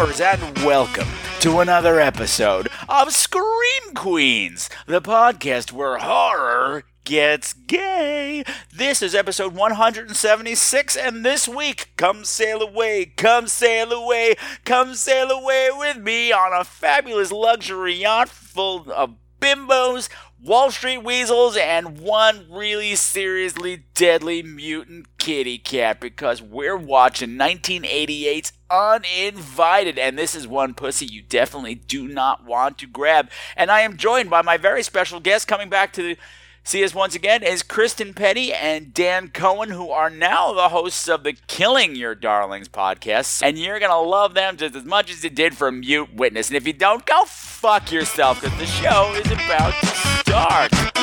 and welcome to another episode of Scream Queens, the podcast where horror gets gay. This is episode 176, and this week, come sail away, come sail away, come sail away with me on a fabulous luxury yacht full of bimbos, Wall Street weasels, and one really seriously deadly mutant kitty cat because we're watching 1988's Uninvited, and this is one pussy you definitely do not want to grab. And I am joined by my very special guest coming back to see us once again is Chrysten Peddie and Dan Cohen, who are now the hosts of the Killing Your Darlings podcast. And you're going to love them just as much as you did for Mute Witness. And if you don't, go fuck yourself because the show is about to start.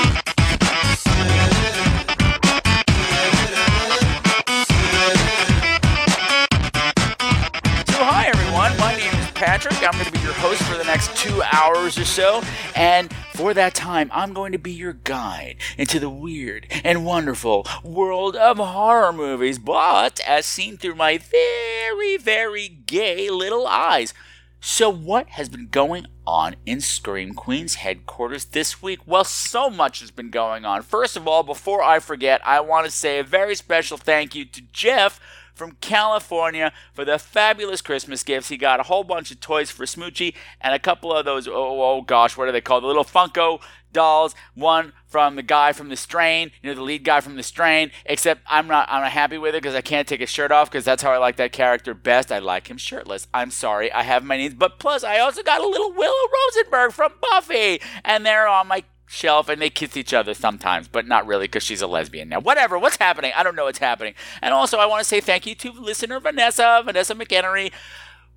Patrick. I'm going to be your host for the next two hours or so. And for that time, I'm going to be your guide into the weird and wonderful world of horror movies, but as seen through my very, very gay little eyes. So, what has been going on in Scream Queen's headquarters this week? Well, so much has been going on. First of all, before I forget, I want to say a very special thank you to Jeff from California for the fabulous Christmas gifts. He got a whole bunch of toys for Smoochie and a couple of those, oh, oh, oh gosh, what are they called? The little Funko dolls. One from the guy from the strain, you know, the lead guy from the strain. Except I'm not, I'm not happy with it because I can't take his shirt off because that's how I like that character best. I like him shirtless. I'm sorry, I have my needs. But plus, I also got a little Willow Rosenberg from Buffy, and they're on my shelf and they kiss each other sometimes, but not really because she's a lesbian now. Whatever, what's happening? I don't know what's happening. And also, I want to say thank you to listener Vanessa, Vanessa McHenry,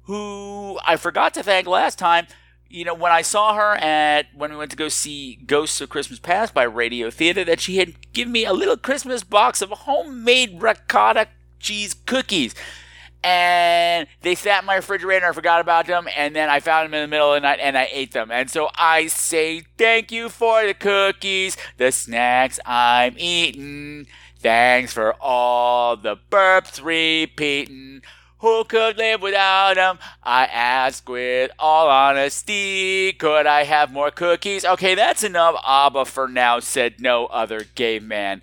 who I forgot to thank last time. You know, when I saw her at when we went to go see Ghosts of Christmas Past by Radio Theater, that she had given me a little Christmas box of homemade ricotta cheese cookies and they sat in my refrigerator. I forgot about them, and then I found them in the middle of the night, and I ate them. And so I say thank you for the cookies, the snacks I'm eating. Thanks for all the burps repeating. Who could live without them? I ask with all honesty. Could I have more cookies? Okay, that's enough. Abba for now, said no other gay man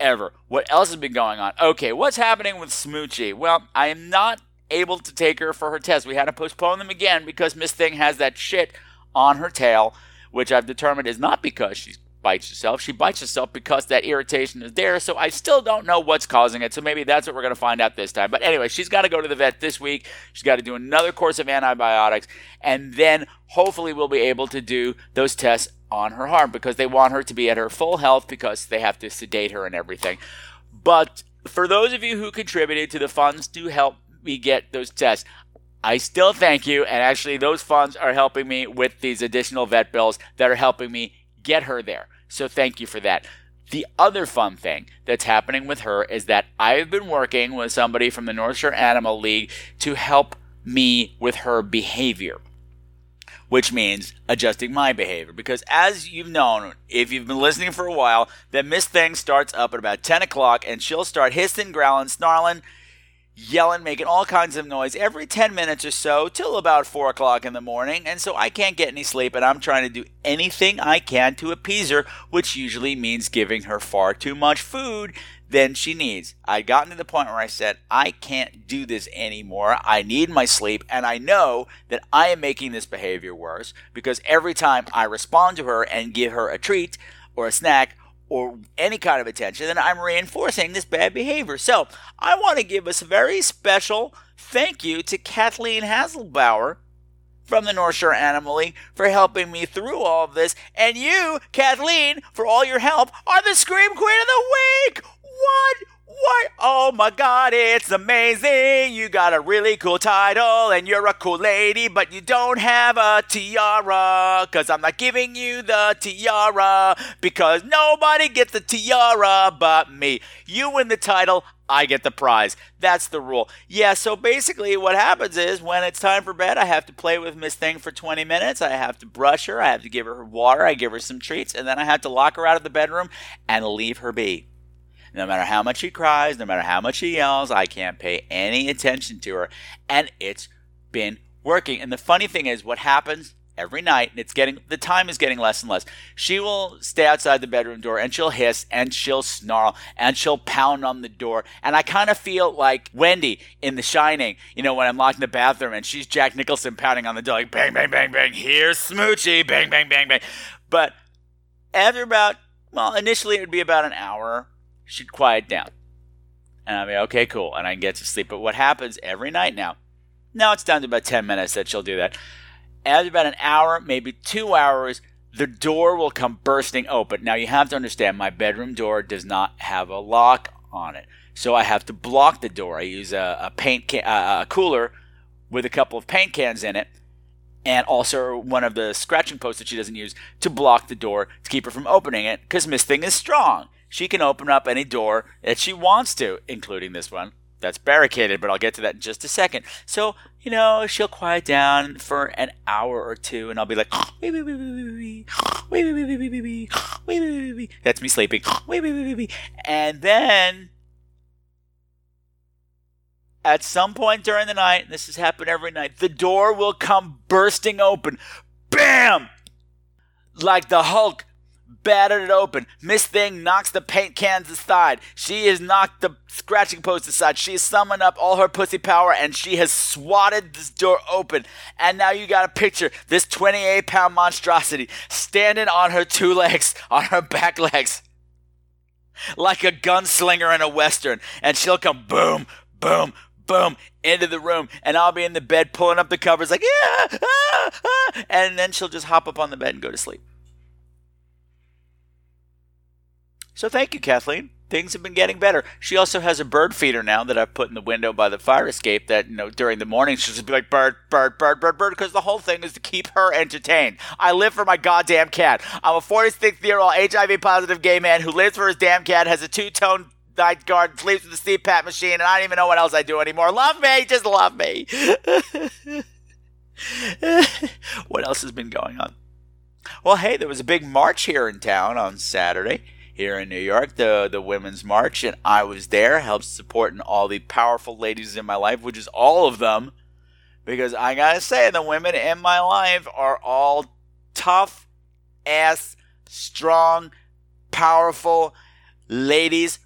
ever. What else has been going on? Okay, what's happening with Smoochie? Well, I am not able to take her for her test. We had to postpone them again because Miss Thing has that shit on her tail, which I've determined is not because she bites herself. She bites herself because that irritation is there. So I still don't know what's causing it. So maybe that's what we're going to find out this time. But anyway, she's got to go to the vet this week. She's got to do another course of antibiotics. And then hopefully we'll be able to do those tests on her heart because they want her to be at her full health because they have to sedate her and everything. But for those of you who contributed to the funds to help me get those tests, I still thank you. And actually, those funds are helping me with these additional vet bills that are helping me get her there. So thank you for that. The other fun thing that's happening with her is that I've been working with somebody from the North Shore Animal League to help me with her behavior which means adjusting my behavior. Because as you've known, if you've been listening for a while, that Miss Thing starts up at about 10 o'clock and she'll start hissing, growling, snarling, yelling, making all kinds of noise every 10 minutes or so till about 4 o'clock in the morning. And so I can't get any sleep and I'm trying to do anything I can to appease her, which usually means giving her far too much food than she needs. I'd gotten to the point where I said, I can't do this anymore. I need my sleep. And I know that I am making this behavior worse because every time I respond to her and give her a treat or a snack or any kind of attention, then I'm reinforcing this bad behavior. So I want to give a very special thank you to Kathleen Hasselbauer from the North Shore Animal League for helping me through all of this. And you, Kathleen, for all your help, are the Scream Queen of the Week! What? Why? Oh my god, it's amazing. You got a really cool title and you're a cool lady, but you don't have a tiara. Cause I'm not giving you the tiara. Because nobody gets the tiara but me. You win the title, I get the prize. That's the rule. Yeah, so basically what happens is when it's time for bed, I have to play with Miss Thing for 20 minutes. I have to brush her, I have to give her water, I give her some treats, and then I have to lock her out of the bedroom and leave her be. No matter how much she cries, no matter how much she yells, I can't pay any attention to her. And it's been working. And the funny thing is, what happens every night, and it's getting, the time is getting less and less. She will stay outside the bedroom door and she'll hiss and she'll snarl and she'll pound on the door. And I kind of feel like Wendy in The Shining, you know, when I'm locked in the bathroom and she's Jack Nicholson pounding on the door, like bang, bang, bang, bang, here's Smoochie, bang, bang, bang, bang. But after about, well, initially it would be about an hour she'd quiet down. And I'd be, okay, cool. And I can get to sleep. But what happens every night now, now it's down to about 10 minutes that she'll do that. After about an hour, maybe two hours, the door will come bursting open. Now you have to understand, my bedroom door does not have a lock on it. So I have to block the door. I use a, a paint can, uh, a cooler with a couple of paint cans in it and also one of the scratching posts that she doesn't use to block the door to keep her from opening it because Miss Thing is strong she can open up any door that she wants to, including this one that's barricaded, but I'll get to that in just a second. So, you know, she'll quiet down for an hour or two, and I'll be like, that's me sleeping. And then, at some point during the night, this has happened every night, the door will come bursting open. Bam! Like the Hulk battered it open. Miss Thing knocks the paint cans aside. She has knocked the scratching post aside. She has summoned up all her pussy power and she has swatted this door open. And now you got a picture this 28 pound monstrosity standing on her two legs, on her back legs, like a gunslinger in a western. And she'll come boom, boom, boom into the room and I'll be in the bed pulling up the covers like yeah ah, ah, and then she'll just hop up on the bed and go to sleep. So thank you, Kathleen. Things have been getting better. She also has a bird feeder now that I've put in the window by the fire escape that, you know, during the morning she'll just be like, bird, bird, bird, bird, bird, because the whole thing is to keep her entertained. I live for my goddamn cat. I'm a 46 year old HIV positive gay man who lives for his damn cat, has a two tone night guard, sleeps with the CPAP machine, and I don't even know what else I do anymore. Love me, just love me. what else has been going on? Well, hey, there was a big march here in town on Saturday here in New York, the the Women's March, and I was there, helped supporting all the powerful ladies in my life, which is all of them, because I gotta say, the women in my life are all tough ass, strong, powerful ladies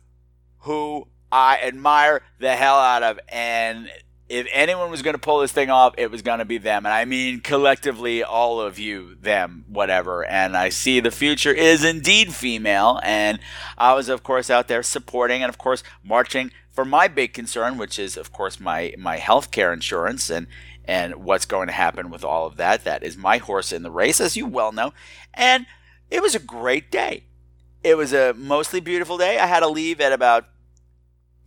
who I admire the hell out of, and if anyone was going to pull this thing off, it was going to be them. And I mean collectively, all of you, them, whatever. And I see the future is indeed female. And I was, of course, out there supporting and, of course, marching for my big concern, which is, of course, my, my health care insurance and, and what's going to happen with all of that. That is my horse in the race, as you well know. And it was a great day. It was a mostly beautiful day. I had to leave at about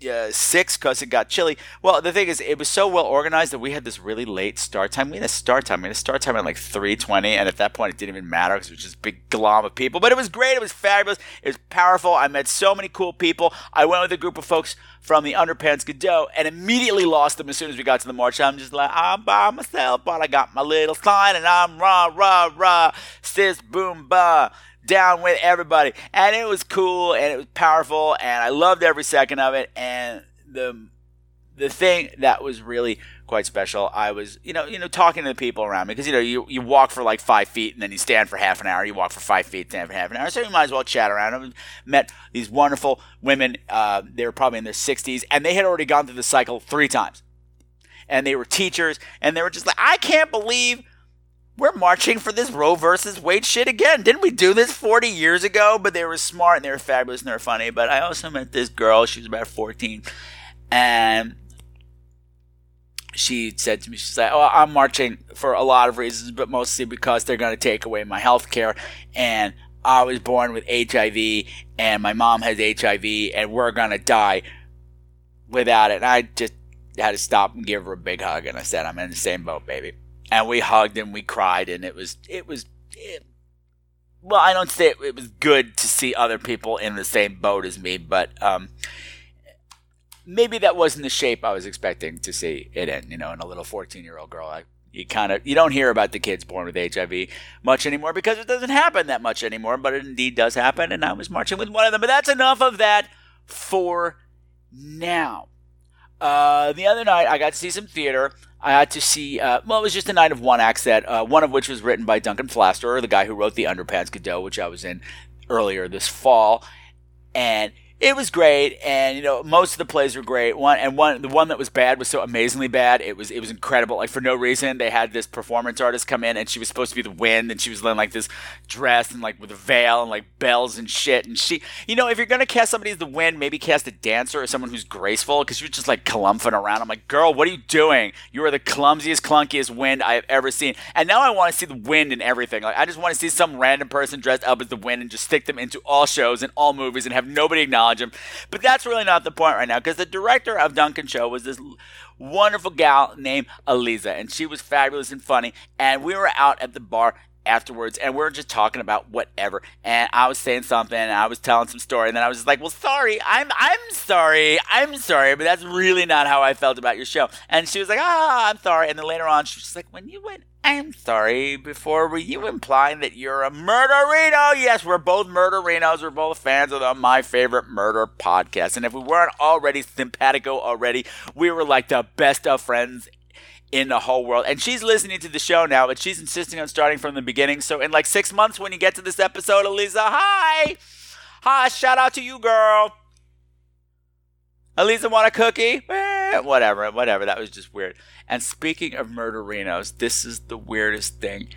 uh, six because it got chilly. Well, the thing is, it was so well organized that we had this really late start time. We had a start time. We had a start time at like three twenty, and at that point, it didn't even matter because it was just a big glom of people. But it was great. It was fabulous. It was powerful. I met so many cool people. I went with a group of folks from the Underpants Godot and immediately lost them as soon as we got to the march. I'm just like, I'm by myself, but I got my little sign, and I'm rah rah rah, sis boom ba down with everybody. And it was cool and it was powerful and I loved every second of it. And the the thing that was really quite special, I was, you know, you know, talking to the people around me because you know you, you walk for like five feet and then you stand for half an hour. You walk for five feet, stand for half an hour. So you might as well chat around. I met these wonderful women. Uh, they were probably in their sixties and they had already gone through the cycle three times. And they were teachers and they were just like, I can't believe we're marching for this Roe versus Wade shit again. Didn't we do this 40 years ago? But they were smart and they were fabulous and they were funny. But I also met this girl, she was about 14, and she said to me, she's like, Oh, I'm marching for a lot of reasons, but mostly because they're going to take away my health care. And I was born with HIV, and my mom has HIV, and we're going to die without it. And I just had to stop and give her a big hug, and I said, "I'm in the same boat, baby." And we hugged and we cried, and it was it was. It, well, I don't say it, it, was good to see other people in the same boat as me, but um, maybe that wasn't the shape I was expecting to see it in. You know, in a little 14 year old girl. I, you kind of you don't hear about the kids born with HIV much anymore because it doesn't happen that much anymore, but it indeed does happen, and I was marching with one of them. But that's enough of that for now. Uh, the other night, I got to see some theater. I had to see, uh, well, it was just a night of one act set, uh, one of which was written by Duncan Pflaster, the guy who wrote The Underpants Godot, which I was in earlier this fall. And it was great, and you know most of the plays were great. One and one, the one that was bad was so amazingly bad. It was it was incredible. Like for no reason, they had this performance artist come in, and she was supposed to be the wind, and she was in like this dress and like with a veil and like bells and shit. And she, you know, if you're gonna cast somebody as the wind, maybe cast a dancer or someone who's graceful, because you're just like clumping around. I'm like, girl, what are you doing? You are the clumsiest, clunkiest wind I have ever seen. And now I want to see the wind and everything. Like I just want to see some random person dressed up as the wind and just stick them into all shows and all movies and have nobody acknowledge acknowledge him. But that's really not the point right now because the director of Duncan Show was this wonderful gal named Eliza, and she was fabulous and funny. And we were out at the bar afterwards and we are just talking about whatever and i was saying something and i was telling some story and then i was just like well sorry i'm i'm sorry i'm sorry but that's really not how i felt about your show and she was like ah i'm sorry and then later on she was like when you went I'm sorry. Before, were you implying that you're a murderino? Yes, we're both murderinos. We're both fans of the My Favorite Murder podcast. And if we weren't already simpatico already, we were like the best of friends in the whole world. And she's listening to the show now, but she's insisting on starting from the beginning. So in like six months, when you get to this episode, Eliza, hi, hi, shout out to you, girl. Eliza, want a cookie? Eh, whatever, whatever. That was just weird. And speaking of murderinos, this is the weirdest thing.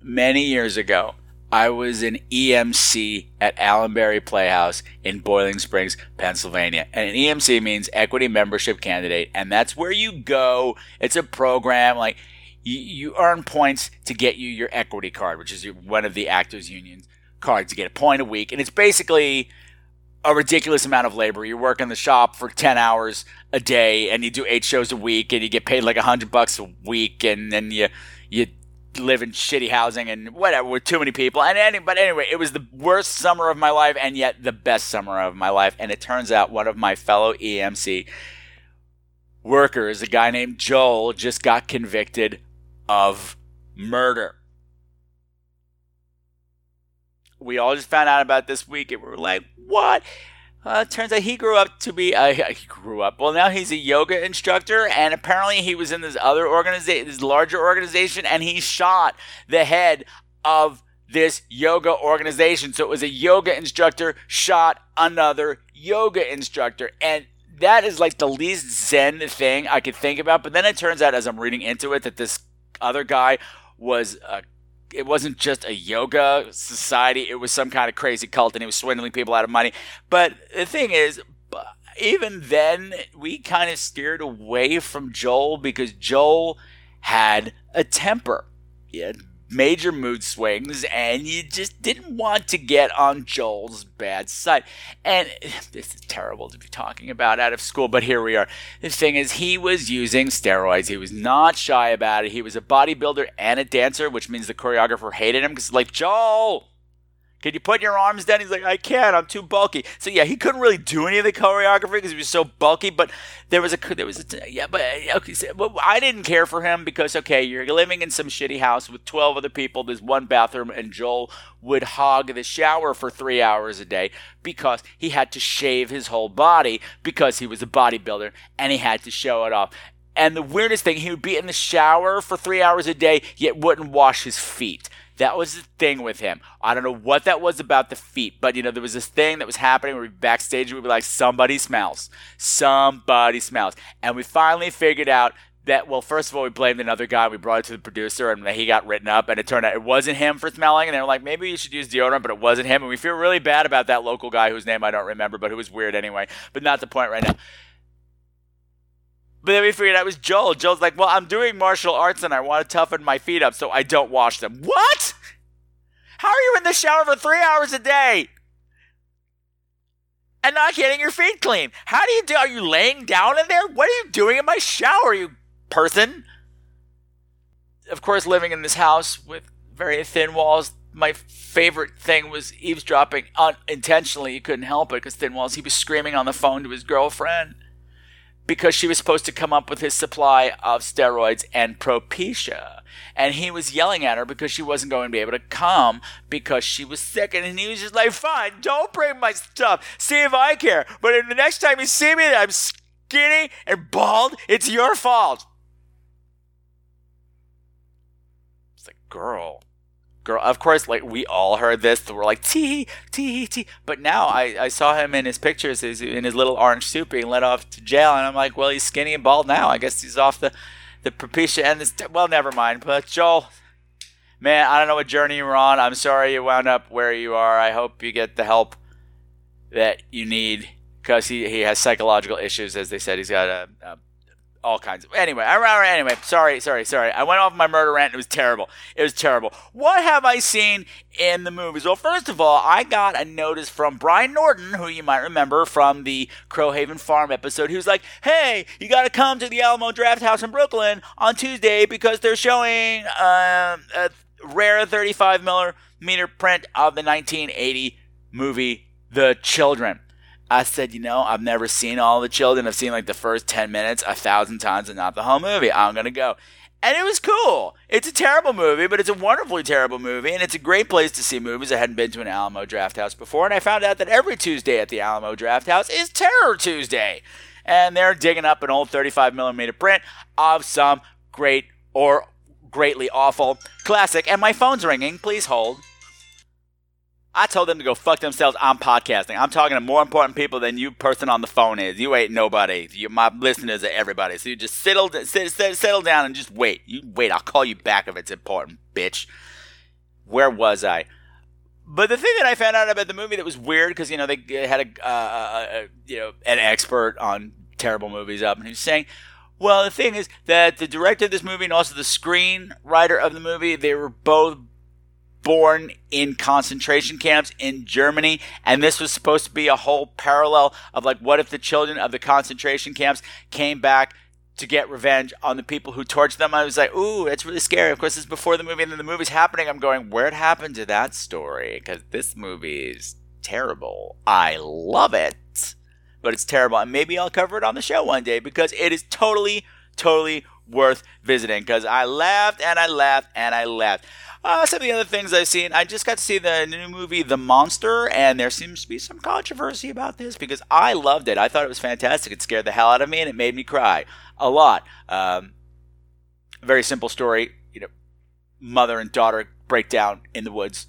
Many years ago, I was an EMC at Allenberry Playhouse in Boiling Springs, Pennsylvania. And an EMC means Equity Membership Candidate, and that's where you go. It's a program like you, you earn points to get you your equity card, which is your, one of the Actors Union cards. You get a point a week, and it's basically a ridiculous amount of labor. You work in the shop for 10 hours a day and you do eight shows a week and you get paid like a hundred bucks a week and then you, you live in shitty housing and whatever with too many people. And any, but anyway, it was the worst summer of my life and yet the best summer of my life. And it turns out one of my fellow EMC workers, a guy named Joel, just got convicted of murder we all just found out about this week and we were like, what? Uh, turns out he grew up to be uh, he grew up. Well, now he's a yoga instructor, and apparently he was in this other organization, this larger organization, and he shot the head of this yoga organization. So it was a yoga instructor shot another yoga instructor, and that is like the least zen thing I could think about. But then it turns out, as I'm reading into it, that this other guy was a it wasn't just a yoga society, it was some kind of crazy cult and it was swindling people out of money. But the thing is, even then, we kind of steered away from Joel because Joel had a temper. Major mood swings, and you just didn't want to get on Joel's bad side. And this is terrible to be talking about out of school, but here we are. The thing is, he was using steroids. He was not shy about it. He was a bodybuilder and a dancer, which means the choreographer hated him because, like, Joel, can you put your arms down? He's like, I can't. I'm too bulky. So yeah, he couldn't really do any of the choreography because he was so bulky. But there was a there was a yeah. But uh, okay, so, well, I didn't care for him because okay, you're living in some shitty house with 12 other people. There's one bathroom, and Joel would hog the shower for three hours a day because he had to shave his whole body because he was a bodybuilder and he had to show it off. And the weirdest thing, he would be in the shower for three hours a day, yet wouldn't wash his feet. That was the thing with him. I don't know what that was about the feet, but you know, there was this thing that was happening where we backstage we'd be like, somebody smells. Somebody smells. And we finally figured out that well, first of all, we blamed another guy. We brought it to the producer, and he got written up. And it turned out it wasn't him for smelling. And they were like, maybe you should use deodorant, but it wasn't him. And we feel really bad about that local guy whose name I don't remember, but who was weird anyway. But not the point right now. But then we figured out it was Joel. Joel's like, well, I'm doing martial arts and I want to toughen my feet up so I don't wash them. What? How are you in the shower for three hours a day? and not getting your feet clean. How do you do? Are you laying down in there? What are you doing in my shower, you person? Of course, living in this house with very thin walls, my favorite thing was eavesdropping unintentionally. You couldn't help it because thin walls. He was screaming on the phone to his girlfriend because she was supposed to come up with his supply of steroids and Propecia. And he was yelling at her because she wasn't going to be able to come because she was sick. And he was just like, fine, don't bring my stuff. See if I care. But the next time you see me I'm skinny and bald, it's your fault. It's like, girl girl. Of course, like we all heard this. We're like tee tee tee. But now I, I saw him in his pictures in his little orange suit being let off to jail, and I'm like, well, he's skinny and bald now. I guess he's off the the Propecia and this. Well, never mind. But Joel, man, I don't know what journey you're on. I'm sorry you wound up where you are. I hope you get the help that you need because he, he has psychological issues. As they said, he's got a, a all kinds of. Anyway, anyway. Sorry, sorry, sorry. I went off my murder rant. It was terrible. It was terrible. What have I seen in the movies? Well, first of all, I got a notice from Brian Norton, who you might remember from the Crowhaven Farm episode. He was like, "Hey, you got to come to the Alamo Draft House in Brooklyn on Tuesday because they're showing uh, a rare 35 millimeter print of the 1980 movie The Children." I said, you know, I've never seen all the children. I've seen like the first 10 minutes a thousand times and not the whole movie. I'm going to go. And it was cool. It's a terrible movie, but it's a wonderfully terrible movie. And it's a great place to see movies. I hadn't been to an Alamo Draft House before. And I found out that every Tuesday at the Alamo Draft House is Terror Tuesday. And they're digging up an old 35 millimeter print of some great or greatly awful classic. And my phone's ringing. Please hold. I told them to go fuck themselves. I'm podcasting. I'm talking to more important people than you person on the phone is. You ain't nobody. You, my listeners are everybody. So you just settle, sit, settle down and just wait. You wait. I'll call you back if it's important, bitch. Where was I? But the thing that I found out about the movie that was weird because you know they had a, uh, a, you know an expert on terrible movies up and he's saying well, the thing is that the director of this movie and also the screenwriter of the movie, they were both born in concentration camps in Germany. And this was supposed to be a whole parallel of like, what if the children of the concentration camps came back to get revenge on the people who tortured them? I was like, ooh, that's really scary. Of course, it's before the movie, and then the movie's happening. I'm going, where it happened to that story? Because this movie is terrible. I love it, but it's terrible. And maybe I'll cover it on the show one day because it is totally, totally worth visiting because I laughed and I laughed and I laughed. Uh, some of the other things I've seen, I just got to see the new movie The Monster, and there seems to be some controversy about this because I loved it. I thought it was fantastic. It scared the hell out of me, and it made me cry a lot. Um, very simple story. You know, mother and daughter break down in the woods,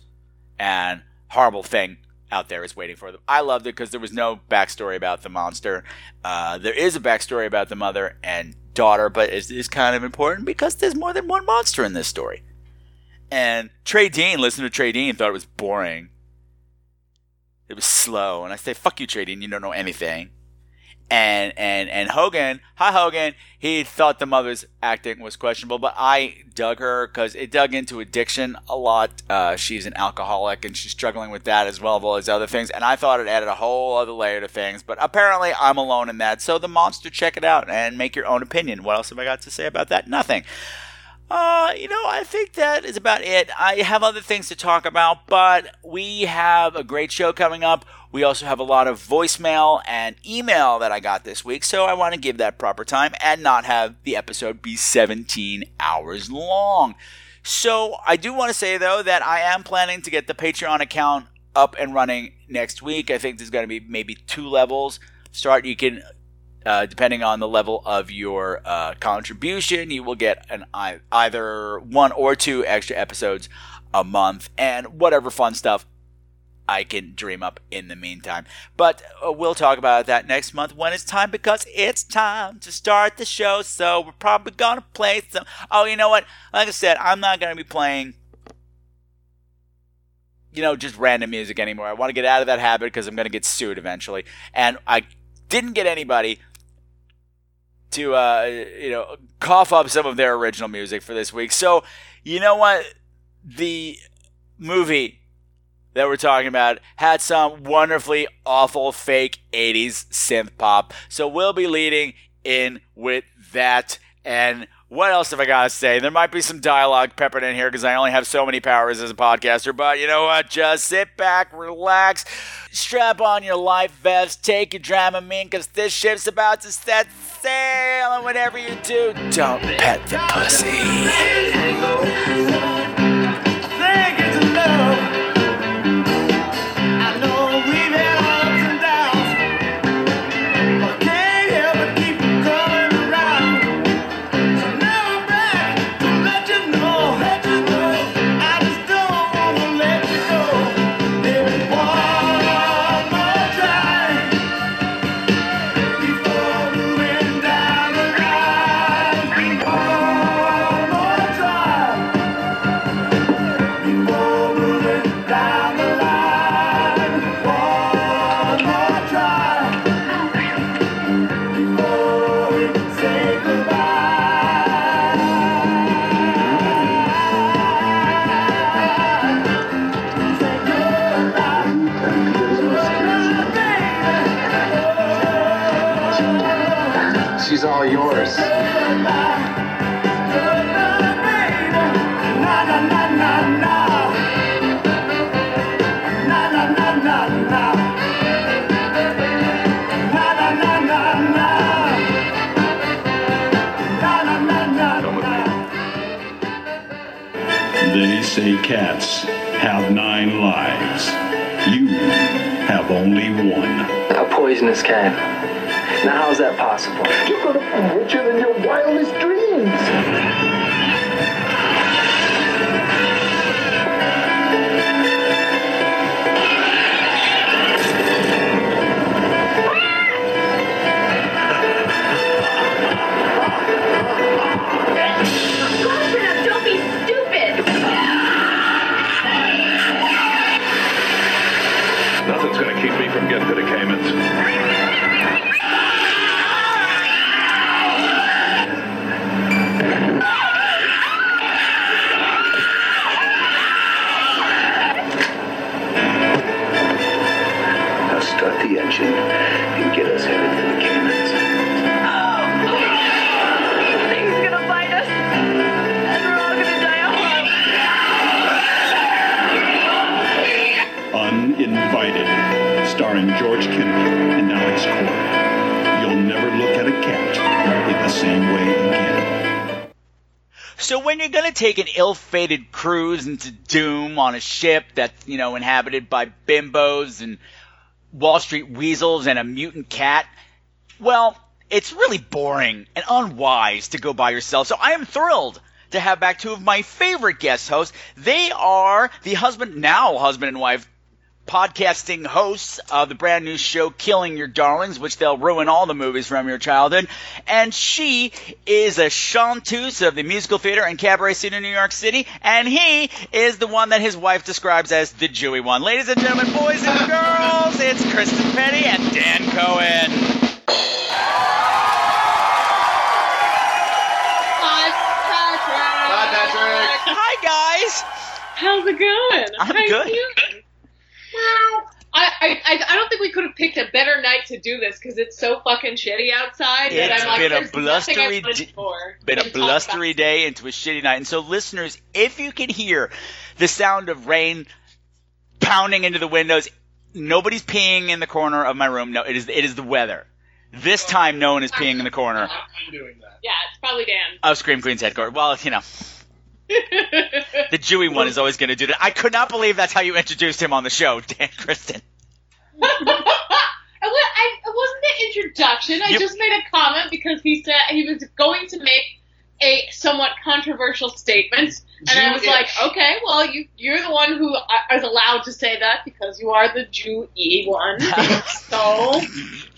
and horrible thing out there is waiting for them. I loved it because there was no backstory about the monster. Uh, there is a backstory about the mother and daughter, but it is kind of important because there's more than one monster in this story. And Trey Dean, listened to Trey Dean, thought it was boring. It was slow. And I say, fuck you, Trey Dean, you don't know anything. And and and Hogan, hi Hogan, he thought the mother's acting was questionable, but I dug her because it dug into addiction a lot. Uh, she's an alcoholic and she's struggling with that as well as all these other things. And I thought it added a whole other layer to things, but apparently I'm alone in that. So the monster, check it out and make your own opinion. What else have I got to say about that? Nothing. Uh, you know, I think that is about it. I have other things to talk about, but we have a great show coming up. We also have a lot of voicemail and email that I got this week, so I want to give that proper time and not have the episode be 17 hours long. So, I do want to say though that I am planning to get the Patreon account up and running next week. I think there's going to be maybe two levels. Start you can uh, depending on the level of your uh, contribution, you will get an either one or two extra episodes a month, and whatever fun stuff I can dream up in the meantime. But uh, we'll talk about that next month when it's time because it's time to start the show. So we're probably gonna play some. Oh, you know what? Like I said, I'm not gonna be playing. You know, just random music anymore. I want to get out of that habit because I'm going to get sued eventually. And I didn't get anybody to uh, you know cough up some of their original music for this week. So you know what, the movie that we're talking about had some wonderfully awful fake 80s synth pop. So we'll be leading in with that. And what else have I got to say? There might be some dialogue peppered in here because I only have so many powers as a podcaster. But you know what? Just sit back, relax, strap on your life vest, take your Dramamine because this ship's about to set sail. And whatever you do, don't pet the pussy. Cats have nine lives. You have only one. A poisonous cat. Now, how's that possible? You're gonna be richer than your wildest dreams. So when you're gonna take an ill-fated cruise into doom on a ship that's, you know, inhabited by bimbos and Wall Street weasels and a mutant cat, well, it's really boring and unwise to go by yourself. So I am thrilled to have back two of my favorite guest hosts. They are the husband, now husband and wife, podcasting hosts of the brand new show Killing Your Darlings, which they'll ruin all the movies from your childhood. And she is a chanteuse of the musical theater and cabaret scene in New York City, and he is the one that his wife describes as the Jewy one. Ladies and gentlemen, boys and girls, it's Chrysten Peddie and Dan Cohen. Hi, Patrick. Hi guys. How's it going? I'm How you good. Doing? Well, I, I, I I don't think we could have picked a better night to do this because it's so fucking shitty outside. that It's I'm like, been a there's nothing I blustery wanted d- for been a blustery day into a shitty night. And so, listeners, if you can hear the sound of rain pounding into the windows, nobody's peeing in the corner of my room. No, it is it is the weather. This time, no one is peeing in the corner Yeah, it's probably Dan. of Scream Queen's headquarters. Well, you know, the Jewy one is always going to do that. I could not believe that's how you introduced him on the show, Dan Chrysten. I, it wasn't the introduction. I just made a comment because he said he was going to make a somewhat controversial statement, and I was like, okay, well, you you're the one who is allowed to say that because you are the Jew E one. so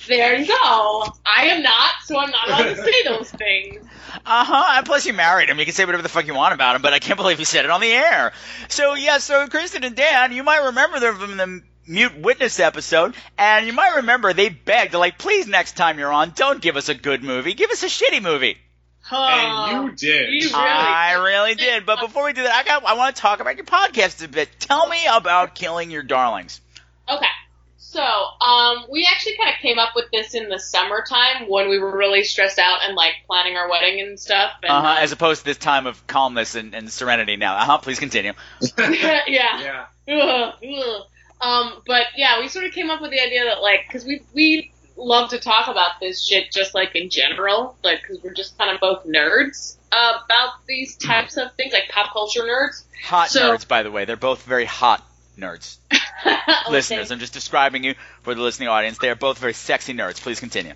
there you go. I am not, so I'm not allowed to say those things. Uh huh. And plus, you married him. You can say whatever the fuck you want about him, but I can't believe you said it on the air. So yeah. So Chrysten and Dan, you might remember them from the Mute Witness episode, and you might remember they begged, like, please next time you're on, don't give us a good movie, give us a shitty movie. Huh. and you did. You really I really did. But before we do that, I got I want to talk about your podcast a bit. Tell me about killing your darlings. Okay. So, um, we actually kind of came up with this in the summertime when we were really stressed out and like planning our wedding and stuff. And, Uh-huh, as opposed to this time of calmness and, and serenity now. Uh-huh, please continue. yeah. Yeah. Ugh, ugh. Um, but yeah, we sort of came up with the idea that like, because we we love to talk about this shit just like in general, like because we're just kind of both nerds about these types of things, like pop culture nerds. Hot So- nerds, by the way. They're both very hot nerds. Okay. Listeners, I'm just describing you for the listening audience. They are both very sexy nerds. Please continue.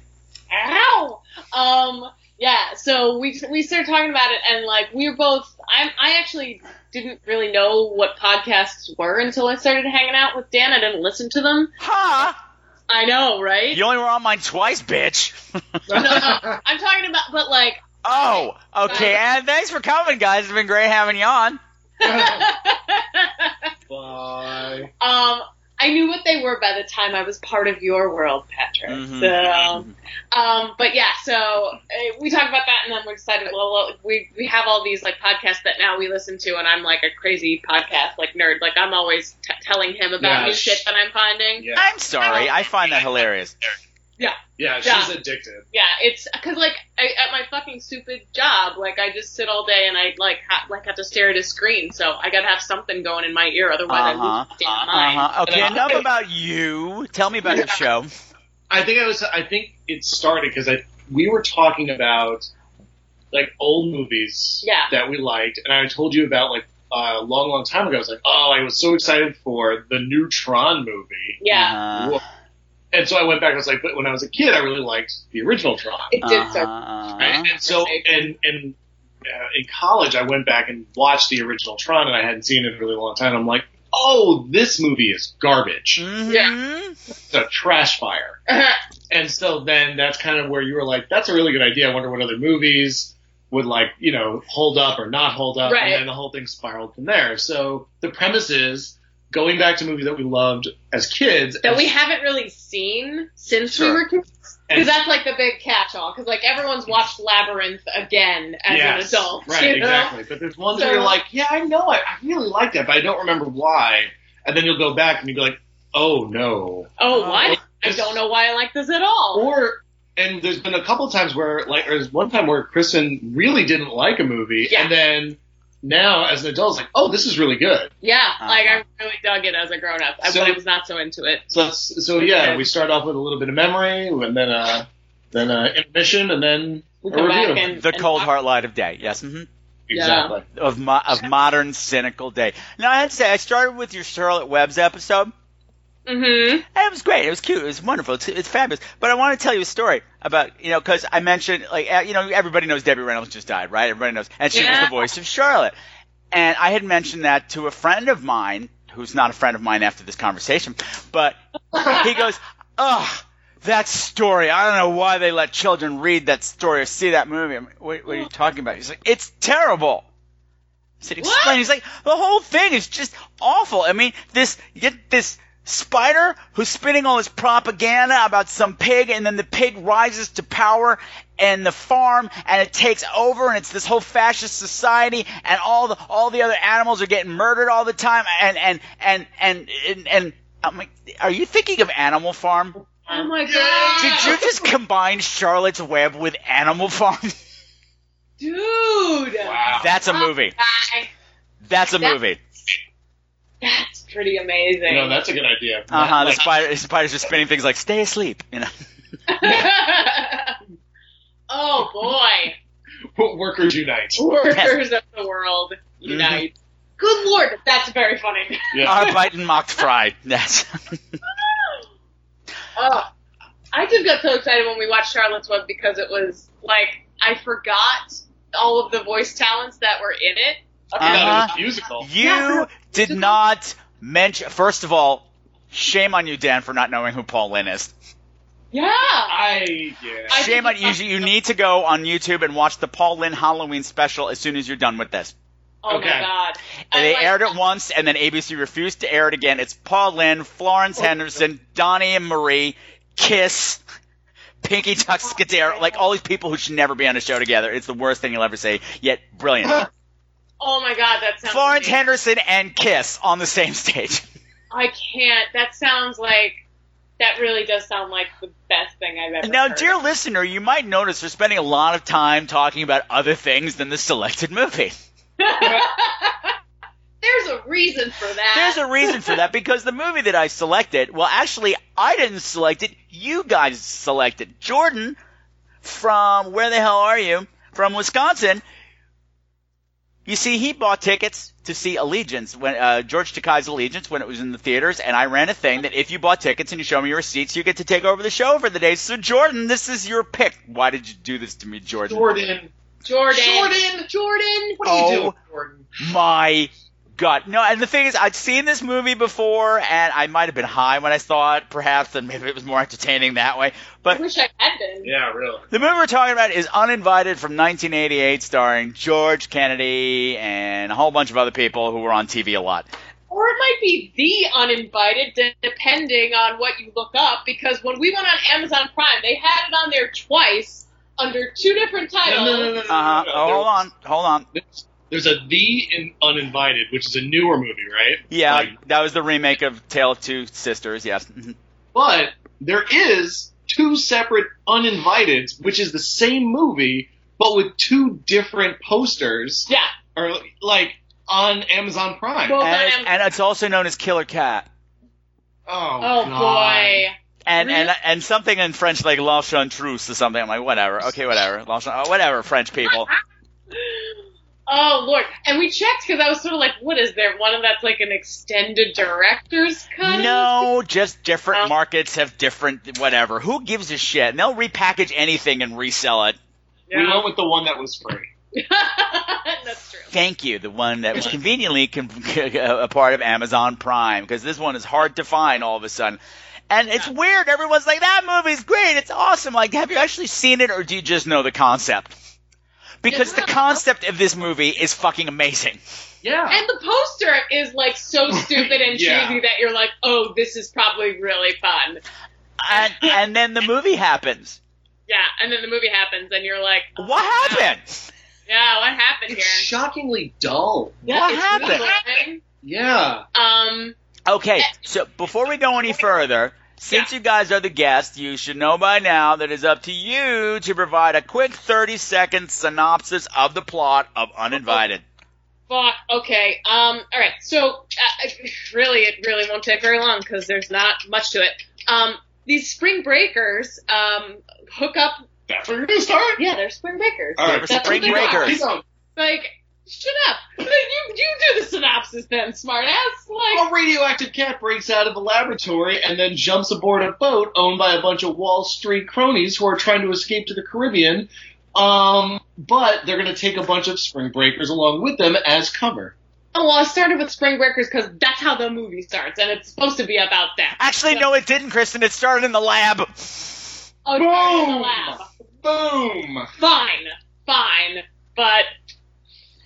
Ow! Um, yeah, so we we started talking about it, and like we were both. I I actually didn't really know what podcasts were until I started hanging out with Dan. I didn't listen to them. Ha! I know, right? You only were on mine twice, bitch. no, no, I'm talking about, but like. oh, okay. And thanks for coming, guys. It's been great having you on. Bye. um, I knew what they were by the time I was part of your world, Patrick. Mhm. So, um, but yeah, so uh, we talk about that, and then we decided, well, well, we we have all these like podcasts that now we listen to, and I'm like a crazy podcast like nerd. Like I'm always t- telling him about Yeah, new sh- shit that I'm finding. Yeah. I'm sorry. I find that hilarious. Yeah, Yeah, she's Yeah. addicted. Yeah, it's because like I, at my fucking stupid job, like I just sit all day and I like ha- like have to stare at a screen, so I gotta have something going in my ear, otherwise Uh-huh. I lose my damn mind. Uh-huh. Okay, And I- enough about you. Tell me about your show. I think I was. I think it started because I we were talking about like old movies Yeah. that we liked, and I told you about like a long, long time ago. I was like, oh, I was so excited for the new Tron movie, Yeah, Uh, and so I went back. I was like, but when I was a kid, I really liked the original Tron. it did so. uh-huh. Right? And so, and and uh, in college, I went back and watched the original Tron, and I hadn't seen it in a really long time. I'm like, oh, this movie is garbage. Mhm. It's a trash fire. And so then that's kind of where you were like, that's a really good idea. I wonder what other movies would like, you know, hold up or not hold up. Right. And then the whole thing spiraled from there. So the premise is going back to movies that we loved as kids. that and- we haven't really seen since Sure. we were kids. Because that's like the big catch-all. Because like everyone's watched Labyrinth again as Yes, an adult. Right, you know? exactly. But there's ones So- where you're like, yeah, I know, I, I really like that, but I don't remember why. And then you'll go back and you'll be like, oh no. Oh, oh. what? I don't know why I like this at all. Or and there's been a couple times where like there's one time where Chrysten really didn't like a movie, Yeah. and then now as an adult, it's like, oh, this is really good. yeah, like Uh-huh. I really dug it as a grown-up. I, So- but I was not so into it. So that's- so yeah, we start off with a little bit of memory, and then uh then uh intermission, and then We a come back review. and The and cold heart light of day. Yes. hmm exactly. Of mo- of modern cynical day. Now I had to say I started with your Charlotte's Web episode. Mhm. And it was great. It was cute. It was wonderful. It's, it's fabulous. But I want to tell you a story about, you know, because I mentioned, like, uh, you know, everybody knows Debbie Reynolds just died, right? Everybody knows. And she was the voice of Charlotte. And I had mentioned that to a friend of mine, who's not a friend of mine after this conversation, but he goes, ugh, that story. I don't know why they let children read that story or see that movie. I'm what, what are you talking about? He's like, it's terrible. I said, explain. What? He's like, the whole thing is just awful. I mean, this, get this spider who's spitting all this propaganda about some pig, and then the pig rises to power and the farm, and it takes over, and it's this whole fascist society, and all the all the other animals are getting murdered all the time, and and and and and, and I'm like, are you thinking of Animal Farm? Oh my god. Did you just combine Charlotte's Web with Animal Farm? Dude. Wow. That's a movie. Oh That's a That- movie. That's pretty amazing. You know, that's a good idea. Uh huh. The spider, the spider's just spinning things like "Stay asleep," you know. oh boy. workers unite. Workers of the world unite. Good lord, that's very funny. Yeah. Arbeiten macht frei. Yes. Oh, I just got so excited when we watched Charlotte's Web because it was like I forgot all of the voice talents that were in it. I forgot Uh-huh. it was a musical. You Yeah. did not mention. First of all, shame on you, Dan, for not knowing who Paul Lynde is. Yeah. I yeah. I Shame on you. You need to go on YouTube and watch the Paul Lynde Halloween special as soon as you're done with this. Oh Okay. my god. And they like- aired it once, and then ABC refused to air it again. It's Paul Lynde, Florence oh, Henderson, Donny and Marie, Kiss, Pinky Tuscadero, like all these people who should never be on a show together. It's the worst thing you'll ever say, yet brilliant. Oh my god, that sounds. Florence amazing. Henderson and Kiss on the same stage. I can't. That sounds like. That really does sound like the best thing I've ever Now, heard. dear listener, you might notice we're spending a lot of time talking about other things than the selected movie. There's a reason for that. There's a reason for that because the movie that I selected, well, actually, I didn't select it. You guys selected. Jordan from where the hell are you? From Wisconsin. You see, he bought tickets to see Allegiance when uh, George Takei's Allegiance when it was in the theaters, and I ran a thing that if you bought tickets and you show me your receipts, you get to take over the show for the day. So, Jordan, this is your pick. Why did you do this to me, Jordan? Jordan. Jordan. Jordan. Jordan. What are you Oh. doing, Jordan? my god no and the thing is i'd seen this movie before and i might have been high when i saw it perhaps and maybe it was more entertaining that way I but wish I had been. Yeah, really. the movie we're talking about is uninvited from 1988 starring george kennedy and a whole bunch of other people who were on tv a lot Or it might be the uninvited, depending on what you look up. Because when we went on Amazon Prime, they had it on there twice under two different titles. no, no, no, no, uh-huh no, no. oh, hold on hold on There's, there's a The in Uninvited, which is a newer movie, right? yeah Like, that was the remake of tale of two sisters yes Mhm. but there is two separate Uninviteds, which is the same movie, but with two different posters, Yeah. or like on Amazon Prime. Well- and, it's, and it's also known as killer cat oh, Oh God. boy. and Really? and and something in French like l'enchantruse or something. I'm like, whatever, okay, whatever, L'enchant- oh, whatever, French people. Oh lord. And we checked because I was sort of like, what is there? One of that's like an extended director's cut? No, just different Oh. markets have different whatever. Who gives a shit? And they'll repackage anything and resell it. We went with the one that was free. that's true. Thank you, the one that was conveniently con- a part of Amazon Prime, because this one is hard to find all of a sudden. And it's weird. Everyone's like, that movie's great. It's awesome. Like, have you actually seen it, or do you just know the concept? Because the concept of this movie is fucking amazing. Yeah. And the poster is like so stupid and Yeah. cheesy that you're like, oh, this is probably really fun. And and then the movie happens. Yeah, and then the movie happens and you're like, oh, What wow. happened? Yeah, what happened it's here? shockingly dull. Yeah, What it's happened? really boring. Yeah. Um, Okay, so before we go any further, since you guys are the guest, you should know by now that it's up to you to provide a quick 30 second synopsis of the plot of Uninvited. fuck. Okay. Um. All right. So, uh, really, it really won't take very long because there's not much to it. Um. These spring breakers um hook up. That's where you're gonna start? Yeah, they're spring breakers. All right. were That's spring what they are. breakers. Like, shut up. You you do the synopsis then, smartass. Like, A radioactive cat breaks out of the laboratory and then jumps aboard a boat owned by a bunch of Wall Street cronies who are trying to escape to the Caribbean. Um, but they're going to take a bunch of spring breakers along with them as cover. oh well, I started with spring breakers because that's how the movie starts, and it's supposed to be about that. Actually, no, it didn't, Chrysten. It started in the lab. Oh, it's in the Boom! lab. Boom! Fine, fine, but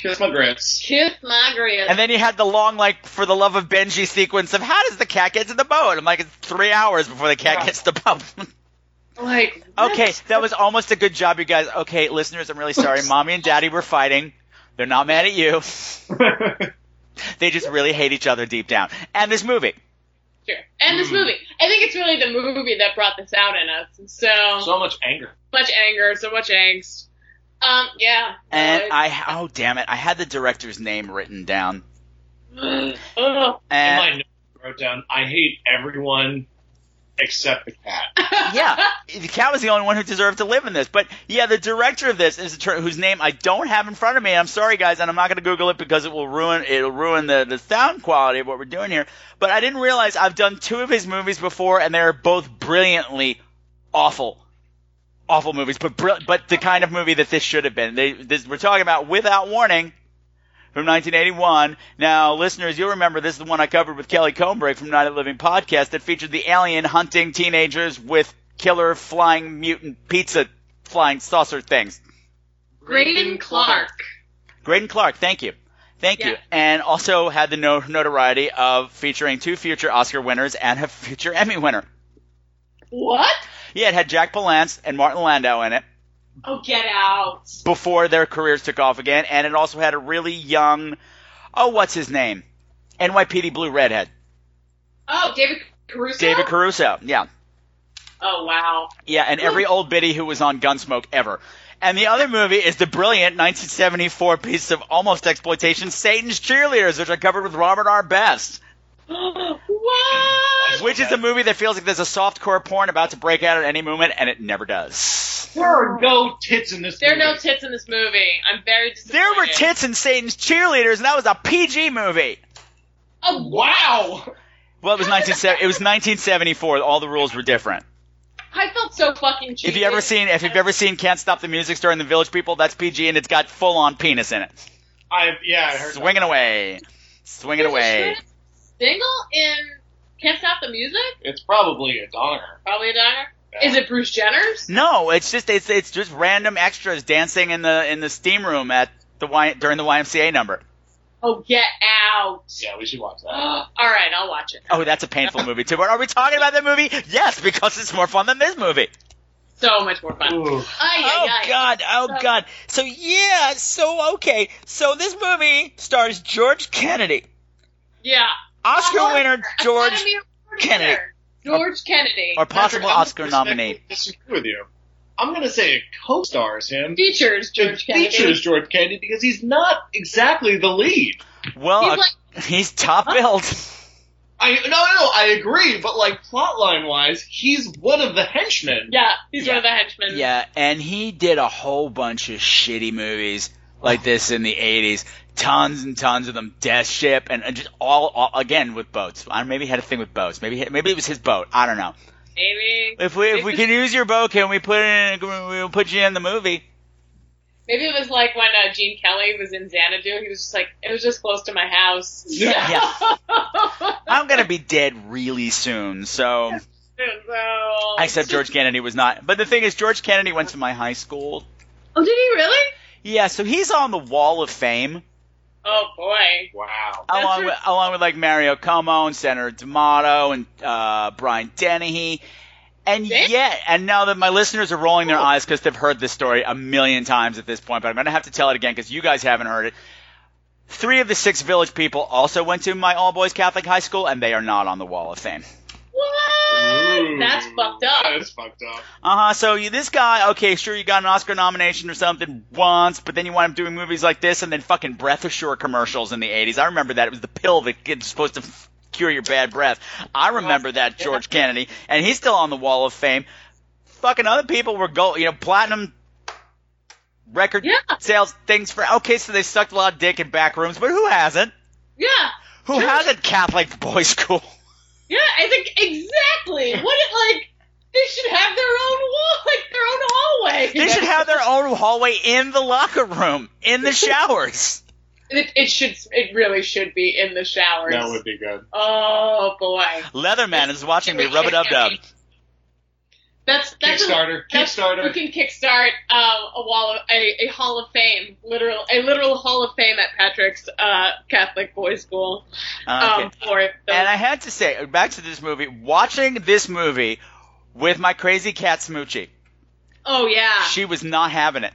Kiss my grits. kiss my grits. And then you had the long, like, for the love of Benji sequence of how does the cat get to the boat? I'm like, it's three hours before the cat Yeah. gets to the boat. like, Okay, that was almost a good job, you guys. Okay, listeners, I'm really sorry. Mommy and Daddy were fighting. They're not mad at you. They just really hate each other deep down. And this movie. Sure. And this movie. I think it's really the movie that brought this out in us. So, so much anger. much anger, so much angst. Um, yeah. And Uh, I, oh damn it, I had the director's name written down. Ugh. In my And notes, I wrote down, I hate everyone except the cat. yeah, the cat was the only one who deserved to live in this. But yeah, the director of this is a ter- whose name I don't have in front of me. I'm sorry, guys, and I'm not going to Google it because it will ruin it'll ruin the the sound quality of what we're doing here. But I didn't realize I've done two of his movies before, and they're both brilliantly awful. Awful movies, but but the kind of movie that this should have been. They, this, we're talking about Without Warning from 1981. Now, listeners, you'll remember this is the one I covered with Kelly Combrake from Night of Living podcast that featured the alien hunting teenagers with killer flying mutant pizza flying saucer things. Greydon Clark. Greydon Clark, thank you. Thank you. And also had the no- notoriety of featuring two future Oscar winners and a future Emmy winner. What? Yeah, it had Jack Palance and Martin Landau in it Oh, get out. before their careers took off again, and it also had a really young, oh, what's his name? NYPD Blue Redhead. Oh, David Caruso. David Caruso. Yeah. Oh wow. Yeah, and every old biddy who was on Gunsmoke ever. And the other movie is the brilliant 1974 piece of almost exploitation, Satan's Cheerleaders, which I covered with Robert R. Best. What? Which is a movie that feels like there's a softcore porn about to break out at any moment, and it never does. There are no tits in this There are movie. no tits in this movie. I'm very disappointed. There were tits in Satan's Cheerleaders, and that was a PG movie. Oh, Wow! Well, it was 1970. It was 1974. All the rules were different. I felt so fucking cheated. If you ever seen, if you've ever seen Can't Stop the Music Store in the Village People, that's PG, and it's got full on penis in it, I yeah, I heard. swinging away, swinging away. Single in Can't Stop the Music? It's probably a donger. Probably a diner. Is it Bruce Jenner's? No, it's just it's it's just random extras dancing in the in the steam room at the y, during the YMCA number. Oh, get out. Yeah, we should watch that. All right, I'll watch it. Oh, that's a painful movie too. But are we talking about that movie? Yes, because it's more fun than this movie. So much more fun. Ooh. Ay, Oh ay, ay. God! Oh So- God! So yeah, so okay, so this movie stars George Kennedy, Yeah. Oscar winner George, Academy Kennedy. winner. George Kennedy. or possible Patrick, Oscar gonna nominee. Disagree with you. I'm gonna say co-stars him. Features George It Kennedy. features George Kennedy because he's not exactly the lead. Well, He's uh, like- he's top billed. I no, no, no, I agree, but like plotline wise, he's one of the henchmen. Yeah, he's Yeah. one of the henchmen. Yeah, and he did a whole bunch of shitty movies like this in the '80s. Tons and tons of them. Death Ship and, and just all, all again with boats. I maybe he had a thing with boats. Maybe maybe it was his boat. I don't know. Maybe. If we if we can use your boat, can we put it in? We'll put you in the movie. Maybe it was like when uh, Gene Kelly was in Xanadu. He was just like, it was just close to my house. Yeah. I'm gonna be dead really soon, so so, except George Kennedy was not. But the thing is, George Kennedy went to my high school. Oh, did he really? Yeah, so he's on the Wall of Fame. Oh boy. Wow. That's along right. with along with like Mario Cuomo and Senator D'Amato and uh, Brian Dennehy. And Yeah? yeah, and now that my listeners are rolling their eyes because they've heard this story a million times at this point, but I'm going to have to tell it again because you guys haven't heard it. Three of the six village people also went to my all boys Catholic high school, and they are not on the Wall of Fame. What? Ooh. That's fucked up. That is fucked up. Uh huh. So you, this guy, okay, sure, you got an Oscar nomination or something once, but then you wind up doing movies like this, and then fucking Breath Asure commercials in the '80s. I remember that. It was the pill that gets supposed to f- cure your bad breath. I remember that George Kennedy, and he's still on the Wall of Fame. Fucking other people were gold, you know, platinum record Yeah. sales things for. Okay, so they sucked a lot of dick in back rooms, but who hasn't? Yeah. Who Sure. hasn't Catholic boys school? Yeah, I think exactly. What it like? They should have their own wall, like their own hallway. They should have their own hallway in the locker room, in the showers. It, it should. It really should be in the showers. That would be good. Oh boy. Leatherman is watching me rub a dub dub. That's that's Kickstarter. A, that's, Kickstarter. We can kickstart um, a wall of a, a hall of fame, literal a literal hall of fame at Patrick's uh, Catholic boys' school. Um, for the, And I had to say, back to this movie, watching this movie with my crazy cat Smoochie, oh yeah, she was not having it.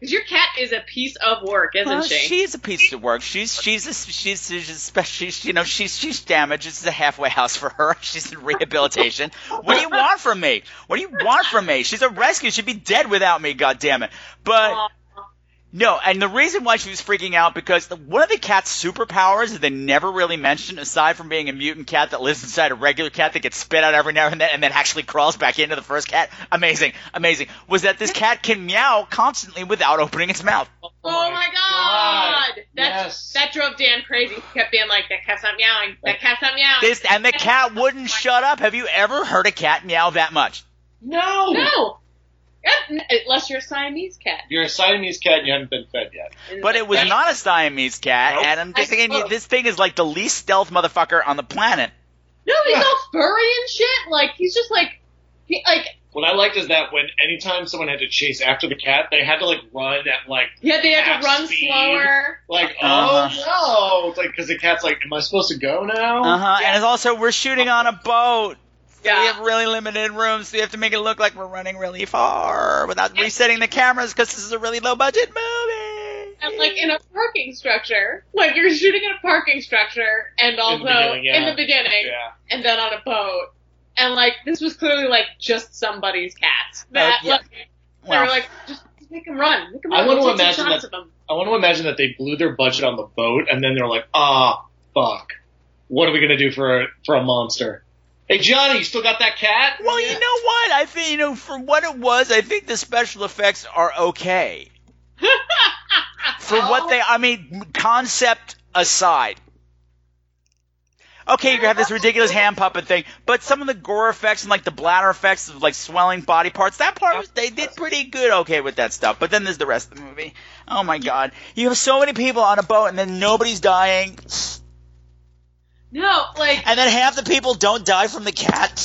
'Cause your cat is a piece of work, isn't Well, she? She's a piece of work. She's she's a, she's she's a special. She's, you know she's she's damaged. This is a halfway house for her. She's in rehabilitation. what do you want from me? What do you want from me? She's a rescue. She'd be dead without me. God damn it. But Aw. No, and the reason why she was freaking out because the, one of the cat's superpowers that they never really mentioned, aside from being a mutant cat that lives inside a regular cat that gets spit out every now and then, and then actually crawls back into the first cat. Amazing, amazing. Was that this cat can meow constantly without opening its mouth. Oh my god! Oh that Yes. that drove Dan crazy. He kept being like, "That cat's not meowing. That cat's not meowing." This and the cat wouldn't shut up. Have you ever heard a cat meow that much? No. No. Yeah, Unless you're a Siamese cat. You're a Siamese cat and you haven't been fed yet. But it was not a Siamese cat, Nope. and I'm just thinking suppose. this thing is like the least stealth motherfucker on the planet. No, he's all furry and shit. Like he's just like, he, like What I liked is that when anytime someone had to chase after the cat, they had to like run at like yeah, they had to run speed. slower. like Uh-huh. oh no, it's like because the cat's like, am I supposed to go now? Uh huh. And it's also we're shooting on a boat. Yeah. We have really limited rooms, so we have to make it look like we're running really far without resetting the cameras because this is a really low budget movie. And like in a parking structure, like you're shooting in a parking structure, and also beginning, yeah. in the beginning, Yeah. and then on a boat, and like this was clearly like just somebody's cat. That Uh, yeah. like, they Well. were like, just make him run, make him I want to We'll take imagine that- I want to imagine that they blew their budget on the boat, and then they're like, ah, fuck. What are we gonna do for a, for a monster? Hey Johnny, you still got that cat? Well, you know what? I think you know for what it was, I think the special effects are okay. for what oh. they, I mean, concept aside. Okay, you have this ridiculous hand puppet thing, but some of the gore effects and like the bladder effects of like swelling body parts, that part was, they did pretty good okay with that stuff. But then there's the rest of the movie. Oh my god. You have so many people on a boat and then nobody's dying. No, like And then half the people don't die from the cat.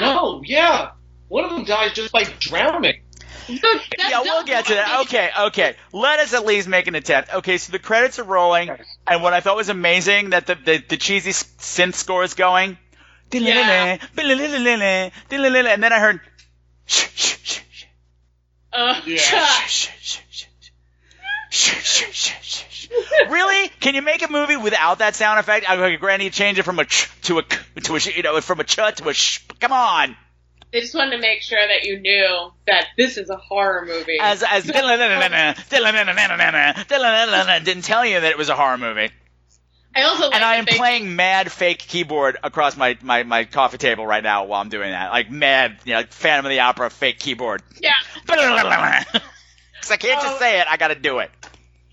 No, yeah. One of them dies just by drowning. so that yeah, we'll get to that. Okay, okay. Let us at least make an attempt. Okay, so the credits are rolling, and what I thought was amazing that the the, the cheesy synth score is going. Yeah. And then I heard. shh, shh, shh, shh, Uh, Yeah. Really? Can you make a movie without that sound effect? Okay, granted, you change it from a ch to a k to a sh, you know from a ch to a sh. Come on. They just wanted to make sure that you knew that this is a horror movie. as as didn't tell you that it was a horror movie. I also like And I am they- playing mad fake keyboard across my, my, my coffee table right now while I'm doing that. Like mad, you know, like Phantom of the Opera fake keyboard. Yeah, Because I can't just say it, I gotta do it.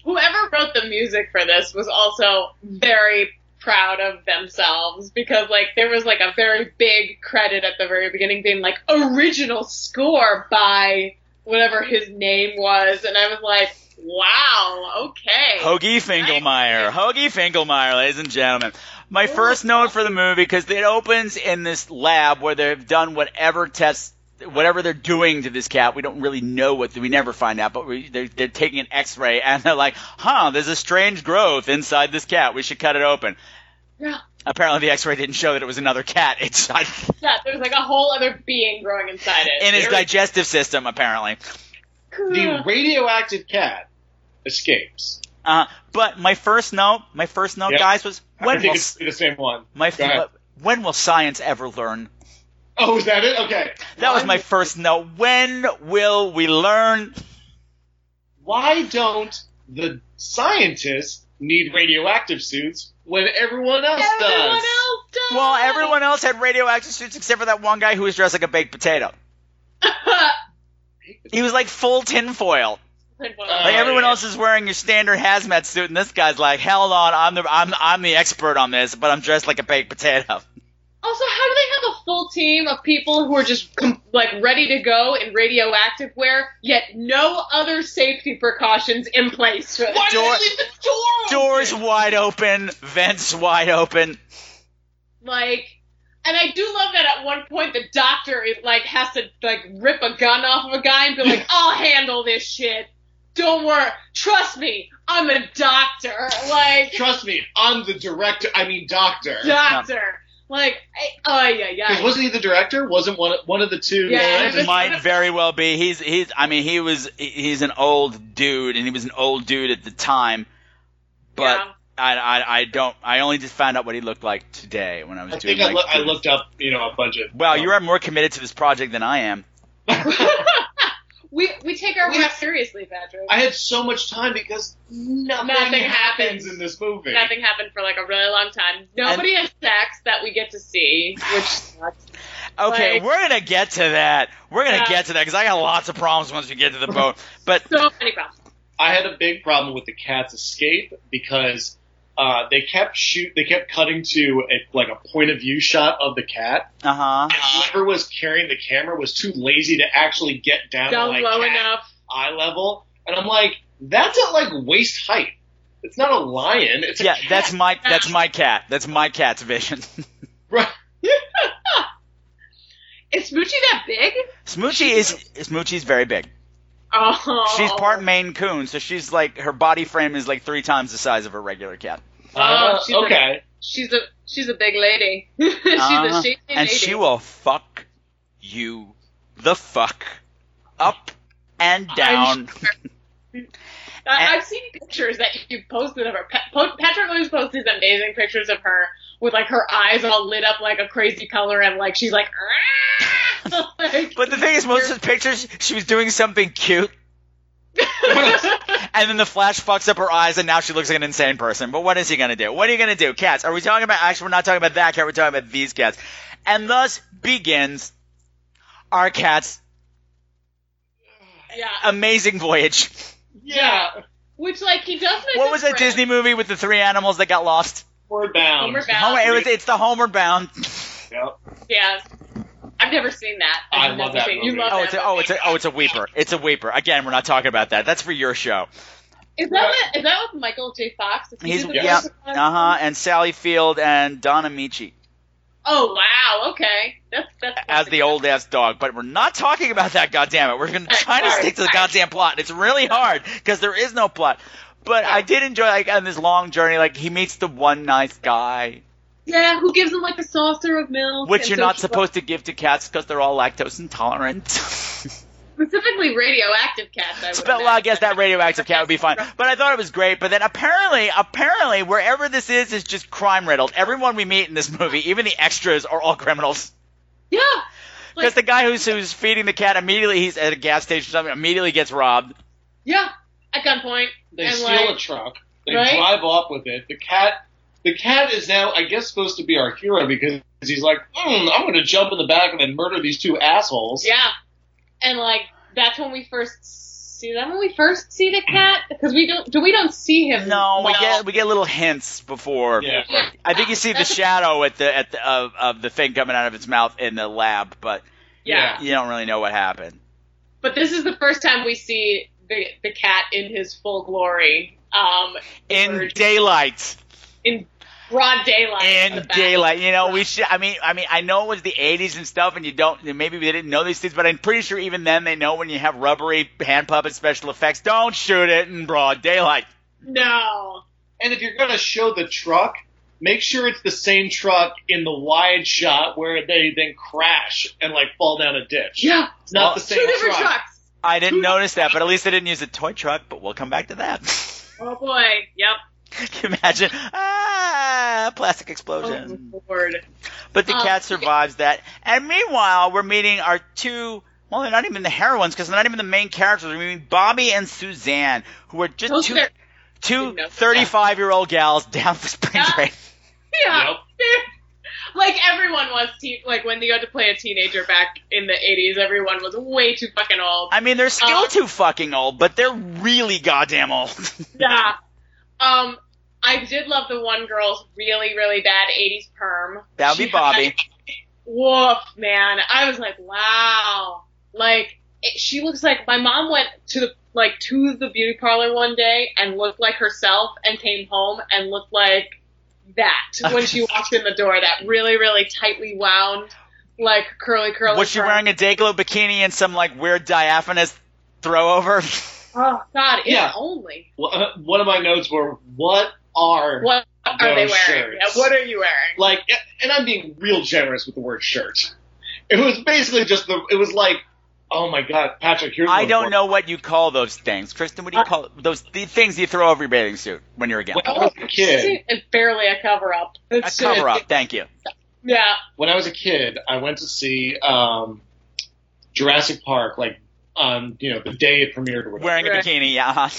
whoever wrote the music for this was also very proud of themselves because like there was like a very big credit at the very beginning being like original score by whatever his name was and I was like wow okay Hoagie Finkelmeyer. Hoagie Finkelmeyer, ladies and gentlemen. My first note for the movie, because it opens in this lab where they've done whatever tests, whatever they're doing to this cat. We don't really know what, we never find out, but we, they're, they're taking an x-ray and they're like, huh, there's a strange growth inside this cat. We should cut it open. yeah Apparently the x-ray didn't show that it was another cat inside, yeah there's like a whole other being growing inside it in his Very digestive system, apparently. The radioactive cat escapes. Uh, but my first note, my first note, Yep. guys, was I when think will, it's the same one. my, Go when will science ever learn? Oh, is that it? Okay. That was my first note. When will we learn? Why don't the scientists need radioactive suits when everyone else everyone does? else does Well, everyone else had radioactive suits except for that one guy who was dressed like a baked potato. He was like full tinfoil. Oh, like Oh, everyone yeah. else is wearing your standard hazmat suit, and this guy's like, "Hell on, I'm the I'm I'm the expert on this, but I'm dressed like a baked potato." Also, how do they have a full team of people who are just com- like ready to go in radioactive wear, yet no other safety precautions in place for them? Why did they leave the door Doors open? wide open, vents wide open. Like, and I do love that at one point the doctor is like has to like rip a gun off of a guy and be like, "I'll handle this shit. Don't worry. Trust me. I'm a doctor. Like, Trust me, I'm the director. I mean, doctor. doctor. Like, I, oh yeah, yeah. wasn't he the director? Wasn't one one of the two? Yeah, it might very well be. He's he's. I mean, he was he's an old dude, and he was an old dude at the time. But Yeah. I, I I don't. I only just found out what he looked like today when I was I doing. think I, like, loo- I looked up, you know, a bunch of. Wow, you're more committed to this project than I am. we we take our We- work seriously, Patrick. I had so much time because nothing, Nothing happens happens. in this movie. Nothing happened for like a really long time. Nobody has sex that we get to see, which sucks. Okay, Like- we're gonna get to that. We're gonna Yeah. get to that because I got lots of problems once we get to the boat. But So many problems. I had a big problem with the cat's escape because uh, they kept shoot, they kept cutting to a, like a point of view shot of the cat, uh huh. and whoever was carrying the camera was too lazy to actually get down, Down to like low cat enough. eye level, and I'm like, that's at like waist height. It's not a lion. It's a Yeah, cat. that's my that's my cat. That's my cat's vision. right. Is Smoochie that big? Smoochie is Smoochie's very big. Oh. She's part Maine Coon, so she's like her body frame is like three times the size of a regular cat. Uh, she's a- okay. She's a she's a big lady. she's Uh-huh. a shapely and lady. she will fuck you the fuck up and down. I, I've seen pictures that you posted of her. Pa- Po- Patrick always posts these amazing pictures of her with like her eyes all lit up like a crazy color and like she's like. Ah! like But the thing is, most of the pictures, she was doing something cute, and then the flash fucks up her eyes, and now she looks like an insane person. But what is he gonna do? What are you gonna do? Cats? Are we talking about? Actually, we're not talking about that cat. We're talking about these cats. And thus begins our cat's yeah, amazing voyage. Yeah. which like he does. miss What was that. Disney movie with the three animals that got lost? We're bound. Homeward Bound. Homer, it was, it's the Homeward Bound. Yep. Yeah, I've never seen that. I I've love that seen- You love Oh, that it's a, oh, it's a, oh, it's a weeper. It's a weeper. Again, we're not talking about that. That's for your show. Is that what, is that with Michael J. Fox? Is he He's the yeah, uh huh. And Sally Field and Don Ameche Oh wow, okay, that's that's as the old ass dog. But we're not talking about that. Goddamn it, we're gonna try to stick to the sorry. goddamn plot. and It's really hard because there is no plot. But I did enjoy like on this long journey. Like he meets the one nice guy, Yeah, who gives him like a saucer of milk? which you're so not supposed to give to cats because they're all lactose intolerant. Specifically radioactive cats. I would But, well, I guess that radioactive cat would be fine. But I thought it was great. But then apparently, apparently, wherever this is, is just crime riddled. Everyone we meet in this movie, even the extras, are all criminals. Yeah. Because Like, the guy who's who's feeding the cat immediately, he's at a gas station or something, immediately gets robbed. yeah, at gunpoint. They and steal like, a truck. They Right? drive off with it. The cat, the cat is now, I guess, supposed to be our hero because he's like, mm, I'm going to jump in the back and then murder these two assholes. Yeah, and like that's when we first see that when we first see the cat because we don't do we don't see him. No, we get we get little hints before. Yeah. Yeah. I think you see the shadow at the at the of, of the thing coming out of its mouth in the lab, but Yeah. you don't really know what happened. but this is the first time we see the the cat in his full glory. Um, In emerge daylight. in broad daylight. in daylight. You know, we should. I mean, I mean, I know it was the '80s and stuff, and you don't. Maybe they didn't know these things, but I'm pretty sure even then they know when you have rubbery hand puppet special effects, don't shoot it in broad daylight. No. And if you're going to show the truck, make sure it's the same truck in the wide shot where they then crash and like fall down a ditch. Yeah. It's not Well- the Two same different truck. trucks. I didn't notice that, but at least they didn't use a toy truck. But we'll come back to that. Oh boy. Yep. Can you imagine? Ah, plastic explosion. Oh, explosion. Lord. But the Um, cat survives that. And meanwhile, we're meeting our two. Well, they're not even the heroines because they're not even the main characters. We're meeting Bobby and Suzanne, who are just Those two, are, two 35 year old gals down for spring Yeah. break. Yeah. Yep. like everyone was teen like when you got to play a teenager back in the 80s everyone was way too fucking old. I mean, they're still Uh, too fucking old, but they're really goddamn old. yeah. Um i did love the one girl's really really bad 80s perm. That would be Bobby. had- woof man. I was like wow. Like it, she looks like my mom went to the like to the beauty parlor one day and looked like herself and came home and looked like that when she walked in the door that really really tightly wound like curly curly Was she perm. wearing a Dayglow bikini and some like weird diaphanous throwover? oh god if Yeah. only Well, uh, One of my notes were, what are what are they wearing shirts. yeah, what are you wearing like and I'm being real generous with the word shirt. It was basically just the it was like, oh my god, Patrick, here's I don't for- know what you call those things. Chrysten, what do you Uh, call those the things you throw over your bathing suit when you're a gal? When I was a kid, it's barely a cover up A cover up, thank you. yeah when I was a kid, I went to see um, Jurassic Park, like on you know the day it premiered or whatever. Wearing a Right. bikini, yeah. uh-huh.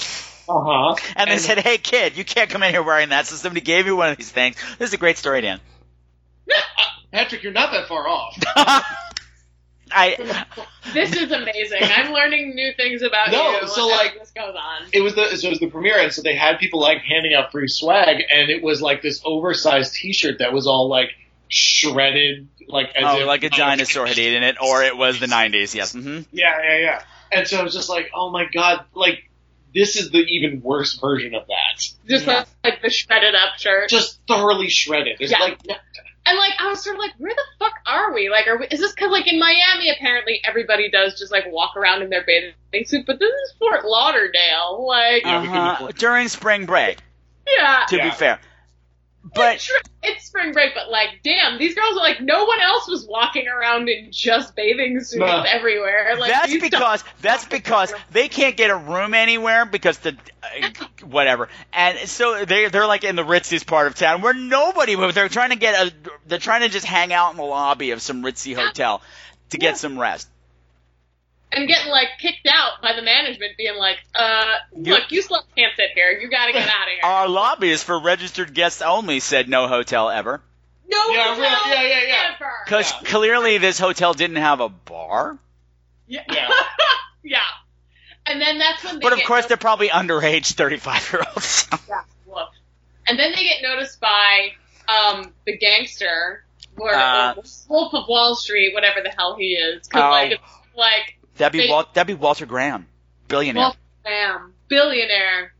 Uh huh. And they said, "Hey, kid, you can't come in here wearing that." So somebody gave you one of these things. This is a great story, Dan. Patrick, you're not that far off. I this is amazing i'm learning new things about No, you so, like- this goes on It was the so it was the premiere, and so they had people like handing out free swag, and it was like this oversized T-shirt that was all like shredded, like as oh, if, like a dinosaur had eaten it, or it was the '90s. Yes. hmm Yeah, yeah, yeah. And so I was just like, oh my god, like this is the even worse version of that. just Yeah. like, like the shredded up shirt Just thoroughly shredded. There's Yeah. like And like I was sort of like, where the fuck are we? Like, are we? Is this because like in Miami apparently everybody does just like walk around in their bathing suit, but this is Fort Lauderdale. Like, Yeah, we couldn't Uh-huh. During spring break, yeah, to Yeah. be fair. But It's, it's spring break, but like, damn, these girls are like, no one else was walking around in just bathing suits No. everywhere. Like, that's because that's because they can't get a room anywhere because the uh, whatever, and so they they're like in the ritziest part of town where nobody. They're trying to get a. They're trying to just hang out in the lobby of some ritzy hotel to get some rest. And getting like kicked out by the management, being like, uh, look, you sluts can't sit here. You gotta get out of here. Our lobby is for registered guests only. Said no hotel ever. no Yeah, hotel really, yeah, yeah, yeah. ever. Because Yeah. clearly this hotel didn't have a bar. Yeah. Yeah. yeah. And then that's when they But of get course, they're probably underage 35 year olds. Yeah, woof. And then they get noticed by um, the gangster, or Uh, Wolf of Wall Street, whatever the hell he is. Because Oh. like, it's like, That'd be Wal- that'd be Walter Graham, billionaire. Wolf, bam, billionaire.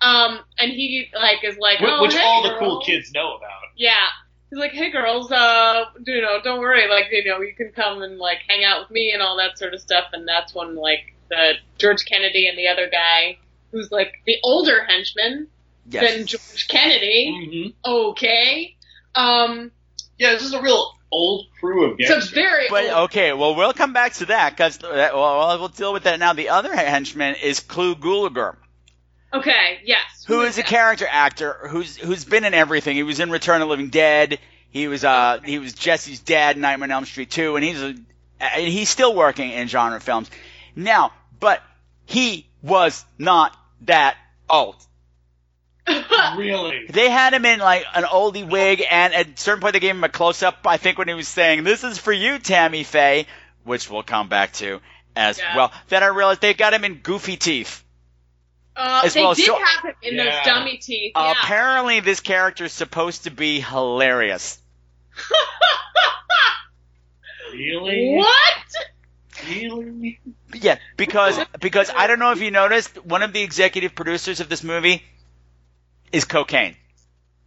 Um, and he like is like, Wh- oh, Which hey, all the cool kids know about. Yeah. He's like, hey girls, uh, you know, don't worry, like, you know, you can come and like hang out with me and all that sort of stuff. And that's when like the George Kennedy and the other guy, who's like the older henchman than. George Kennedy. hmm Okay. Um, Yeah, this is a real old crew of it's a gangsters. very But old- okay, well we'll come back to that because well we'll deal with that now. The other henchman is Clu Gulager, okay, yes. who is a character actor who's who's been in everything. He was in Return of the Living Dead. He was uh he was Jesse's dad in Nightmare on Elm Street 2, and he's a and he's still working in genre films now. But he was not that old. Really? They had him in like an oldie wig, and at a certain point they gave him a close up. I think when he was saying, "This is for you, Tammy Faye," which we'll come back to as Yeah. well. Then I realized they got him in goofy teeth. Uh, as they well, did so- have him in Yeah. those dummy teeth. Yeah. Apparently, this character is supposed to be hilarious. Really? what? Really? Yeah, because because I don't know if you noticed, one of the executive producers of this movie is cocaine.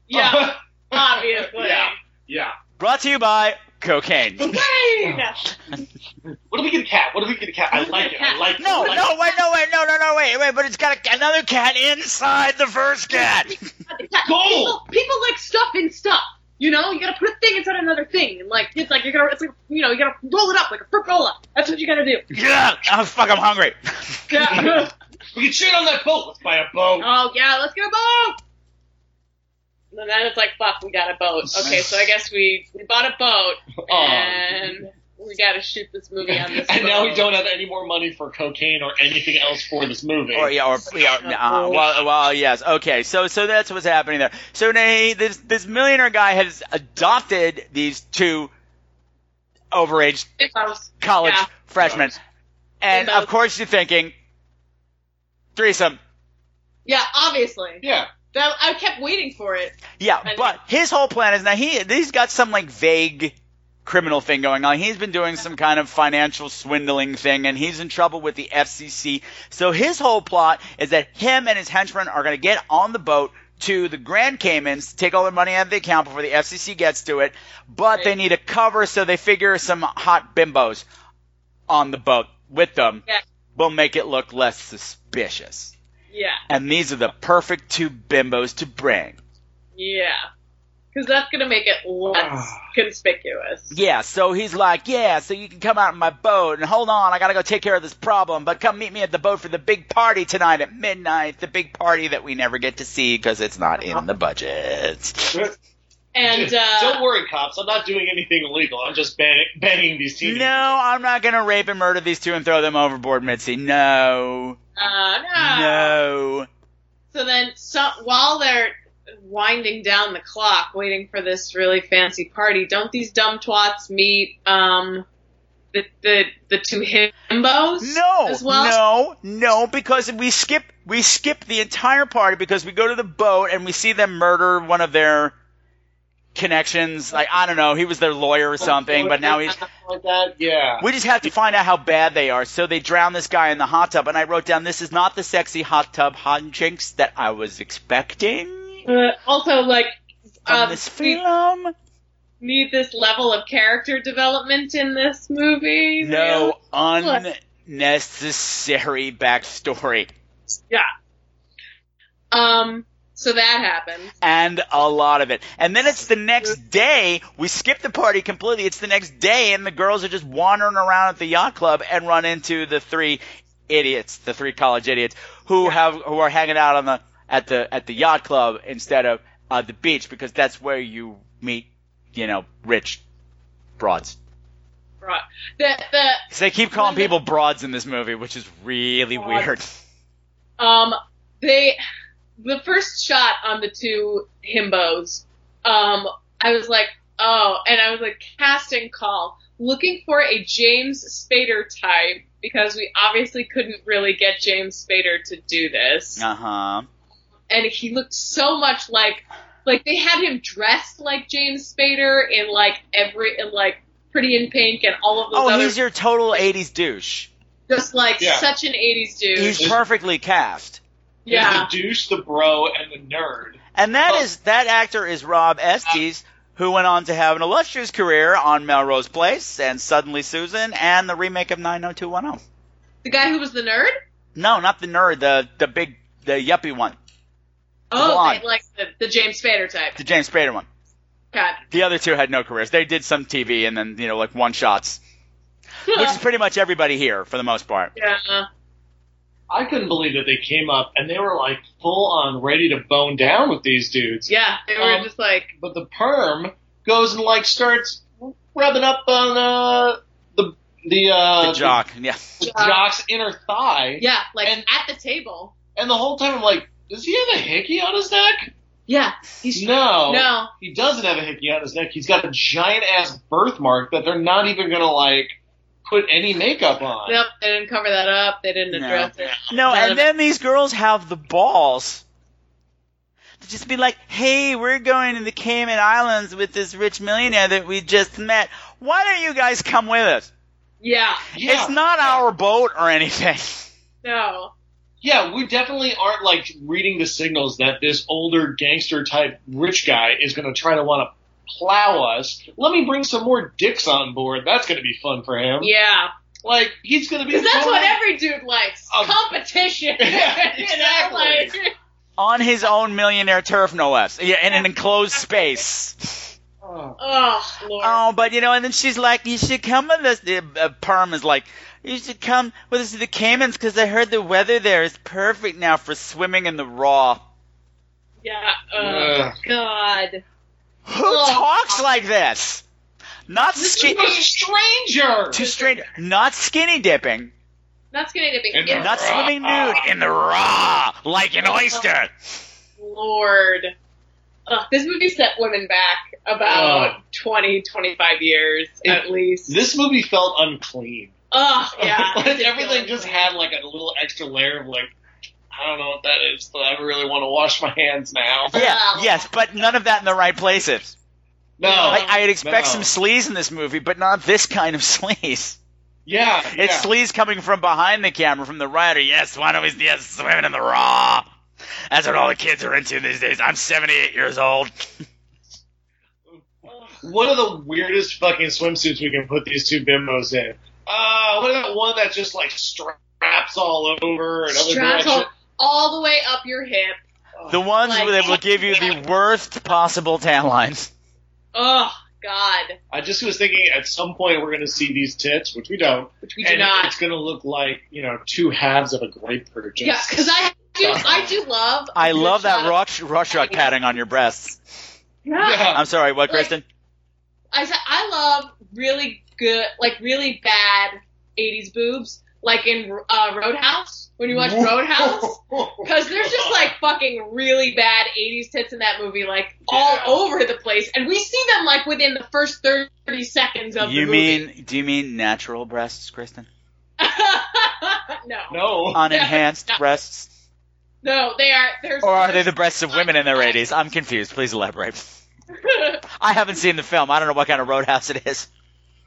Yeah, obviously. Yeah. Yeah. Brought to you by cocaine. Cocaine! What do we get a cat? What do we get a cat? I like it. I like it. No, I like no, it. wait, no, wait, no, no, no, wait, wait, but it's got a, another cat inside the first cat. Gold! People, people like stuff in stuff. You know, you gotta put a thing inside another thing, and like it's like you're gonna, it's like you know, you gotta roll it up like a fruit roll-up. That's what you gotta do. Yeah, oh fuck, I'm hungry. Yeah. We can shit on that boat. Let's buy a boat. oh yeah, let's get a boat. And then it's like, fuck, we got a boat. Okay, so I guess we we bought a boat, Oh. and we gotta shoot this movie on this. and now we don't have any more money for cocaine or anything else for this movie. Or yeah, or yeah, uh, well, well, yes, okay. So, so that's what's happening there. So now this this millionaire guy has adopted these two overage Bimbos. college Yeah. freshmen, and of course you're thinking threesome. Yeah, obviously. Yeah. That, I kept waiting for it. Yeah, And- but his whole plan is now he he's got some like vague criminal thing going on. He's been doing some kind of financial swindling thing and he's in trouble with the FCC. So his whole plot is that him and his henchmen are going to get on the boat to the Grand Caymans, to take all their money out of the account before the FCC gets to it, but they need a cover so they figure some hot bimbos on the boat with them Yeah. will make it look less suspicious. Yeah. And these are the perfect two bimbos to bring. Yeah. Because that's going to make it less ah. conspicuous. Yeah, so he's like, yeah, so you can come out in my boat and hold on, I gotta go take care of this problem, but come meet me at the boat for the big party tonight at midnight, the big party that we never get to see because it's not in the budget. And, uh, Don't worry, cops. I'm not doing anything illegal. I'm just bang- banging these teenagers. No, I'm not gonna rape and murder these two and throw them overboard, Mitzi. No. uh, no. No. So then, so, while they're winding down the clock, waiting for this really fancy party, don't these dumb twats meet, um, the, the, the two himbos? No, As well? no, no, because we skip we skip the entire party because we go to the boat and we see them murder one of their connections. Like I don't know, he was their lawyer or something, but now he's. like that. Yeah. We just have to find out how bad they are. So they drown this guy in the hot tub, and I wrote down this is not the sexy hot tub hijinks that I was expecting Uh, also, like, um, this film. need this level of character development in this movie. No unnecessary backstory. Yeah. Um. So that happens. and a lot of it. And then it's the next day. We skip the party completely. It's the next day, and the girls are just wandering around at the yacht club and run into the three idiots, the three college idiots who have who are hanging out on the at the at the yacht club instead of uh, the beach because that's where you meet, you know, rich broads. Right. The the 'Cause they keep calling people broads in this movie, which is really Broads. weird. Um, they, the first shot on the two himbos, um, I was like, oh, and I was like, casting call, looking for a James Spader type, because we obviously couldn't really get James Spader to do this. Uh huh. And he looked so much like, like they had him dressed like James Spader in like every, in like Pretty in Pink and all of those Oh, other, he's your total '80s douche. just like Yeah. such an 80s dude. He's perfectly cast. Yeah. The douche, the bro, and the nerd. And that Oh. is that actor is Rob Estes, who went on to have an illustrious career on Melrose Place and Suddenly Susan and the remake of 90210. The guy who was the nerd? No, not the nerd, the the big the yuppie one, Oh, blonde. they- like the, the James Spader type. the James Spader one. God. The other two had no careers. They did some TV and then you know like one shots, which is pretty much everybody here for the most part. yeah. I couldn't believe that they came up and they were like full on ready to bone down with these dudes. Yeah, they were Um, just like, But the perm goes and like starts rubbing up on uh, the the uh, The jock, yeah. the jock's inner thigh. yeah, like and- at the table. And the whole time I'm like, does he have a hickey on his neck? Yeah, he's No. no. He doesn't have a hickey on his neck. He's got a giant ass birthmark that they're not even gonna like put any makeup on. Nope, they didn't cover that up. They didn't No. address it. No, None and of then these girls have the balls to just be like, "Hey, we're going to the Cayman Islands with this rich millionaire that we just met. Why don't you guys come with us? Yeah, Yeah. It's not our boat or anything." no. Yeah, we definitely aren't like reading the signals that this older gangster type rich guy is going to try to want to plow us. Let me bring some more dicks on board. That's going to be fun for him. Yeah, Like he's going to be. because that's what every dude likes: Um, competition. Yeah, You know, exactly. like- On his own millionaire turf, no less. Yeah, in an enclosed space. Oh. oh lord. Oh, but you know, and then she's like, "You should come with us." The uh, Perm is like, "You should come with us to the Caymans because I heard the weather there is perfect now for swimming in the raw." yeah. Oh Ugh. God. Who Ugh. talks like this? Not This skinny. is a stranger. Too straight. Not skinny dipping. Not skinny dipping. In the It's- Not swimming nude in the raw like an oh, oyster. Lord. Ugh, this movie set women back about Ugh. 20, 25 years It- at least. This movie felt unclean. Ugh, yeah. like everything just had like a little extra layer of like, I don't know what that is, but I really want to wash my hands now. Yeah, yes, but none of that in the right places. No, Like I'd expect no. some sleaze in this movie, but not this kind of sleaze. Yeah, It's yeah. sleaze coming from behind the camera, from the writer. Yes, why don't we yes, swimming in the raw? That's what all the kids are into these days. I'm 78 years old. One of the weirdest fucking swimsuits we can put these two bimbos in. Uh, what about one that just like straps all over and other Straps all, all the way up your hip. The ones Like- that will give you the worst possible tan lines. Oh, God. I just was thinking at some point we're going to see these tits, which we don't. Which we do and not. It's going to look like you know two halves of a grapefruit. Just Yeah, because I do, I do love. I love that shot of- rush, rush rush patting on your breasts. Yeah. Yeah. I'm sorry, what, Like- Chrysten? I said I love really good, like really bad '80s boobs, like in uh, Roadhouse. When you watch Roadhouse, because there's just like fucking really bad '80s tits in that movie, like all Yeah. over the place, and we see them like within the first 30 seconds of You the movie. mean, do you mean natural breasts, Chrysten? no, no. Unenhanced No. breasts? no, they are. They're, Or are they the breasts of women in their 80s? I'm confused. Please elaborate. I haven't seen the film. I don't know what kind of roadhouse it is.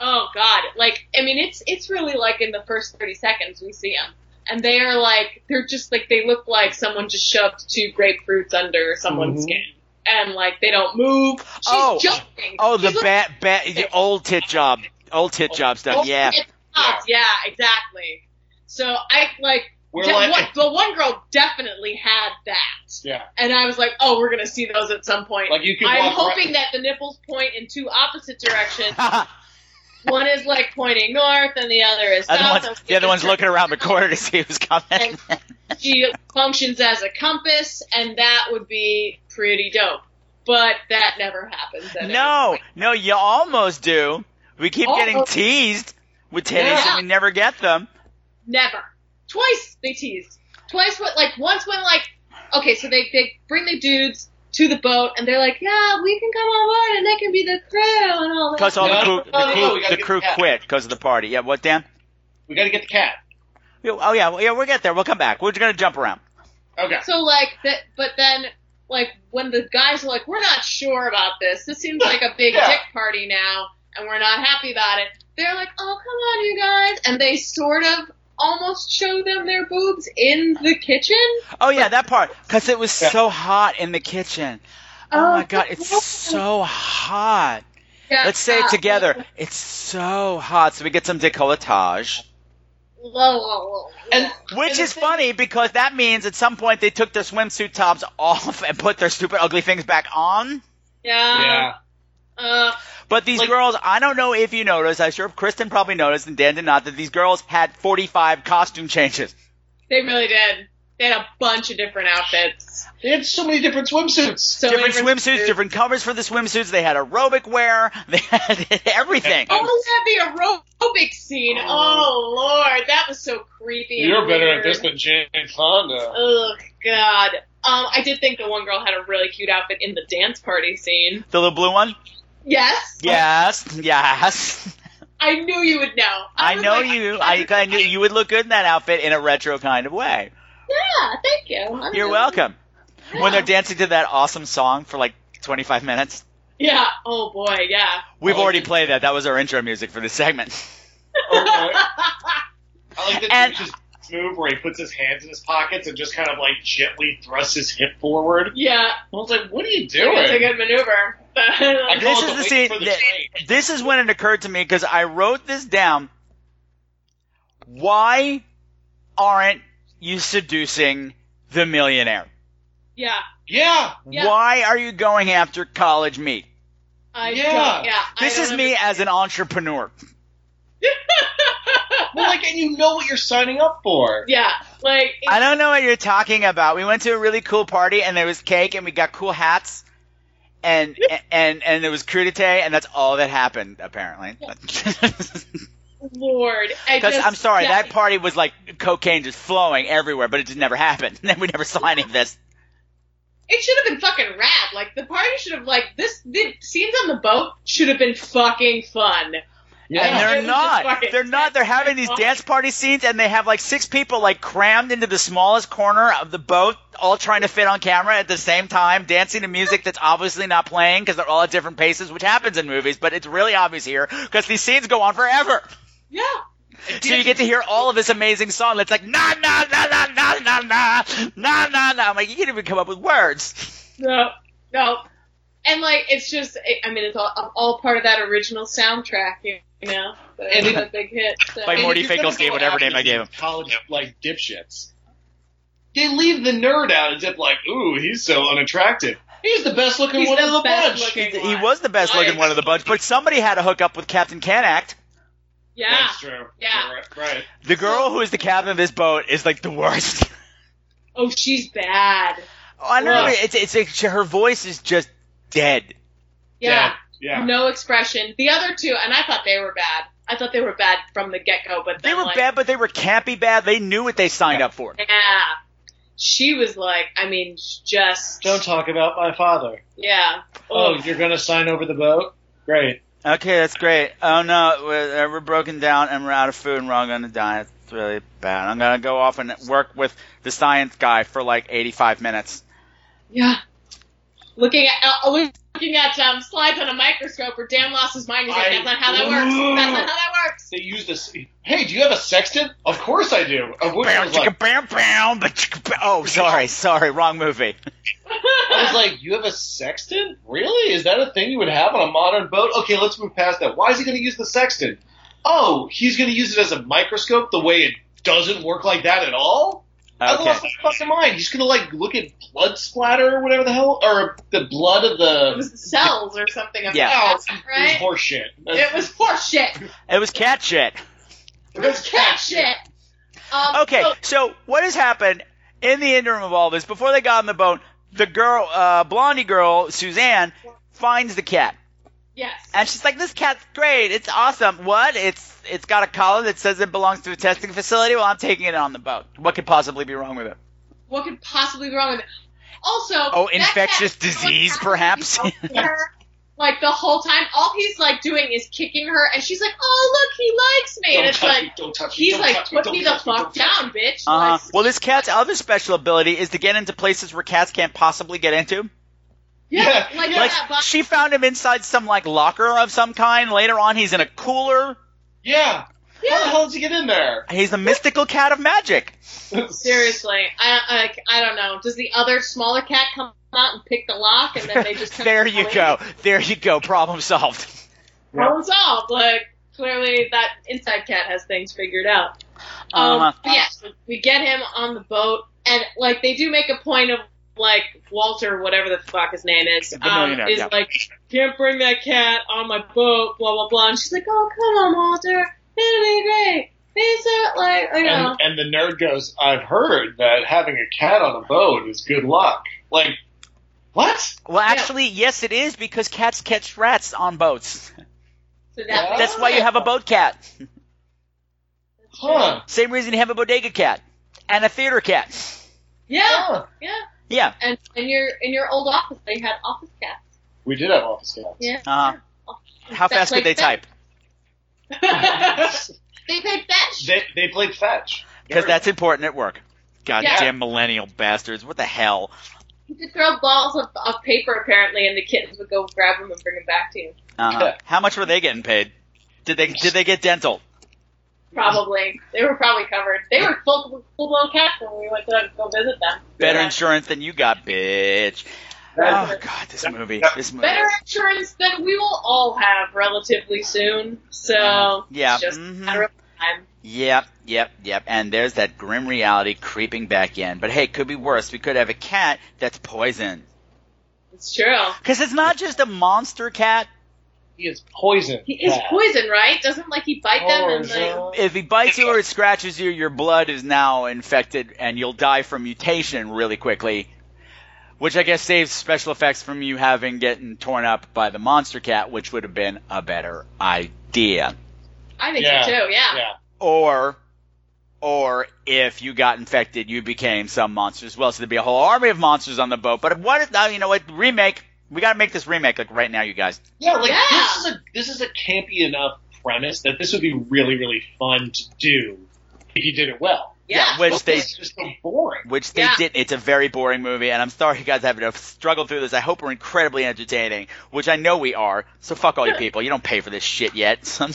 Oh God! Like I mean, it's it's really like in the first thirty seconds we see them, and they are like they're just like they look like someone just shoved two grapefruits under someone's Mhm. skin, and like they don't move. She's Oh. jumping. Oh, the She's bat, bat, the old tit job, old tit job stuff. looking Yeah. at the spots. yeah, exactly. So I like We're de- like, one- the one girl definitely had that, yeah, and I was like, oh, we're gonna see those at some point. like you could I'm hoping right- that the nipples point in two opposite directions. one is like pointing north, and the other is other south. one's, the other one's looking around the corner to see who's coming. She functions as a compass, and that would be pretty dope. But that never happens. no, no, you almost do. We keep getting teased with titties, Yeah. and we never get them. never. Twice they teased. Twice, what? Like once when like, okay, so they they bring the dudes to the boat, and they're like, yeah, we can come on board, and they can be the crew and all that. Because all the crew, no, the crew, we the crew the quit because of the party. Yeah, what, Dan? we got to get the cat. Oh yeah, well, yeah, we'll get there. We'll come back. We're just gonna jump around. Okay. So like that, but then like when the guys are like, we're not sure about this. This seems like a big Yeah. dick party now, and we're not happy about it. They're like, oh come on, you guys, and they sort of almost show them their boobs in the kitchen. Oh yeah, that part because it was Yeah. so hot in the kitchen. Oh, Oh, my god, it's so hot. Yeah, Let's say it together. It's so hot. So we get some decolletage. Whoa, whoa, whoa. And Which and the is thing- funny because that means at some point they took their swimsuit tops off and put their stupid ugly things back on. yeah. Yeah. Uh, But these Like- girls, I don't know if you noticed, I'm sure Chrysten probably noticed and Dan did not, that these girls had 45 costume changes. they really did. They had a bunch of different outfits. They had so many different swimsuits. So different different swimsuits, different covers for the swimsuits. They had aerobic wear. They had everything. Oh, yeah, the aerobic scene. Oh lord, that was so creepy. You're better at this than Jane Fonda. Oh god. Um, I did think the one girl had a really cute outfit in the dance party scene. The little blue one? Yes. Yes, yes. I knew you would know. I was know like, you. I, I knew you would look good in that outfit in a retro kind of way. Yeah, thank you. I'm You're really- welcome. When they're dancing to that awesome song for like 25 minutes. Yeah. Oh boy. Yeah. We've Oh, already yeah. played that. That was our intro music for this segment. Oh boy. I like the And- douche's move where he puts his hands in his pockets and just kind of like gently thrusts his hip forward. yeah. I was like, what are you doing? It's a good maneuver. I This call it is the scene. the that- This is when it occurred to me because I wrote this down. Why aren't you seducing the millionaire? yeah. Yeah. Yeah. Why are you going after college meat? I Yeah. don't. Yeah. This don't is me as an entrepreneur. Well, like, and you know what you're signing up for. Yeah. Like. I don't know what you're talking about. We went to a really cool party and there was cake and we got cool hats. And and and it was crudite and that's all that happened apparently. Lord. Because I'm sorry, yeah. that party was like cocaine just flowing everywhere, but it just never happened. And then we never saw any of this. It should have been fucking rad. Like the party should have like this. The scenes on the boat should have been fucking fun. And they're not. They're not. They're having these dance party scenes, and they have like six people like crammed into the smallest corner of the boat, all trying to fit on camera at the same time, dancing to music that's obviously not playing because they're all at different paces, which happens in movies, but it's really obvious here because these scenes go on forever. Yeah. So you get to hear all of this amazing song that's like na na na na na na na na na na. I'm like, you can't even come up with words. No. No. And like it's just, I mean, it's all, all part of that original soundtrack. You know. And it's it- a big hit. So. By Morty if you're gonna Finkelstein, go whatever name I gave him. College like dipshits. They leave the nerd out as if like, ooh, he's so unattractive. He's the best looking He's one the of the bunch. He was the best looking one of the bunch, but somebody had to hook up with Captain Canact. Yeah. That's true. Yeah. Right. right. The girl who is the captain of this boat is like the worst. Oh, she's bad. Oh, I know. Ugh. It's it's like her voice is just dead. Yeah. Yeah. No expression. The other two, and I thought they were bad. I thought they were bad from the get go, but They were like, bad, but they were campy bad. They knew what they signed up for. Yeah. She was like, I mean, just. Don't talk about my father. Yeah. Oh, Ugh. you're gonna sign over the boat? Great. Okay, that's great. Oh no, we're, uh, we're broken down and we're out of food and we're all gonna die. It's really bad. I'm gonna go off and work with the science guy for like 85 minutes. Yeah. Looking at uh, looking at um, slides on a microscope, or Dan lost his mind. He's like, I- "That's not how that works. That's not how that works." They use this. Hey, do you have a sextant? Of course I do. Of which I Bam, was like, chicka, bam, bam, ba- chicka, ba- Oh, sorry, sorry, wrong movie. I was like, you have a sextant? Really? Is that a thing you would have on a modern boat? Okay, let's move past that. Why is he going to use the sextant? Oh, he's going to use it as a microscope the way it doesn't work like that at all? I lost my fucking mind. He's gonna like look at blood splatter or whatever the hell, or the blood of the. It was the cells or something. Of Yeah. the Oh, cat, it was right? horseshit. It was horse shit. It was cat shit. It was cat shit. Um, Okay, so- so what has happened in the interim of all this, before they got on the boat, the girl, uh, blondie girl, Suzanne, finds the cat. Yes. And she's like, "This cat's great. It's awesome. What? It's it's got a collar that says it belongs to a testing facility. Well, I'm taking it on the boat. What could possibly be wrong with it? what could possibly be wrong with it? Also, Oh, that infectious cat- disease, perhaps? her, like the whole time, all he's like doing is kicking her, and she's like, "Oh, look, he likes me," and Don't it's touch like. me, don't touch me, He's don't like, touch me, put don't me the touch me, fuck down, bitch. Uh huh. Like, Well, this cat's other special ability is to get into places where cats can't possibly get into. Yeah, Yeah. like, Like that, she found him inside some like locker of some kind. Later on, he's in a cooler. Yeah. How the yeah, hell did he get in there? He's the mystical cat of magic. seriously, I, I, I don't know. Does the other smaller cat come out and pick the lock, and then they just there you go. There you go. Problem solved. Problem solved. Like clearly, that inside cat has things figured out. Um, Uh-huh. but yeah, so we get him on the boat, and like they do make a point of like Walter, whatever the fuck his name is, um, is yeah. like can't bring that cat on my boat, blah blah blah. And she's like, oh come on, Walter, it'll be great. He's so like you know. And, and the nerd goes, I've heard that having a cat on a boat is good luck. Like, what? Well, actually, yes, it is because cats catch rats on boats. So that That's why you have a boat cat. Huh. Same reason you have a bodega cat and a theater cat. yeah, Huh. yeah. Yeah. And in your in your old office, they had office cats. We did have office cats. Yeah. Uh, how fast could they played type? they played fetch. They, they played fetch. Because that's important at work. Goddamn Yeah. millennial bastards! What the hell? You could throw balls of, of paper apparently, and the kittens would go grab them and bring them back to you. Uh-huh. How much were they getting paid? Did they did they get dental? Probably. They were probably covered. They were full full blown cats when we went to go visit them. Better Yeah. insurance than you got, bitch. Oh god, this movie. This movie. Better insurance than we will all have relatively soon. So Uh-huh. Yeah. it's just Mhm. a matter of time. Yep, yep, yep. And there's that grim reality creeping back in. But hey, it could be worse. We could have a cat that's poisoned. It's true. Because it's not just a monster cat. He is poison. He is cat. poison, right? Doesn't like he bite them and like If he bites you or it scratches you, your blood is now infected and you'll die from mutation really quickly. Which I guess saves special effects from you having getting torn up by the monster cat, which would have been a better idea. I think Yeah. so too. Yeah. Yeah. Or, or if you got infected, you became some monster as well. So there'd be a whole army of monsters on the boat. But what? If, now you know what? Remake. We got to make this remake like right now, you guys. Yeah, like Yeah. this is a this is a campy enough premise that this would be really really fun to do if you did it well. Yeah. which they It's just so boring. which they Yeah. did. It's a very boring movie, and I'm sorry you guys having to struggle through this. I hope we're incredibly entertaining, which I know we are. So fuck all you people. You don't pay for this shit yet.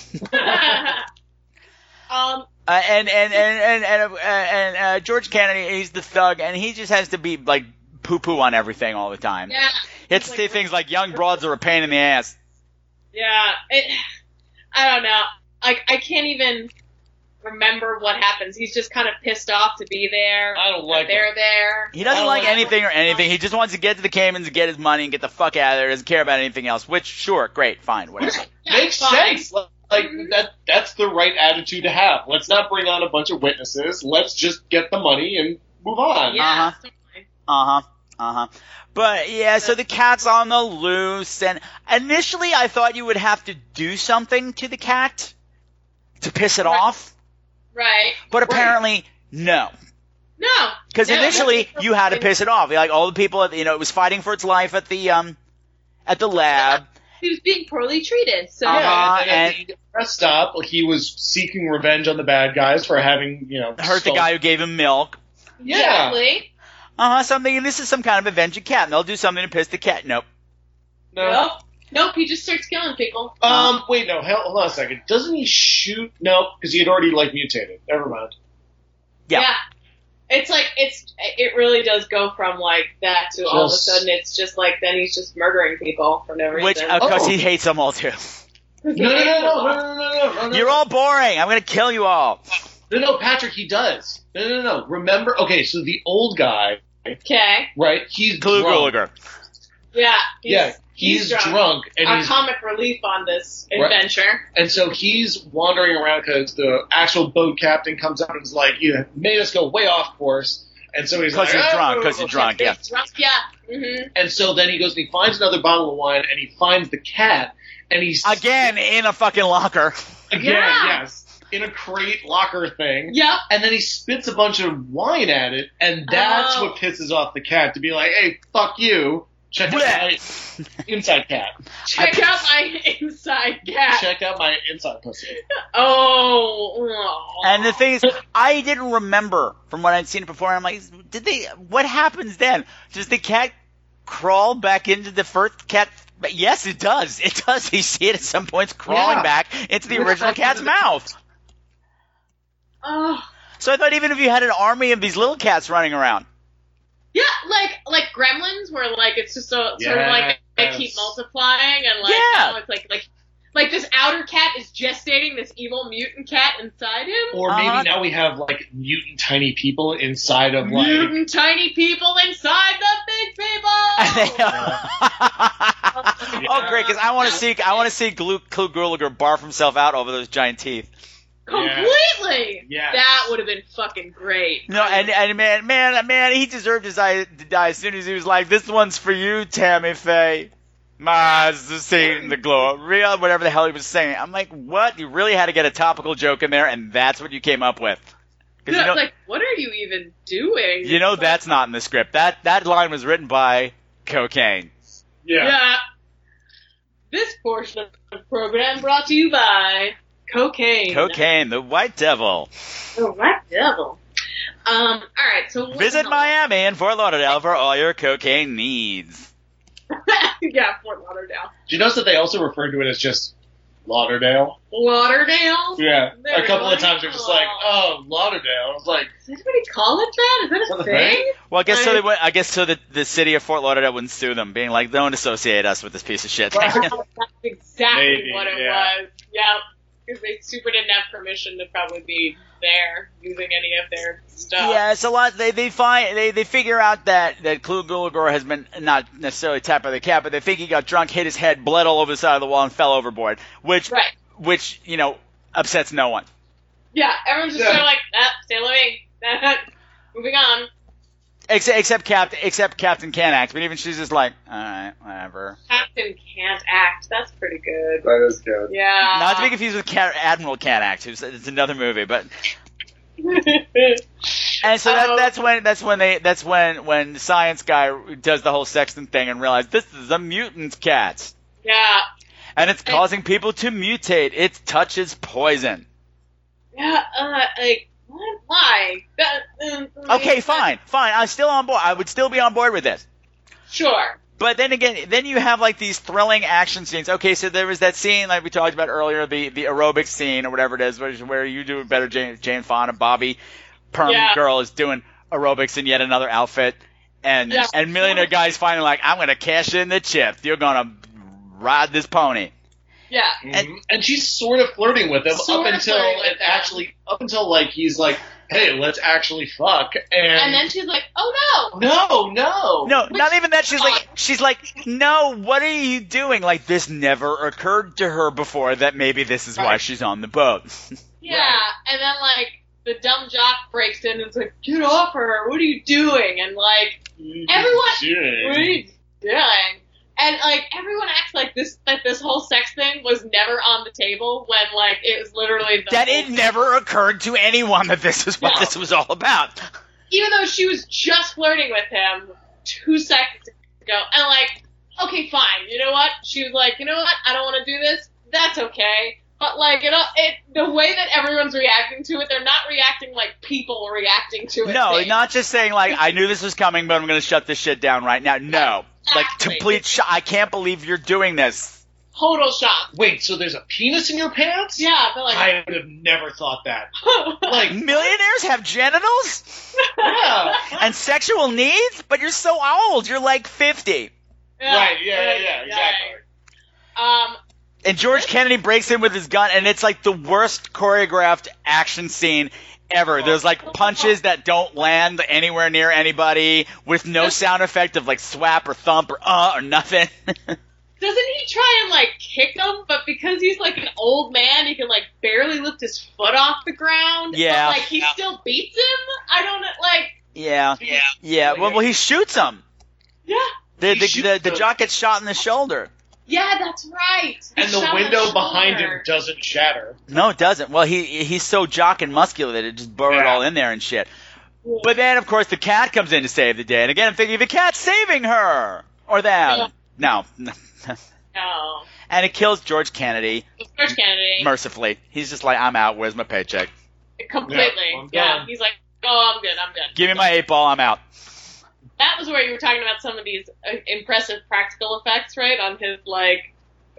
um. Uh, and and and and and, uh, and uh, George Kennedy, he's the thug, and he just has to be like poo poo on everything all the time. Yeah. He has to say things like "young broads are a pain in the ass." Yeah. It. I don't know. Like I can't even remember what happens. He's just kind of pissed off to be there. I don't like They're it. there. He doesn't like like- anything or anything. He just wants to get to the Caymans and get his money and get the fuck out of there. He doesn't care about anything else. Which, sure, great, fine, whatever. Yeah, Makes fine. sense. Like, like, Mhm. that that's the right attitude to have. Let's not bring on a bunch of witnesses. Let's just get the money and move on. Yeah. Uh-huh. Uh huh. Uh huh. But yeah, so the cat's on the loose, and initially I thought you would have to do something to the cat to piss it Right. off, Right. but apparently no. No. Because No, initially that's- you had to piss it off. Like all the people, at, you know, it was fighting for its life at the um at the lab. He was being poorly treated. So Uh-huh. Yeah, and, and- at the he was seeking revenge on the bad guys for having, you know, Hurt the guy who gave him milk. Yeah. Exactly. Uh huh. Something. This is some kind of avenging cat, and they'll do something to piss the cat. Nope. No. Nope. Nope, he just starts killing people. Um, wait, no, hell, hold on a second. Doesn't he shoot? No, because he had already like mutated. Never mind. Yeah. yeah. It's like it's it really does go from like that to just, all of a sudden it's just like then he's just murdering people for no reason. Which of course oh. he hates them all too. No no no, no, no, no, no, no, no, You're all boring. I'm gonna kill you all. No, no, Patrick, he does. No, no, no. Remember? Okay, so the old guy Okay. right? He's Clu drunk. Gulager. Yeah. He's, Yeah, he's, drunk, and Our he's comic relief on this Right. adventure. and so he's wandering around because the actual boat captain comes up and is like, "You made us go way off course." And so he's 'Cause like, you're "Ah, drunk, blah, 'cause blah, you're drunk, yeah. Drunk, yeah. hmm And so then he goes and he finds another bottle of wine and he finds the cat and he's Again, in a fucking locker. again, Yeah. yes, in a crate locker thing. Yep. And then he spits a bunch of wine at it, and that's Oh. what pisses off the cat to be like, "Hey, fuck you! Check out my inside cat. Check out my inside cat. Check out my inside pussy." Oh. And the thing is, I didn't remember from what I'd seen it before. I'm like, did they? What happens then? Does the cat crawl back into the first cat? But yes, it does. It does. You see it at some points crawling Yeah. back into the Yeah, original cat's mouth. Oh. So I thought even if you had an army of these little cats running around, Yeah, like like Gremlins, where like it's just so sort of like they Yes. keep multiplying, and like Yeah. now it's like like like this outer cat is gestating this evil mutant cat inside him. Or maybe Uh-huh. now we have like mutant tiny people inside of like. mutant tiny people inside the big people. oh great, because I want to see I want to see Glue Clu Gulager barf himself out over those giant teeth. Completely. Yes. That would have been fucking great. No, and and man, man, man, he deserved his eye to die as soon as he was like, "This one's for you, Tammy Faye." Maz the seeing the glow, real whatever the hell he was saying. I'm like, what? You really had to get a topical joke in there, and that's what you came up with. 'Cause Yeah, you know, like, what are you even doing? you know that's not in the script. That that line was written by Cocaine. Yeah. Yeah. This portion of the program brought to you by cocaine. Cocaine, the White Devil. The White Devil. Um. All right. So Visit Miami and Fort Lauderdale for all your cocaine needs. yeah, Fort Lauderdale. Do you notice that they also refer to it as just Lauderdale? Lauderdale. Yeah. They're a couple like, of times they're just like, oh, Lauderdale. I was like, Does anybody call it that? Is that a Is that thing? thing? Well, I guess so. Right. They, went- I guess so. The the city of Fort Lauderdale wouldn't sue them, being like, "Don't associate us with this piece of shit." That's exactly Maybe, what it yeah. was. Yep. Because they super didn't have permission to probably be there using any of their stuff. Yeah, it's a lot. They they find they, they figure out that that Clu Gulager has been not necessarily tapped by the cat, but they think he got drunk, hit his head, bled all over the side of the wall, and fell overboard. Which Right. which you know upsets no one. Yeah. Everyone's just Yeah. sort of like, ah, stay living. Moving on. Except except Captain except Captain can't act, but even she's just like, all right, whatever. Captain can't act. That's pretty good. that is good. Yeah. Not to be confused with Cat, Admiral Can't Act, who's it's another movie, but And so that, Oh. that's when that's when they that's when when the science guy does the whole sextant thing and realizes this is a mutant cat yeah. and it's causing people to mutate. It touches poison. Yeah. Uh, like, what? Why? Um, Okay, fine, fine. I'm still on board. I would still be on board with this. Sure. But then again, then you have like these thrilling action scenes. Okay, so there was that scene like we talked about earlier, the the aerobic scene or whatever it is, where, where you do it better, Jane, Jane Fonda, Bobby, perm Yeah. girl is doing aerobics in yet another outfit, and Yeah. and millionaire guy's finally like, I'm gonna cash in the chip. You're gonna ride this pony. Yeah. Mhm. And, she's sort of flirting with him Sort up of until flirting with it him. actually up until like he's like, hey, let's actually fuck, and, And then she's like, oh no. no, no, No, Which- not even that. She's like, she's like, no. What are you doing? Like this never occurred to her before that maybe this is why Right. she's on the boat. Yeah. And then like the dumb jock breaks in and is like, get off her. What are you doing? And like, everyone, what are you doing? And like everyone acts like this that this whole sex thing was never on the table when like it was literally the that it never occurred to anyone that this is what No. this was all about. even though she was just flirting with him two seconds ago. And like, okay, fine. You know what? She was like, you know what? I don't want to do this. That's okay. But like, you know, it the way that everyone's reacting to it, they're not reacting like people reacting to it. No, not just saying like I knew this was coming, but I'm going to shut this shit down right now. No, like complete. Sh- I can't believe you're doing this. total shock. Wait, so there's a penis in your pants? Yeah, they're like, I would have never thought that. Like, Millionaires have genitals yeah. and sexual needs, but you're so old. You're like 50. Yeah, Right, yeah, yeah, yeah, exactly. Um, And George Kennedy breaks in with his gun, and it's like the worst choreographed action scene ever. There's like punches that don't land anywhere near anybody with no sound effect of like swap or thump or uh or nothing. Doesn't he try and like kick him? But because he's like an old man, he can like barely lift his foot off the ground. Yeah. But, like he still beats him. I don't. Like yeah. Yeah. Yeah. Well, well he shoots him. yeah, The He the, the, the jock gets shot in the shoulder. Yeah, that's right. He And the shot window his behind him doesn't shatter. No, it doesn't. Well, he he's so jock and muscular that it just burrowed Yeah. all in there and shit. But then, of course, the cat comes in to save the day. And again, I'm thinking the cat's saving her or them. No. No, and it kills George Kennedy George Kennedy mercifully. He's just like, I'm out. Where's my paycheck? completely. Yeah, Yeah, he's like, oh, I'm good. I'm good. Give me my eight ball. I'm out. That was where you were talking about some of these uh, impressive practical effects, right? On his like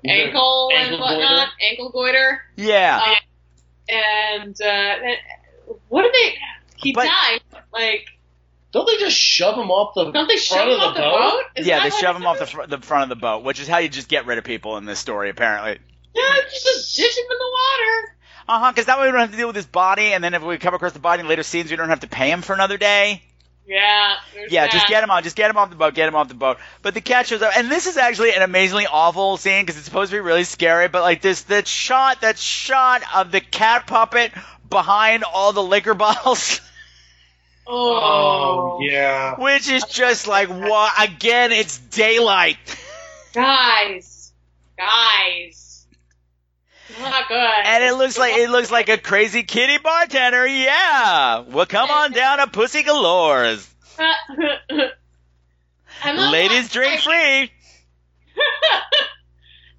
ankle, Ankle and whatnot, ankle goiter. Yeah. Uh, and uh, what did they? He But- died. Like, Don't they just shove him off the don't they shove front him of the off the boat? boat? Yeah, they what shove him off the, fr- the front of the boat, which is how you just get rid of people in this story, apparently. Yeah, just ditch him in the water. Uh huh. Because that way we don't have to deal with his body, and then if we come across the body in later scenes, we don't have to pay him for another day. Yeah. there's Yeah, just get him on, just get him off the boat, get him off the boat. But the cat shows up, and this is actually an amazingly awful scene because it's supposed to be really scary. But like this, that shot, that shot of the cat puppet behind all the liquor bottles, oh. oh, yeah. which is just like what? Again, it's daylight. guys, guys, not good. And it looks like it looks like a crazy kitty bartender. Yeah, well, come on down to Pussy Galore's. Ladies drink free.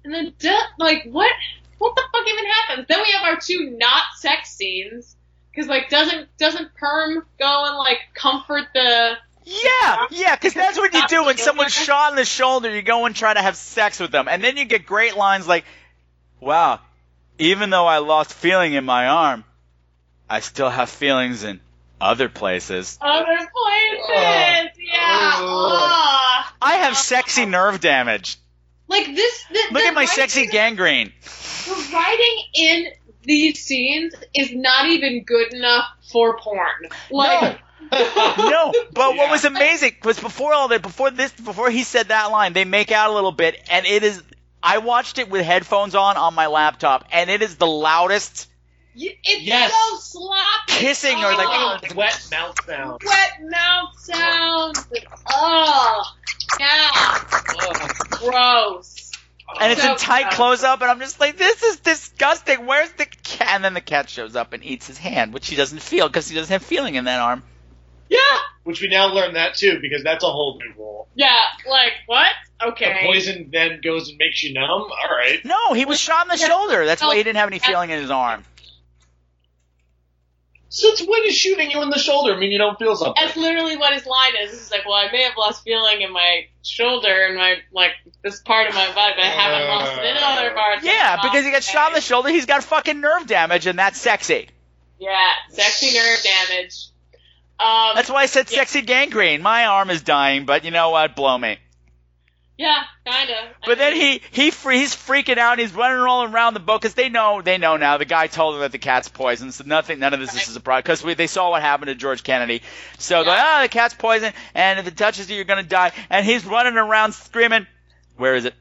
and then, like, what? What the fuck even happens? Then we have our two not sex scenes. Cause like, doesn't doesn't Perm go and like comfort the? Yeah, yeah, because that's what you do when someone's shot in the shoulder. You go and try to have sex with them, and then you get great lines like, "Wow, even though I lost feeling in my arm, I still have feelings in other places. Other places, Ugh. yeah. Ugh. Ugh. I have sexy nerve damage. Like this. The, Look the at my writing- sexy gangrene." The writing in these scenes is not even good enough for porn. Like, no, but what was amazing was before all that, before this, before he said that line, they make out a little bit, and it is. I watched it with headphones on on my laptop, and it is the loudest y- it's Yes. so sloppy. kissing or like Oh, wet mouth sound. wet mouth sounds. Oh, yeah, gross. and it's So in tight gross. close up, and I'm just like, this is disgusting. Where's the cat? And then the cat shows up and eats his hand, which he doesn't feel because he doesn't have feeling in that arm. Yeah, Which we now learn that too, because that's a whole new rule. yeah. Like what? Okay. The poison then goes and makes you numb. All right. No, he was shot in the shoulder. That's why he didn't have any feeling in his arm. Since when is shooting you in the shoulder mean you don't feel something? That's literally what his line is. He's like, "Well, I may have lost feeling in my shoulder and my like this part of my body, but I haven't lost it in uh. other parts." of Yeah, my because he got shot in the shoulder. He's got fucking nerve damage, and that's sexy. Yeah, sexy nerve damage. Um, That's why I said Yeah. sexy gangrene. My arm is dying, but you know what? Blow me. yeah, kind of. But then he he free, he's freaking out. He's running all around the boat because they know they know now. The guy told them that the cat's poisoned, so nothing none of this is a surprise because they saw what happened to George Kennedy. So they're like, Yeah. oh, the cat's poisoned, and if it touches you, you're gonna die. And he's running around screaming, "Where is it?"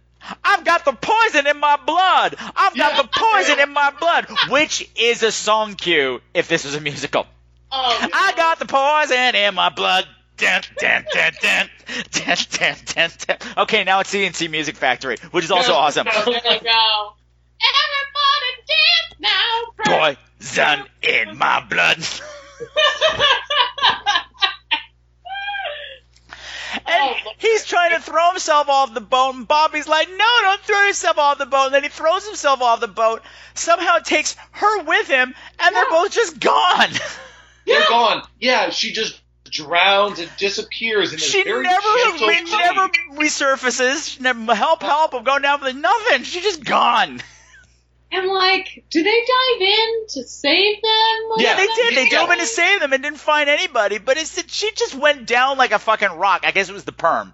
I've got the poison in my blood. I've got Yeah. the poison in my blood, which is a song cue if this was a musical. Oh, I got the poison in my blood. Dun, dun, dun. Okay, now it's C+C Music Factory, which is also awesome. There you go. Everybody dance now. Poison in my blood. And Oh, he's trying to throw himself off the boat, and Bobby's like, "No, don't throw yourself off the boat." And then he throws himself off the boat. Somehow takes her with him, and they're both just gone. They're gone. Yeah, she just drowns and disappears in this She very never, gentle re- way. never resurfaces. She never help, help. I'm going down for the nothing. She's just gone. And like, do they dive in to save them? Like, Yeah, They did. They Yeah. dove in to save them and didn't find anybody. But it's that she just went down like a fucking rock. I guess it was the perm.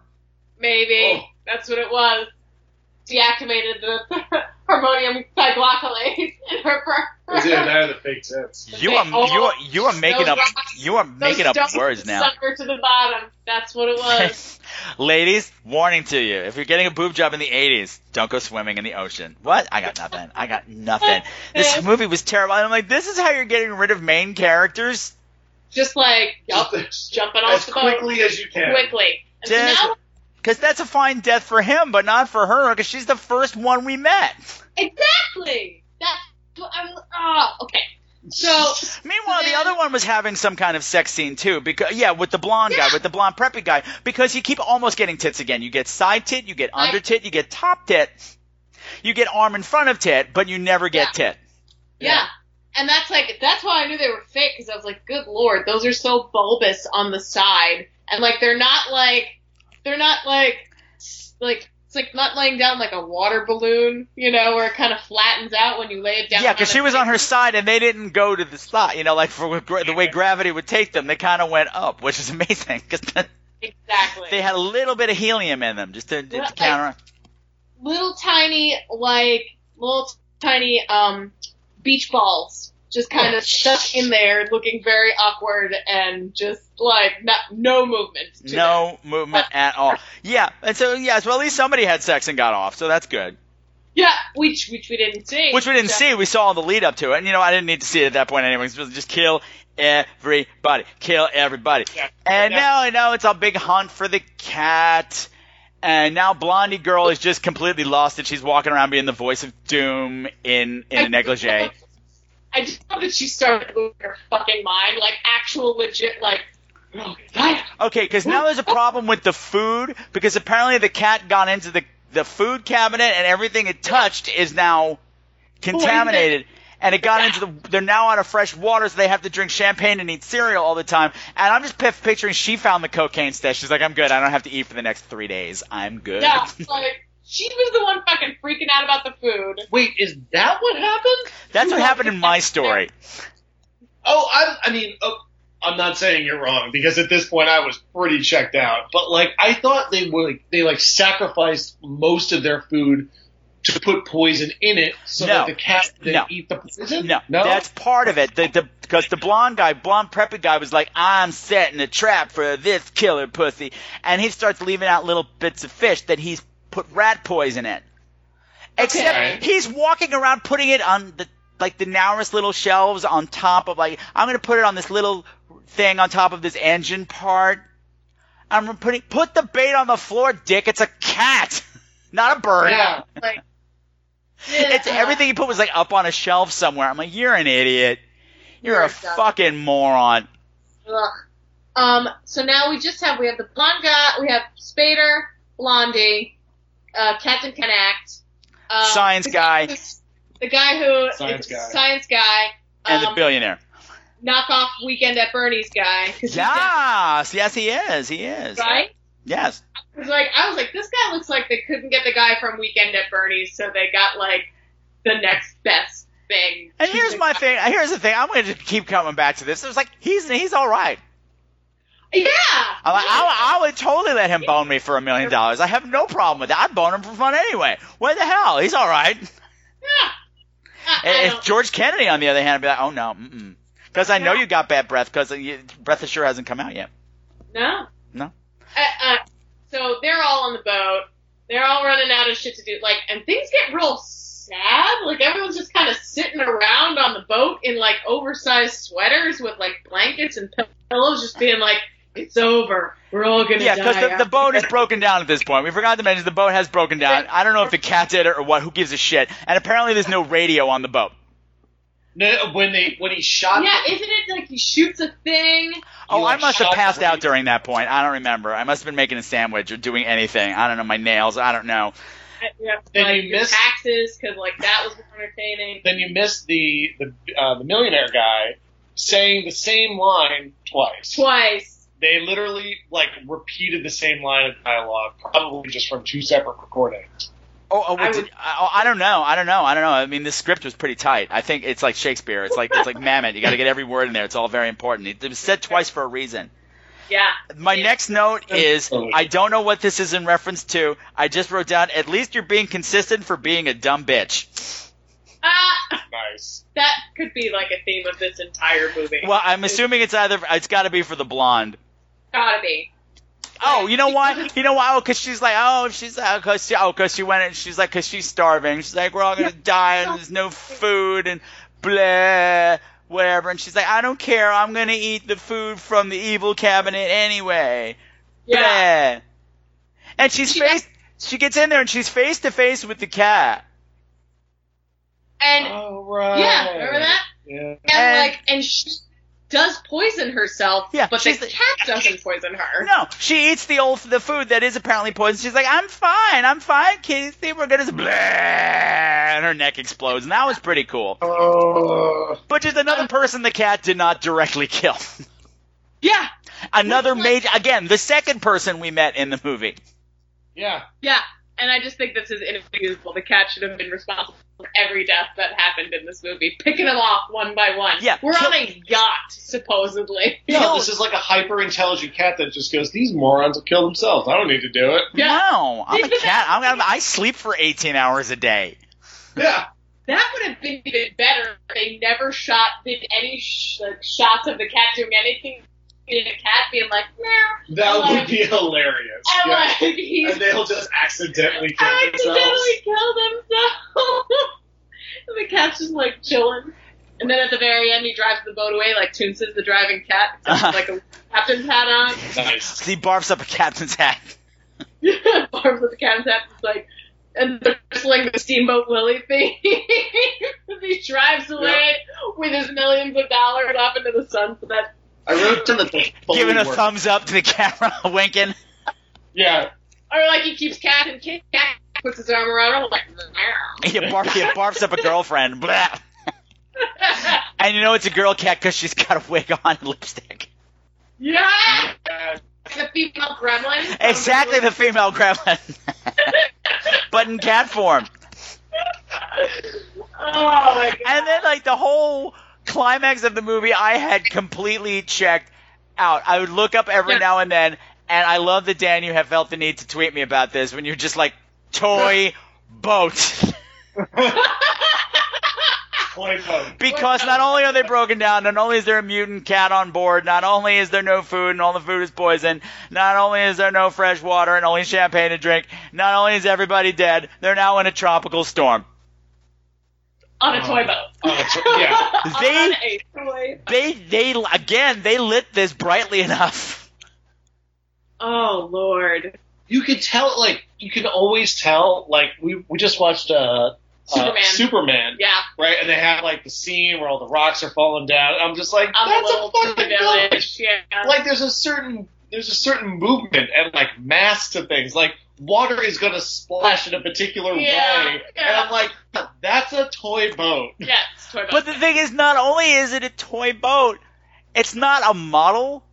Maybe Oh. that's what it was. Deactivated the harmonium ammonium cyclocholate in her It's either purse. that the fake tits. You are you are you are making up rocks, you are making up stones words now. Sucker to the bottom. That's what it was. Ladies, warning to you. If you're getting a boob job in the 80s, don't go swimming in the ocean. What? I got nothing. I got nothing. This movie was terrible. And I'm like, this is how you're getting rid of main characters? Just like yup, Just jumping off as the boat quickly as you can. quickly. And so now, Because that's a fine death for him, but not for her, because she's the first one we met. exactly. That's what I'm. Ah, okay. So Meanwhile, the then- other one was having some kind of sex scene too, because yeah, with the blonde guy, with the blonde preppy guy, because you keep almost getting tits again. You get side tit, you get under tit, you get top tit, you get arm in front of tit, but you never get tit. Yeah. And that's like that's why I knew they were fake because I was like, good lord, those are so bulbous on the side, and like they're not like they're not like like it's like not laying down like a water balloon, you know, where it kind of flattens out when you lay it down. Yeah, because she was on her side and they didn't go to the spot, you know, like for the way gravity would take them, they kind of went up, which is amazing because Exactly. they had a little bit of helium in them just to, to like- counter. little tiny like little tiny um beach balls just kind of stuck in there looking very awkward and just like not no movement to them. No movement at all. Yeah, and so yeah, so at least somebody had sex and got off, so that's good. yeah which which we didn't see Which we didn't So- see. We saw all the lead up to it, and you know I didn't need to see it at that point anyway. So just kill everybody, kill everybody. Yeah. And Yeah. now I know it's a big hunt for the cat. And now Blondie girl is just completely lost, and she's walking around being the voice of doom in in a negligee. I just love that she started losing her fucking mind, like actual legit, like, oh, Okay, because now there's a problem with the food because apparently the cat got into the the food cabinet and everything it touched is now contaminated. And it got into the. They're now out of fresh water, so they have to drink champagne and eat cereal all the time. And I'm just picturing she found the cocaine stash. She's like, I'm good. I don't have to eat for the next three days. I'm good. yeah, like she was the one fucking freaking out about the food. Wait, is that what happened? That's what happened in my story. Oh, I'm, I mean, oh, I'm not saying you're wrong because at this point I was pretty checked out. But like, I thought they were like, they like sacrificed most of their food to put poison in it so No. that the cat didn't No. eat the poison. No, no, that's part of it. The, the, because the blonde guy, blonde preppy guy, was like, "I'm setting a trap for this killer pussy," and he starts leaving out little bits of fish that he's put rat poison in. Except Okay. he's walking around putting it on the like the narrowest little shelves on top of like I'm gonna put it on this little thing on top of this engine part. I'm putting put the bait on the floor, Dick. It's a cat, not a bird. yeah. Like, It's everything he put was like up on a shelf somewhere. I'm like, you're an idiot. You're You're a a dumb- fucking moron. Ugh. Um, so now we just have we have the blonde guy, we have Spader, Blondie, uh, Captain Canact, um, Science guy. the guy who Science is guy. science guy, And the um, billionaire. knock off Weekend at Bernie's guy. Yes, yes, he is. He is. right? Yes. It was like I was like, this guy looks like they couldn't get the guy from Weekend at Bernie's, so they got like the next best thing. And here's my thing. Here's the thing. I'm going to keep coming back to this. It was like he's he's all right. Yeah. I'm like. I, I would totally let him bone me for a million dollars. I have no problem with that. I'd bone him for fun anyway. What the hell? He's all right. Yeah. I, I If don't- George Kennedy, on the other hand, would be like, oh no, because I know you got bad breath because Breath Asure hasn't come out yet. No. No. Uh, uh, so they're all on the boat. They're all running out of shit to do. Like, and things get real sad. Like everyone's just kind of sitting around on the boat in like oversized sweaters with like blankets and pillows, just being like, "It's over. We're all gonna Yeah, die." because the, the boat is broken down at this point. We forgot to mention the boat has broken down. I don't know if the cat did it or what. Who gives a shit? And apparently, there's no radio on the boat. No, when they when he shot. Yeah, isn't it like he shoots a thing? Oh, I must have passed out during that point. I don't remember. I must have been making a sandwich or doing anything. I don't know my nails. I don't know. Yeah, Then like you missed- taxes because like that was entertaining. Then you missed the the uh, the millionaire guy saying the same line twice. Twice. They literally like repeated the same line of dialogue, probably just from two separate recordings. Oh, oh, I what did- would- I, oh, I don't know. I don't know. I don't know. I mean, the script was pretty tight. I think it's like Shakespeare. It's like it's like Mamet. You got to get every word in there. It's all very important. It, it was said twice for a reason. Yeah. My Yeah. next note is Oh. I don't know what this is in reference to. I just wrote down at least you're being consistent for being a dumb bitch. Uh, nice. that could be like a theme of this entire movie. Well, I'm assuming it's either it's got to be for the blonde. Gotta be. Oh, you know why? You know why? Oh, because she's like, oh, she's uh, cause she, oh, cause she went and she's like, cause she's starving. She's like, we're all gonna die and there's no food and blah, whatever. And she's like, I don't care. I'm gonna eat the food from the evil cabinet anyway. Yeah. Blah. And she's She- face. She gets in there and she's face to face with the cat. And Oh right. yeah, remember that? Yeah. And, And- like, and she does poison herself, Yeah, but the the- cat doesn't poison her. No, she eats the old the food that is apparently poison. She's like, I'm fine, I'm fine, Casey. We're gonna blah, and her neck explodes, and that was pretty cool. Oh. But just another person the cat did not directly kill. Yeah, Another Like- major, again, the second person we met in the movie. Yeah. yeah. And I just think this is inexcusable. The cat should have been responsible for every death that happened in this movie, picking them off one by one. Yeah, We're kill- on a yacht, supposedly. No, this is like a hyper intelligent cat that just goes, These morons will kill themselves. I don't need to do it. Yeah. No, I'm a Even cat. that- I'm, I sleep for 18 hours a day. Yeah. That would have been even better if they never shot, did any sh- like, shots of the cat doing anything. And the cat being like, meow. That And, would like, be hilarious. And Yeah. like, he's And they'll just accidentally kill accidentally themselves. killed himself. and the cat's just like chilling. And then at the very end, he drives the boat away like Toonces the driving cat, except with, uh-huh. like a captain's hat on. Nice. He barfs up a captain's hat. Barb with the captain's hat. It's like, and they're whistling the Steamboat Willie thing. He drives away with his millions of dollars off into the sunset. I wrote to the Foley Giving a work- thumbs up to the camera, winking. Yeah. Or like he keeps cat and cat puts his arm around her like, meow. He, barf, he barfs up a girlfriend. Blah. And you know it's a girl cat because she's got a wig on and lipstick. yeah! The female gremlin. Exactly the female gremlin. but in cat form. Oh my god. And then like the whole climax of the movie I had completely checked out. I would look up every Yeah. now and then and I love that Dan you have felt the need to tweet me about this when you're just like toy boat. Toy boat. because not only are they broken down, not only is there a mutant cat on board, not only is there no food and all the food is poison, not only is there no fresh water and only champagne to drink, not only is everybody dead, they're now in a tropical storm. On a toy boat. On a to- yeah. They- toy. They they again they lit this brightly enough. Oh lord. You could tell, like, you could always tell, like, we, we just watched, uh, Superman. Uh, Superman. Yeah. Right? And they have, like, the scene where all the rocks are falling down. I'm just like, On that's the a fucking village. village. Yeah. Like, there's a certain, there's a certain movement and, like, mass to things. Like, water is gonna splash in a particular Yeah, way. yeah. And I'm like, that's a toy boat. yeah, it's toy boat. But the thing is, not only is it a toy boat, it's not a model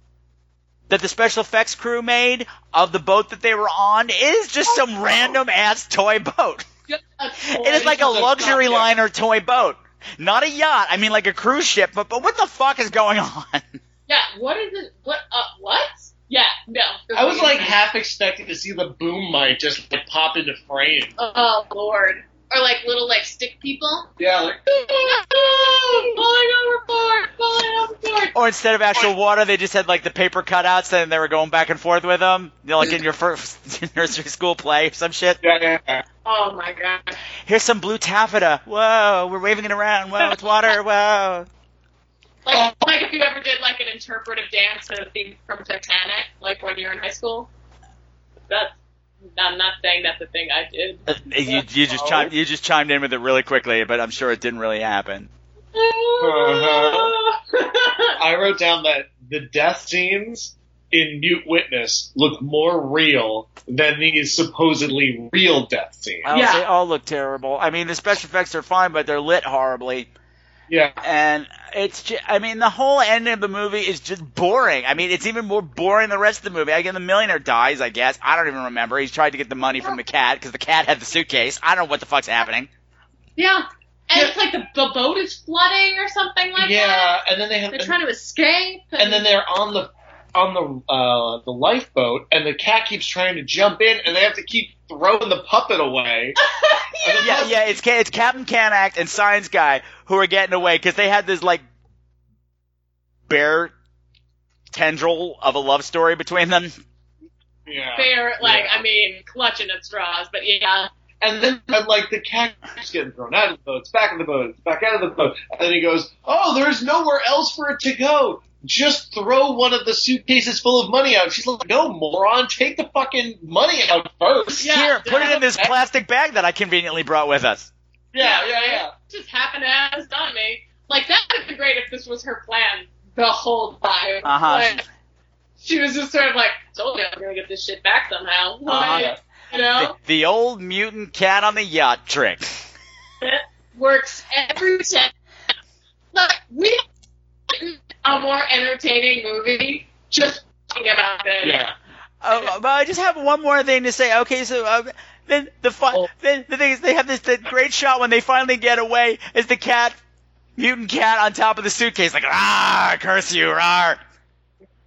that the special effects crew made of the boat that they were on. It is just some random ass toy boat. Toy. It is like a It's a luxury liner toy boat. Not a yacht. I mean, like a cruise ship. But but what the fuck is going on? Yeah, what is it? What? Uh, what? Yeah, no. I was like half expecting to see the boom mic just like pop into frame. Oh lord. Or like little like stick people. Yeah, like falling overboard, falling overboard. Or instead of actual water, they just had like the paper cutouts and they were going back and forth with them. You know, like in your first nursery school play or some shit. yeah, yeah, yeah. Oh my god. Here's some blue taffeta. Whoa, we're waving it around. Whoa, it's water. Whoa. Like, like if you ever did like an interpretive dance to the theme from Titanic, like when you're in high school. That's. I'm not saying that's a thing I did. Uh, You, you just chimed you just chimed in with it really quickly, but I'm sure it didn't really happen. I wrote down that the death scenes in Mute Witness look more real than these supposedly real death scenes. Oh, Yeah. They all look terrible. I mean, the special effects are fine, but they're lit horribly. Yeah. And it's just, I mean, the whole end of the movie is just boring. I mean, it's even more boring than the rest of the movie. Again, the millionaire dies, I guess. I don't even remember. He's tried to get the money from the cat because the cat had the suitcase. I don't know what the fuck's happening. yeah. And it's like the, the boat is flooding or something like that. Yeah, and then they have They're trying to escape. And, and then they're on the on the uh, the lifeboat, and the cat keeps trying to jump in, and they have to keep throwing the puppet away. yeah, yeah. It's Ca- it's Captain Canact and Science Guy who are getting away because they had this like bare tendril of a love story between them. Yeah. Fair, like Yeah. I mean, clutching at straws, but yeah. And then, and, like, the cat keeps getting thrown out of the boat. It's back in the boat. It's back out of the boat. And then he goes, "Oh, there's nowhere else for it to go. Just throw one of the suitcases full of money out." She's like, "No, moron. Take the fucking money out first. Yeah. Here, put it in this plastic bag that I conveniently brought with us. yeah, yeah. right? yeah. Just happened to have done me. Like that would be great if this was her plan the whole time. Uh-huh. Like, she was just sort of like, told you I'm gonna get this shit back somehow. Like, Uh-huh. You The, know, the old mutant cat on the yacht trick. it works every time. Look, we a more entertaining movie just thinking about it. Yeah. Uh, but I just have one more thing to say. Okay, so uh, then the fun, Oh. then the thing is they have this the great shot when they finally get away is the cat, mutant cat on top of the suitcase like ah curse you rar.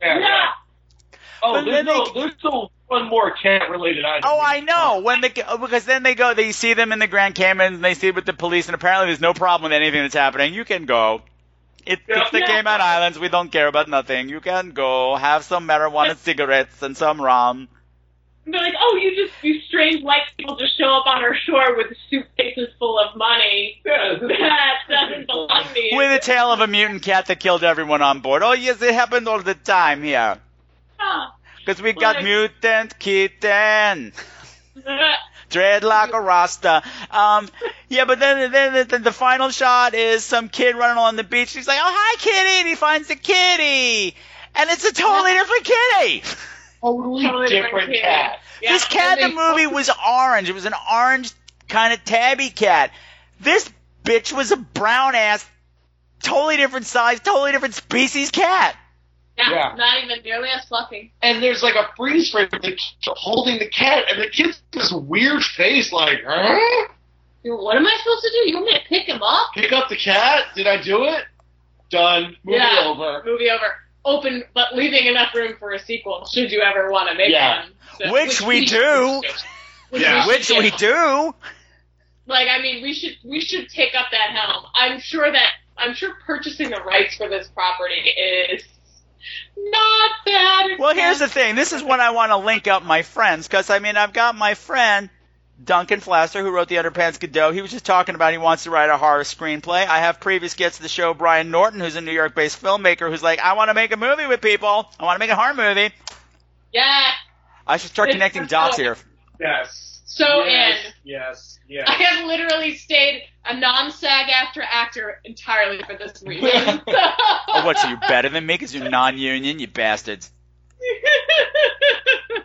Yeah. Yeah. Oh, But there's then no, they- there's still one more cat-related item. Oh, I know. When they because then they go, they see them in the Grand Cayman, and they see with the police, and apparently there's no problem with anything that's happening. You can go. It, it's the Yeah. Cayman Islands. We don't care about nothing. You can go have some marijuana cigarettes and some rum. And they're like, oh, you just you strange white people just show up on our shore with suitcases full of money. that doesn't belong to you. With a tale of a mutant cat that killed everyone on board. Oh yes, it happened all the time here. Because we got Like- mutant kitten. Dreadlock or Rasta. Um, yeah, but then, then the, the final shot is some kid running along the beach. He's like, "Oh, hi, kitty!" And he finds the kitty, and it's a totally different kitty. totally, Totally different, different cat. Yeah, this cat in the movie was orange. It was an orange kind of tabby cat. This bitch was a brown ass, totally different size, totally different species cat. Yeah, Yeah. not even nearly as fluffy. And there's like a freeze frame of the kid holding the cat, and the kid's this weird face, like, huh? Dude, What am I supposed to do? You want me to pick him up? Pick up the cat? Did I do it? Done. Movie Yeah. over. Movie over. Open, but leaving enough room for a sequel. Should you ever want to make Yeah. one? So- Which we do. Which Yeah. we Which should we do. Like, I mean, we should we should take up that helm. I'm sure that I'm sure purchasing the rights for this property is not bad. Well, here's the thing. This is when I want to link up my friends because I mean I've got my friend Duncan Flasser who wrote the Underpants Godot. He was just talking about he wants to write a horror screenplay. I have previous guests of the show Brian Norton, who's a New York-based filmmaker, who's like, I want to make a movie with people. I want to make a horror movie. Yeah. I should start It's connecting dots here. Yes. So yes. in. Yes. Yes. I have literally stayed a non-SAG after actor entirely for this reason. Oh, what? So you're better than me because you're non-union, you bastards.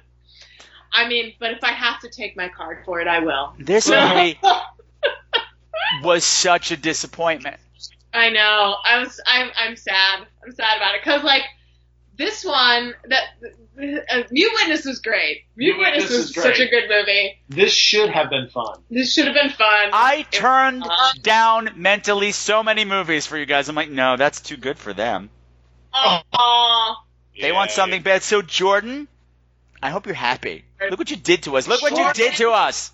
I mean, but if I have to take my card for it, I will. This movie was such a disappointment. I know. I was. I'm. I'm sad. I'm sad about it because like this one that uh, Mute Witness was great. Mute Mute Witness Witness was such a good movie. This should have been fun. This should have been fun. I turned Uh, down mentally so many movies for you guys. I'm like, no, that's too good for them. Aw. They want something bad. So Jordan, I hope you're happy. Look what you did to us. Look what you did to us.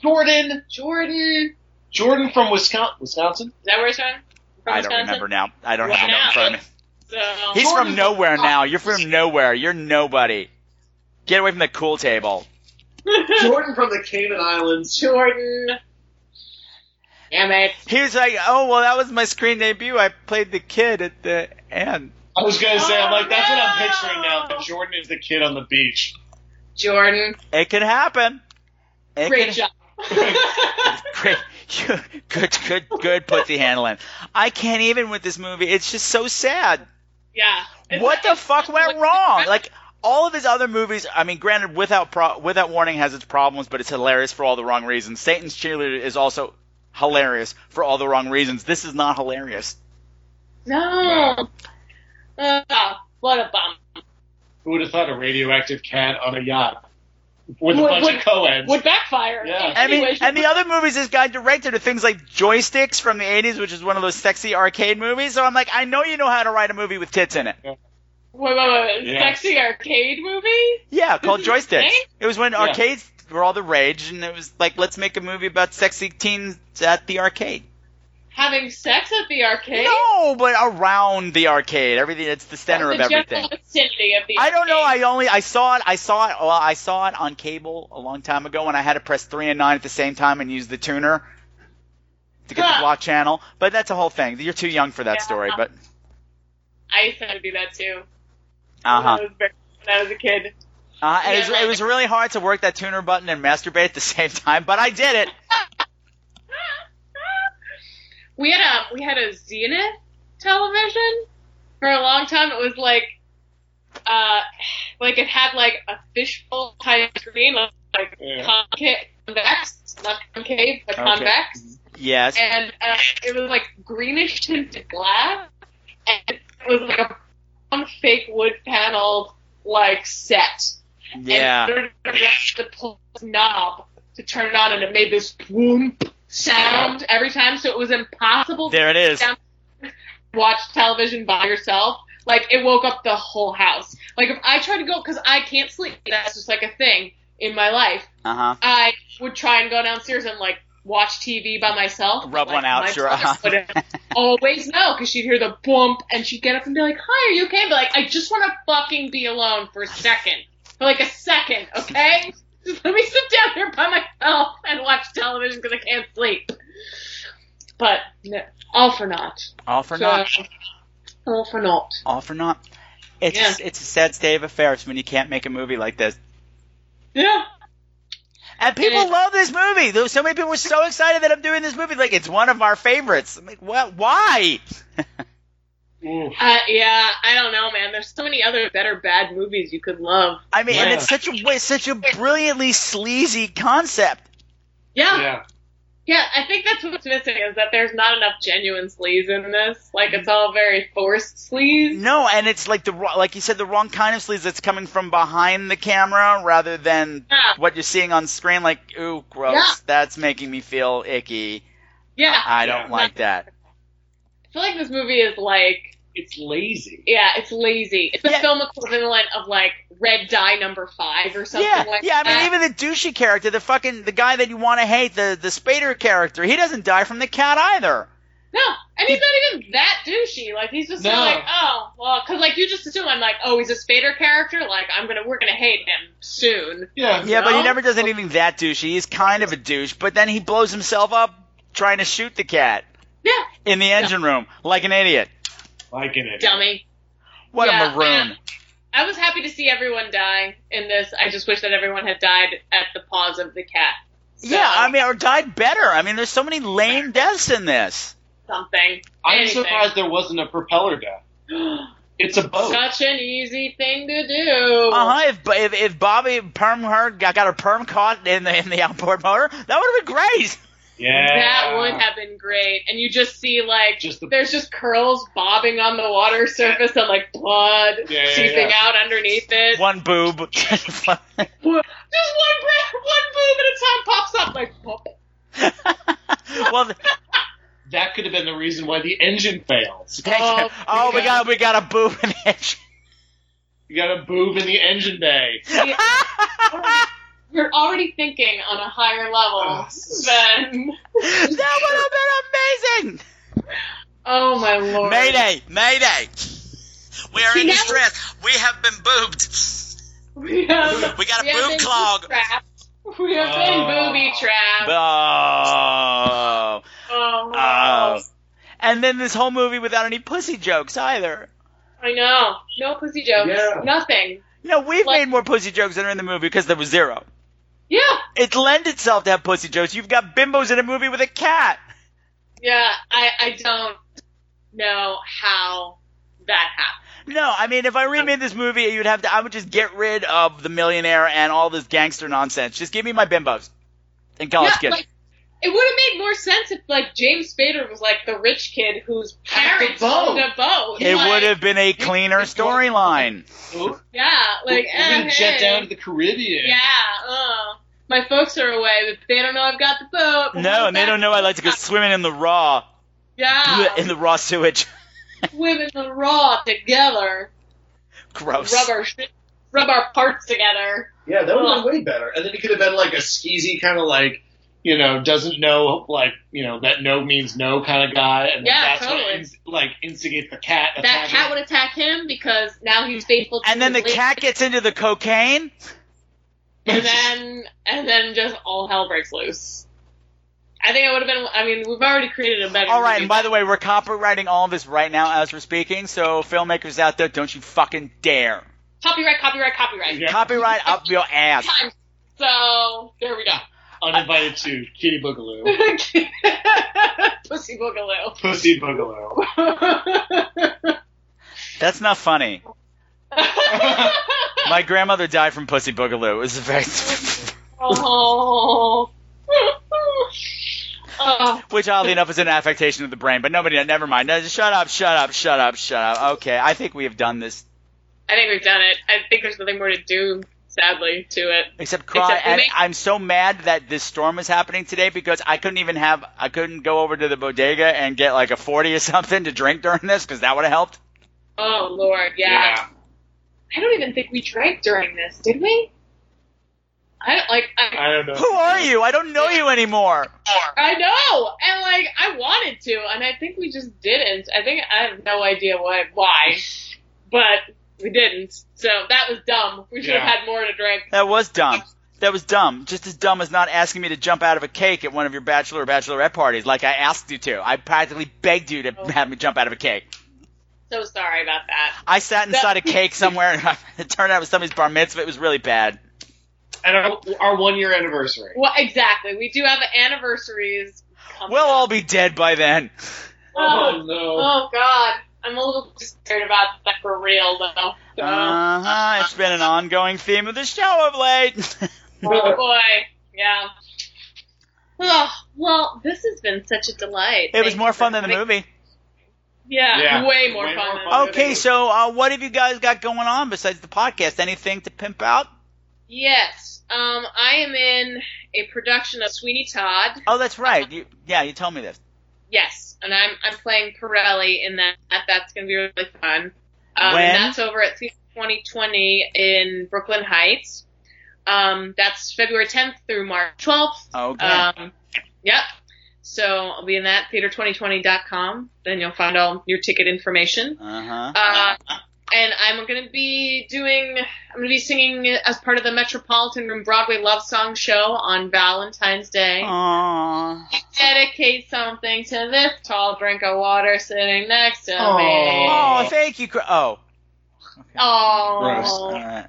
Jordan. Jordan. Jordan from Wisconsin. Wisconsin. Is that where he's from? From I don't Wisconsin? remember now. I don't have Wow. it in front of me. So He's from nowhere now. You're from nowhere. You're nobody. Get away from the cool table. Jordan from the Cayman Islands. Jordan. Damn it. He was like, oh, well, that was my screen debut. I played the kid at the end. I was gonna say, I'm like, that's what I'm oh, picturing now. That Jordan is the kid on the beach. Jordan. It can happen. It Great can- job. Great. good, good, good pussy handling. I can't even with this movie. It's just so sad. Yeah. It's what the fuck went wrong? Like all of his other movies. I mean, granted, without pro- without warning has its problems, but it's hilarious for all the wrong reasons. Satan's cheerleader is also hilarious for all the wrong reasons. This is not hilarious. No. Ah, what a bum. Who would have thought a radioactive cat on a yacht with a Would- bunch would- of co-eds? Would backfire. Yeah. in I any mean, and the other movies this guy directed are things like Joysticks from the '80s, which is one of those sexy arcade movies. So I'm like, I know you know how to write a movie with tits in it. Wait, wait, wait. Yes. Sexy arcade movie? Yeah, called Joysticks. It was when Yeah. arcades were all the rage, and it was like, let's make a movie about sexy teens at the arcade. Having sex at the arcade. No, but around the arcade, everything. It's the center the of everything. vicinity of the I don't know. I only I saw it. I saw it. Well, I saw it on cable a long time ago when I had to press three and nine at the same time and use the tuner to get the block channel. But that's a whole thing. You're too young for that Yeah. story. But I used to do that too. uh huh. When I was, very- when I was a kid. Uh, and it, was, Yeah, it was really hard to work that tuner button and masturbate at the same time, but I did it. we had a we had a Zenith television for a long time. It was like uh like it had like a fishbowl type screen, like Yeah. concave, convex, not concave, but Okay. convex, Yes. and uh, it was like greenish tinted glass, and it was like a one fake wood paneled like set. Yeah. And in order to press the knob to turn it on, and it made this boom sound every time, so it was impossible There it is. watch television by yourself. Like it woke up the whole house. Like if I tried to go, because I can't sleep, that's just like a thing in my life. Uh huh. I would try and go downstairs and like watch TV by myself. Rub like, one out, sure. uh-huh. always know because she'd hear the bump and she'd get up and be like, "Hi, are you okay?" But like, I just want to fucking be alone for a second, for like a second, okay? Just let me sit down here by myself and watch television because I can't sleep. But no, all for naught. All for So, naught. All for naught. All for naught. It's Yeah. it's a sad state of affairs when you can't make a movie like this. Yeah. And people And- love this movie. There- So many people were so excited that I'm doing this movie. Like it's one of our favorites. I'm like, what? Why? Oof. Uh, yeah, I don't know, man. There's so many other better bad movies you could love. I mean, and it's such a it's such a brilliantly sleazy concept. Yeah. Yeah. Yeah, I think that's what's missing is that there's not enough genuine sleaze in this. Like it's all very forced sleaze. No, and it's like the wro- like you said, the wrong kind of sleaze that's coming from behind the camera rather than Yeah. what you're seeing on screen. Like, ooh, gross. Yeah. That's making me feel icky. Yeah, I don't Yeah. like that. I feel like this movie is like, It's lazy. yeah, it's lazy. It's the Yeah. film equivalent of like Red Dye Number Five or something Yeah, like yeah. I that. mean, even the douchey character, the fucking the guy that you want to hate, the the Spader character, he doesn't die from the cat either. no, and he's not even that douchey. Like he's just No. kinda like, oh, well, because like you just assume I'm like, oh, he's a Spader character. Like I'm gonna, we're gonna hate him soon. Yeah. Yeah, but he never does anything that douchey. He's kind of a douche, but then he blows himself up trying to shoot the cat Yeah, in the engine room like an idiot. Like an idiot. dummy. What Yeah, a maroon. I was happy to see everyone die in this. I just wish that everyone had died at the paws of the cat. So, Yeah, I mean, or died better. I mean, there's so many lame deaths in this. something. I'm anything. surprised there wasn't a propeller death. It's a boat. Such an easy thing to do. Uh huh. If, if if Bobby perm her got, got her perm caught in the in the outboard motor, that would have been great. Yeah. That would have been great. And you just see like Just the- there's just curls bobbing on the water surface and like blood Yeah, yeah, seeping yeah. out underneath it. One boob. Just one gra- one boob at a time pops up like pop. well, th- That could have been the reason why the engine fails. Oh, oh, oh, we yeah. got we got a boob in the engine. You got a boob in the engine bay. You're already thinking on a higher level ah. than that would have been amazing. Oh my lord. Mayday, Mayday. We are See, in now- distress. We have been boobed. We, have, We got a we boob clog. We have been Oh. booby trapped. Oh. Oh, Oh. And then this whole movie without any pussy jokes either. I know. No pussy jokes. Yeah. Nothing. No, we've Like- made more pussy jokes than are in the movie because there was zero. Yeah. It lends itself to have pussy jokes. You've got bimbos in a movie with a cat. Yeah. I, I don't know how that happened. No, I mean, if I remade this movie, you'd have to. I would just get rid of the millionaire and all this gangster nonsense. Just give me my bimbos and college yeah, kids. like, it would have made more sense if like James Spader was like the rich kid whose parents boat. owned a boat. it Like, would have been a cleaner storyline. Yeah, like we're gonna eh, jet hey. down to the Caribbean. Yeah, uh, my folks are away, but they don't know I've got the boat. No, and they don't know I like to go swimming in the raw, Yeah, in the raw sewage. swim in the raw together. Gross. Rubber shit. rub our parts together. Yeah, that would have been way better. And then it could have been like a skeezy kind of like, you know, doesn't know like, you know, that no means no kind of guy. And then Yeah, that's totally. what ins- like instigates the cat. That attacking. cat would attack him because now he's faithful to And then the his cat gets into the cocaine. and then and then just all hell breaks loose. I think it would have been. I mean, we've already created a better. All right, movie. and by the way, we're copywriting all of this right now as we're speaking. So filmmakers out there, don't you fucking dare copyright, copyright, copyright. Yeah. copyright up your ass. So there we go. Uninvited to Kitty Boogaloo. Pussy Boogaloo. Pussy Boogaloo. That's not funny. My grandmother died from pussy boogaloo. It was a very, oh. oh. which oddly enough is an affectation of the brain. But nobody, never mind. No, just shut up, shut up, shut up, shut up. Okay, I think we have done this. I think we've done it. I think there's nothing more to do, sadly, to it. Except cry, Except and make- I'm so mad that this storm is happening today because I couldn't even have, I couldn't go over to the bodega and get like a forty or something to drink during this because that would have helped. Oh Lord, yeah. I don't even think we drank during this, did we? I don't like. I, I don't know. Who are you? I don't know you anymore. I know, and like I wanted to, and I think we just didn't. I think I have no idea why, why, but we didn't. So that was dumb. We should have had more to drink. That was dumb. That was dumb. Just as dumb as not asking me to jump out of a cake at one of your bachelor or bachelorette parties like I asked you to. I practically begged you to Oh. have me jump out of a cake. So sorry about that. I sat inside a cake somewhere and it turned out it was somebody's bar mitzvah. It was really bad. And our, our one year anniversary. Well, exactly. We do have anniversaries. coming We'll up. all be dead by then. Oh, oh no. oh God, I'm a little scared about that for real though. So, Uh huh. It's been an ongoing theme of the show of late. oh boy, yeah. Oh, well, this has been such a delight. it was more fun than the coming- movie. Yeah, Yeah, way more way fun. more than fun. Okay, so uh, what have you guys got going on besides the podcast? Anything to pimp out? Yes, um, I am in a production of Sweeney Todd. Oh, that's right. You, yeah, you told me this. Yes, and I'm I'm playing Pirelli in that. That's going to be really fun. Um, When? And that's over at Theater 2020 in Brooklyn Heights. Um, that's February 10th through March 12th. Okay. Um, yep. So I'll be in that theater2020.com. Then you'll find all your ticket information. Uh huh. Uh, and I'm going to be doing, I'm going to be singing as part of the Metropolitan Room Broadway Love Song Show on Valentine's Day. Aww. Dedicate something to this tall drink of water sitting next to Aw. me. Oh, thank you. Oh. Gross. Oh. right,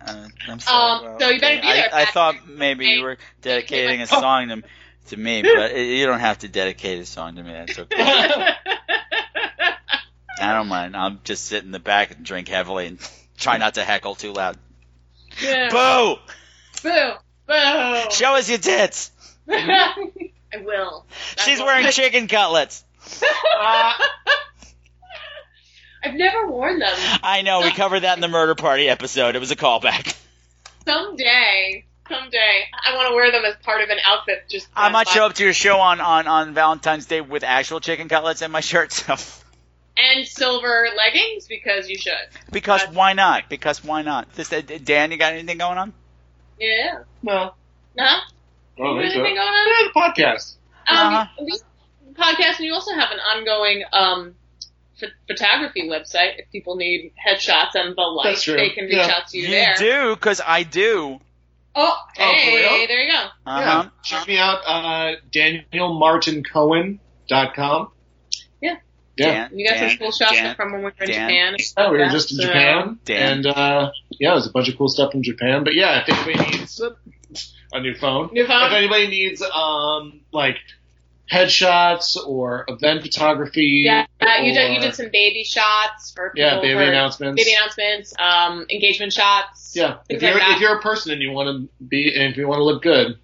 I'm sorry. Um, Well, so you better be I- there, I, Patrick. thought maybe you were dedicating a song to, to me, but you don't have to dedicate a song to me. That's okay. I don't mind. I'll just sit in the back and drink heavily and try not to heckle too loud. Yeah. Boo! Boo! Boo! Show us your tits. I will. I She's will. wearing chicken cutlets. I've never worn them. I know. We covered that in the murder party episode. It was a callback. Someday, someday, I want to wear them as part of an outfit. Just I might show up to your show on, on, on Valentine's Day with actual chicken cutlets in my shirt. So and silver leggings because you should. because That's- why not? Because why not? This uh, Dan, you got anything going on? Yeah. No. No. I don't think so. Anything going on? Yeah, the podcast. Um, Uh-huh. podcast, and you also have an ongoing um, ph- photography website. If people need headshots and the like, That's true. they can reach Yeah. out to you, You there. do, because I do. Oh, hey, real? there you go. Uh-huh. Yeah. Check me out, uh, DanielMartinCohen.com. Yeah. Yeah. Dan, You got Dan, some cool shots Dan, from when we were in Dan. Japan. Oh, we were Yeah, just in so- Japan, Dan. and uh, yeah, there's a bunch of cool stuff from Japan. But yeah, if anybody needs a new phone, New phone? if anybody needs um like headshots or event photography, Yeah, uh, you did. You did some baby shots for people yeah, baby for announcements. baby announcements, um, engagement shots. yeah, if you're like if you're a person and you want to be and if you want to look good,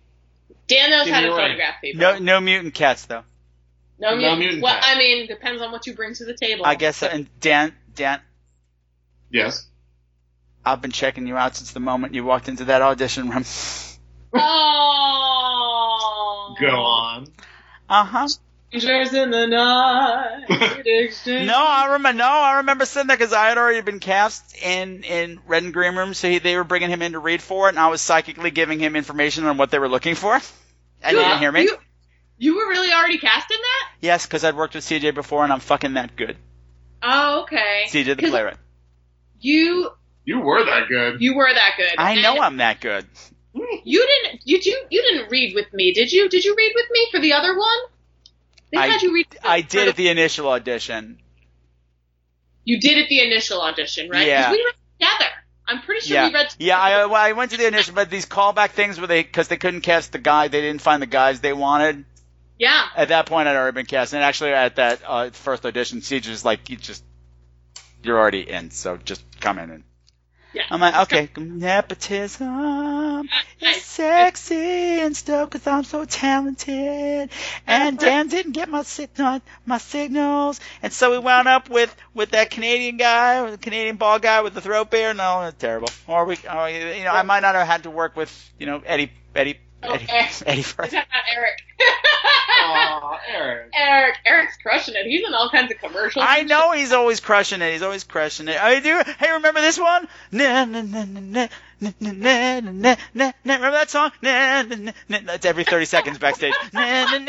Dan knows Give how to a photograph people. No, no mutant cats though. No, no mutant. mutant Well, cat. I mean, depends on what you bring to the table. I guess. And Dan, Dan, yes. I've been checking you out since the moment you walked into that audition room. Oh. Go on. Uh huh. Strangers in the night. No, I remember. No, I remember sitting there because I had already been cast in in Red and Green Room, so he, they were bringing him in to read for it, and I was psychically giving him information on what they were looking for. And you didn't hear me? You, you were really already cast in that? Yes, because I'd worked with CJ before, and I'm fucking that good. Oh, okay. CJ the 'Cause playwright. You You were that good. you were that good. I know And I'm that good. You didn't. You you you didn't read with me, did you? Did you read with me for the other one? They I- had you read. I for did the- at the initial audition. You did at the initial audition, right? 'Cause Yeah. We read together. I'm pretty sure yeah, we read. Together. yeah. I, well, I went to the initial, but these callback things where they because they couldn't cast the guy, they didn't find the guys they wanted. Yeah. At that point, I'd already been cast, and actually at that uh, first audition, CJ was like, "You just, you're already in, so just come in." And Yeah. I'm like, "Okay, nepotism is sexy and stuff because I'm so talented." And Dan didn't get my signal, my signals, and so we wound up with with that Canadian guy, the Canadian ball guy with the throat beard. No, that's terrible. Or we, or, you know, I might not have had to work with, you know, Eddie, Eddie, Oh, Eddie, Eric. Eddie Eric. Aw, Eric. Eric. Eric's crushing it. He's in all kinds of commercials. I know shit. he's always crushing it. He's always crushing it. I do. Hey, remember this one? Na na na na na. Remember that song? That's every 30 seconds backstage. Yeah,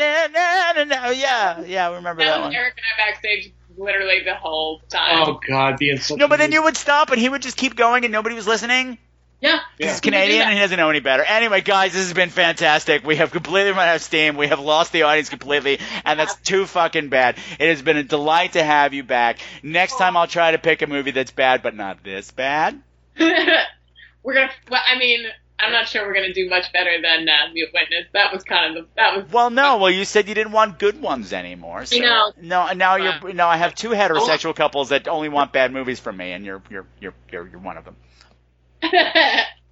yeah, I remember that, that one. Eric and I backstage literally the whole time. Oh, God, being insult. No, but then you would stop and he would just keep going and nobody was listening. Yeah. Yeah. He's Canadian and he doesn't know any better. Anyway, guys, this has been fantastic. We have completely run out of steam. We have lost the audience completely, and that's too fucking bad. It has been a delight to have you back. Next time, I'll try to pick a movie that's bad, but not this bad. we're gonna. Well, I mean, I'm not sure we're gonna do much better than uh, Mute Witness. That was kind of the. That was. Well, no. Well, you said you didn't want good ones anymore. So. know. No, now you're. No, I have two heterosexual couples that only want bad movies from me, and you're you're you're you're, you're one of them.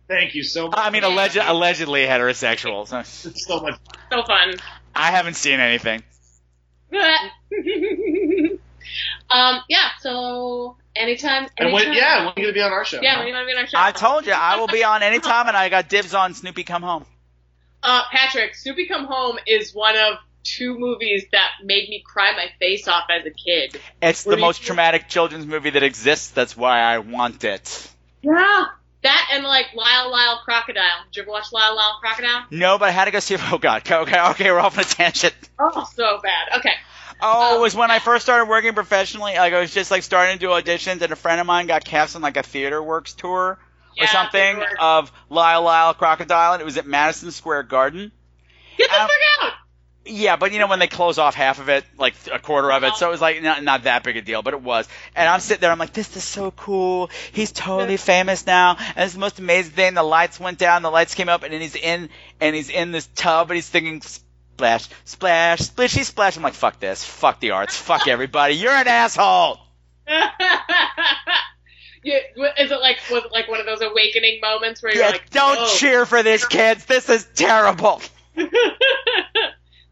Thank you so much. I mean, alleged, allegedly heterosexual. So It's so much. so fun. I haven't seen anything. um. Yeah. So anytime. And when, yeah, when are you gonna be on our show? Yeah. When you want to be on our show? I told you I will be on anytime, and I got dibs on Snoopy Come Home. Uh, Patrick, Snoopy Come Home is one of two movies that made me cry my face off as a kid. It's Where the do you most traumatic children's movie that exists. That's why I want it. Yeah. That and like Lyle Lyle Crocodile. Did you ever watch Lyle Lyle Crocodile? No, but I had to go see. Oh God. Okay, okay, okay. We're off on a tangent. Oh, so bad. Okay. Oh, Um, it was when I first started working professionally. Like I was just like starting to do auditions, and a friend of mine got cast on like a theater works tour Yeah, or something of Lyle Lyle Crocodile, and it was at Madison Square Garden. Get the fuck out! Yeah, but you know when they close off half of it, like a quarter of it, so it was like not, not that big a deal, but it was. And I'm sitting there, I'm like, this is so cool. He's totally famous now, and it's the most amazing thing. The lights went down, the lights came up, and then he's in, and he's in this tub, and he's thinking, splash, splash, splishy splash. I'm like, fuck this, fuck the arts, fuck everybody. You're an asshole. yeah, is it like was it like one of those awakening moments where you're Yeah, like, don't "Whoa." cheer for this, kids. This is terrible.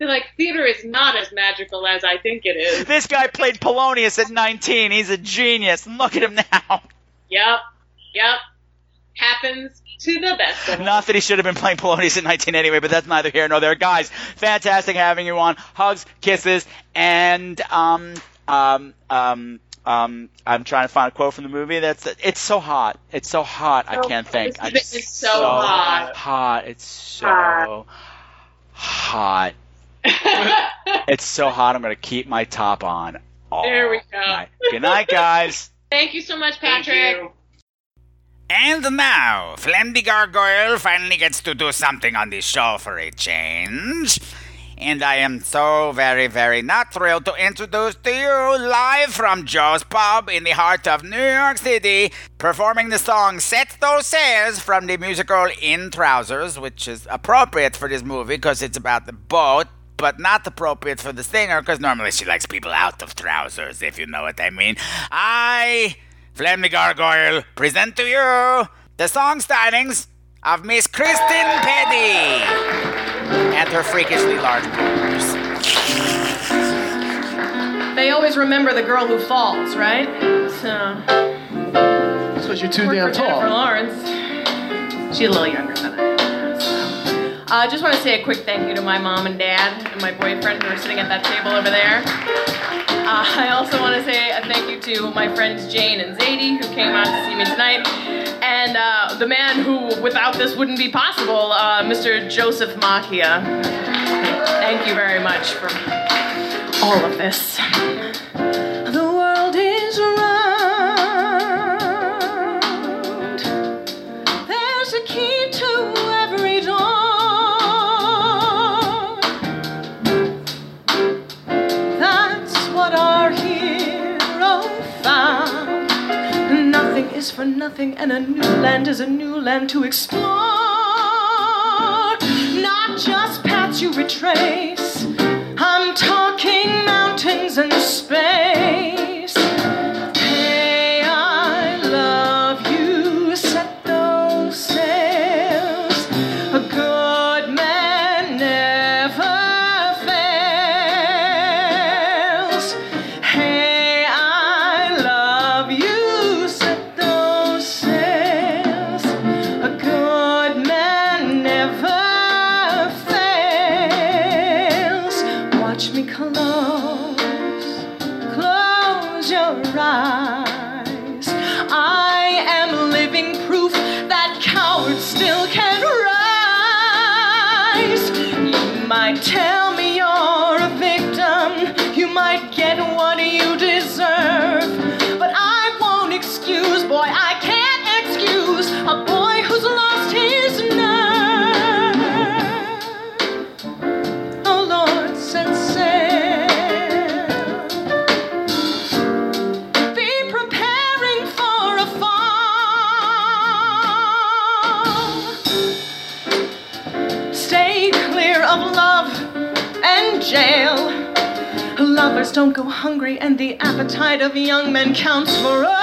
They're like, theater is not as magical as I think it is. This guy played Polonius at 19. He's a genius. Look at him now. Yep, yep. Happens to the best of us. Not that he should have been playing Polonius at 19 anyway, but that's neither here nor there. Guys, fantastic having you on. Hugs, kisses, and um um um um I'm trying to find a quote from the movie. That's it's so hot. It's so hot. I Oh, can't think. this I is- it's so hot. Hot. It's so Hot. hot. It's so hot. I'm gonna keep my top on. all There we go. night. Good night, guys. Thank you so much, Thank Patrick. you. And now, Flem Gargoyle finally gets to do something on the show for a change. And I am so very, very not thrilled to introduce to you, live from Joe's Pub in the heart of New York City, performing the song Set Those Sails from the musical In Trousers, which is appropriate for this movie because it's about the boat, but not appropriate for the singer because normally she likes people out of trousers, if you know what I mean. I, Flem the Gargoyle, present to you the song stylings of Miss Chrysten Peddie and her freakishly large boobs. They always remember the girl who falls, right? So, That's because you're too worked damn for Jennifer. Lawrence. She's a little younger than I am. So. I uh, just want to say a quick thank you to my mom and dad and my boyfriend who are sitting at that table over there. Uh, I also want to say a thank you to my friends Jane and Zadie who came out to see me tonight, and uh, the man who, without this, wouldn't be possible, uh, Mr. Joseph Machia. Thank you very much for all of this. The world is round. Is for nothing, and a new land is a new land to explore. Not just paths you retrace. I'm talking mountains and space. Lovers don't go hungry, and the appetite of young men counts for all.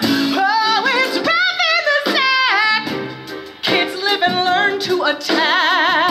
Oh, it's rough in the sack. Kids live and learn to attack.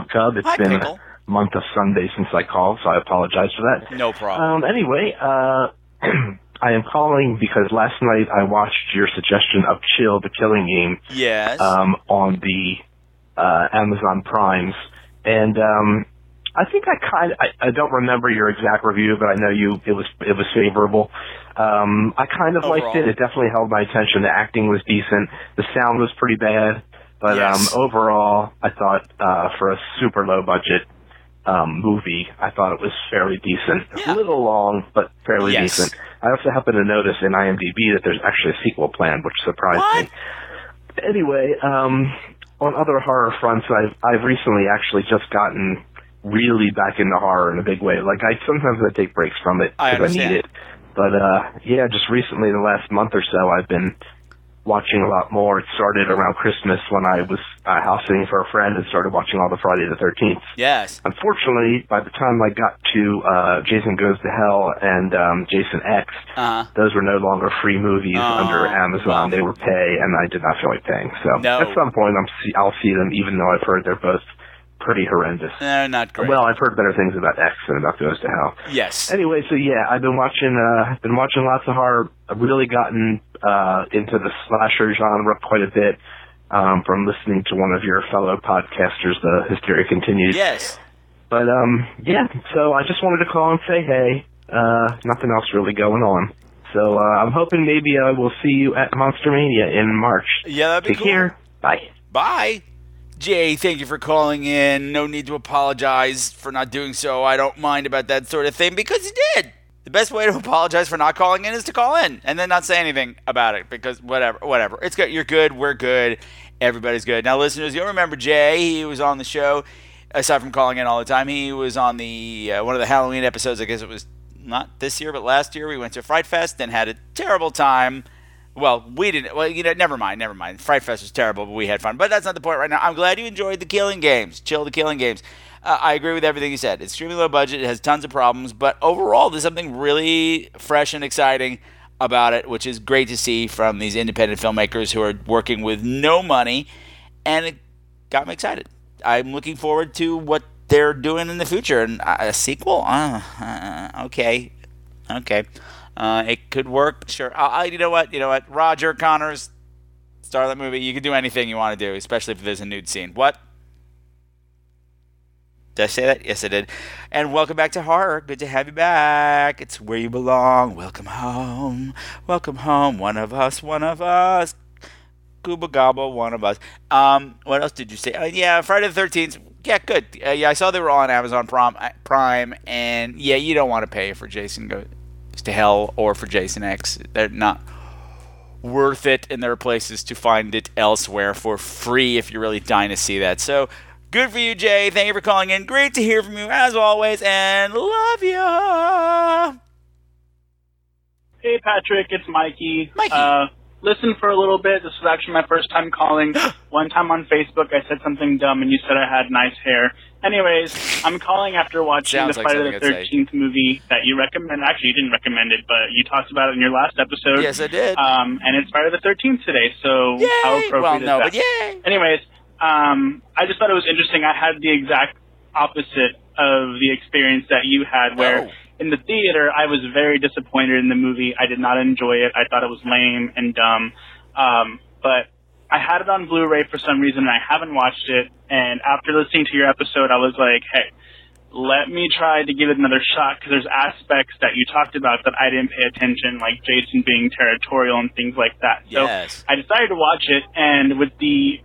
Haunt Cub. It's Hi, been Pickle. a month of Sunday since I called, so I apologize for that. No problem. Um, anyway, uh, I am calling because last night I watched your suggestion of Chill the Killing Game yes. um, on the uh, Amazon Primes, and um, I think I kind of I, I don't remember your exact review, but I know you it was it was favorable. Um, I kind of liked it. It definitely held my attention. The acting was decent. The sound was pretty bad, but Yes. um, overall, I thought uh, for a super low budget um, movie, I thought it was fairly decent. Yeah. A little long, but fairly Yes. decent. I also happen to notice in IMDb that there's actually a sequel planned, which surprised What? me. Anyway, um, on other horror fronts, I've I've recently actually just gotten really back into horror in a big way. Like I sometimes I take breaks from it I because I, need it. But uh, yeah, just recently, the last month or so, I've been watching a lot more. It started around Christmas when I was uh, house sitting for a friend and started watching all the Friday the 13th. Yes. Unfortunately, by the time I got to uh, Jason Goes to Hell and um, Jason X, Uh-huh. those were no longer free movies Oh, under Amazon. They were pay, and I did not feel like paying. So No. at some point, I'm see- I'll see them, even though I've heard they're both pretty horrendous. They're not great. Well, I've heard better things about X than about Goes to Hell. yes. Anyway, so yeah, I've been watching. Uh, been watching lots of horror. I've really gotten uh, into the slasher genre quite a bit um, from listening to one of your fellow podcasters, The Hysteria Continues. Yes. But um, yeah, so I just wanted to call and say hey. Uh, nothing else really going on. So uh, I'm hoping maybe I will see you at Monster Mania in March. Yeah, that'd be Take cool. care. Bye. Bye. Jay, thank you for calling in. No need to apologize for not doing so. I don't mind about that sort of thing because you did. The best way to apologize for not calling in is to call in and then not say anything about it because whatever, whatever. It's good. You're good. We're good. Everybody's good. Now, listeners, you'll remember Jay. He was on the show. Aside from calling in all the time, he was on the uh, one of the Halloween episodes. I guess it was not this year, but last year. We went to Fright Fest and had a terrible time. Well, we didn't. Well, you know, never mind, never mind. Fright Fest was terrible, but we had fun. But that's not the point right now. I'm glad you enjoyed the Killing Games. Chill the Killing Games. Uh, I agree with everything you said. It's extremely low budget. It has tons of problems, but overall, there's something really fresh and exciting about it, which is great to see from these independent filmmakers who are working with no money, and it got me excited. I'm looking forward to what they're doing in the future. And uh, a sequel? Uh, uh, okay, okay. Uh, it could work. Sure. I, you know what? You know what? Roger Connors, star of that movie. You can do anything you want to do, especially if there's a nude scene. What? Did I say that? Yes, I did. And welcome back to horror. Good to have you back. It's where you belong. Welcome home. Welcome home. One of us. One of us. Gooba Gobble, one of us. Um, what else did you say? Uh, yeah, Friday the Thirteenth. Yeah, good. Uh, yeah, I saw they were all on Amazon Prime, Prime, and yeah, you don't want to pay for Jason To Hell or for Jason X. They're not worth it, and there are places to find it elsewhere for free if you're really dying to see that. So, good for you, Jay. Thank you for calling in. Great to hear from you as always, and love ya. Hey, Patrick, it's Mikey. Mikey. Uh, listen for a little bit. This was actually my first time calling. One time on Facebook, I said something dumb, and you said I had nice hair. Anyways, I'm calling after watching Sounds the like Friday the something I'd say. 13th movie that you recommend. Actually, you didn't recommend it, but you talked about it in your last episode. Yes, I did. Um, and it's Friday the 13th today, so how appropriate Well, is no, that? but yay. Anyways, um, I just thought it was interesting. I had the exact opposite of the experience that you had, where Oh. In the theater I was very disappointed in the movie. I did not enjoy it. I thought it was lame and dumb. Um, but I had it on Blu-ray for some reason, and I haven't watched it. And after listening to your episode, I was like, hey. Let me try to give it another shot because there's aspects that you talked about that I didn't pay attention, like Jason being territorial and things like that. So Yes. I decided to watch it, and with the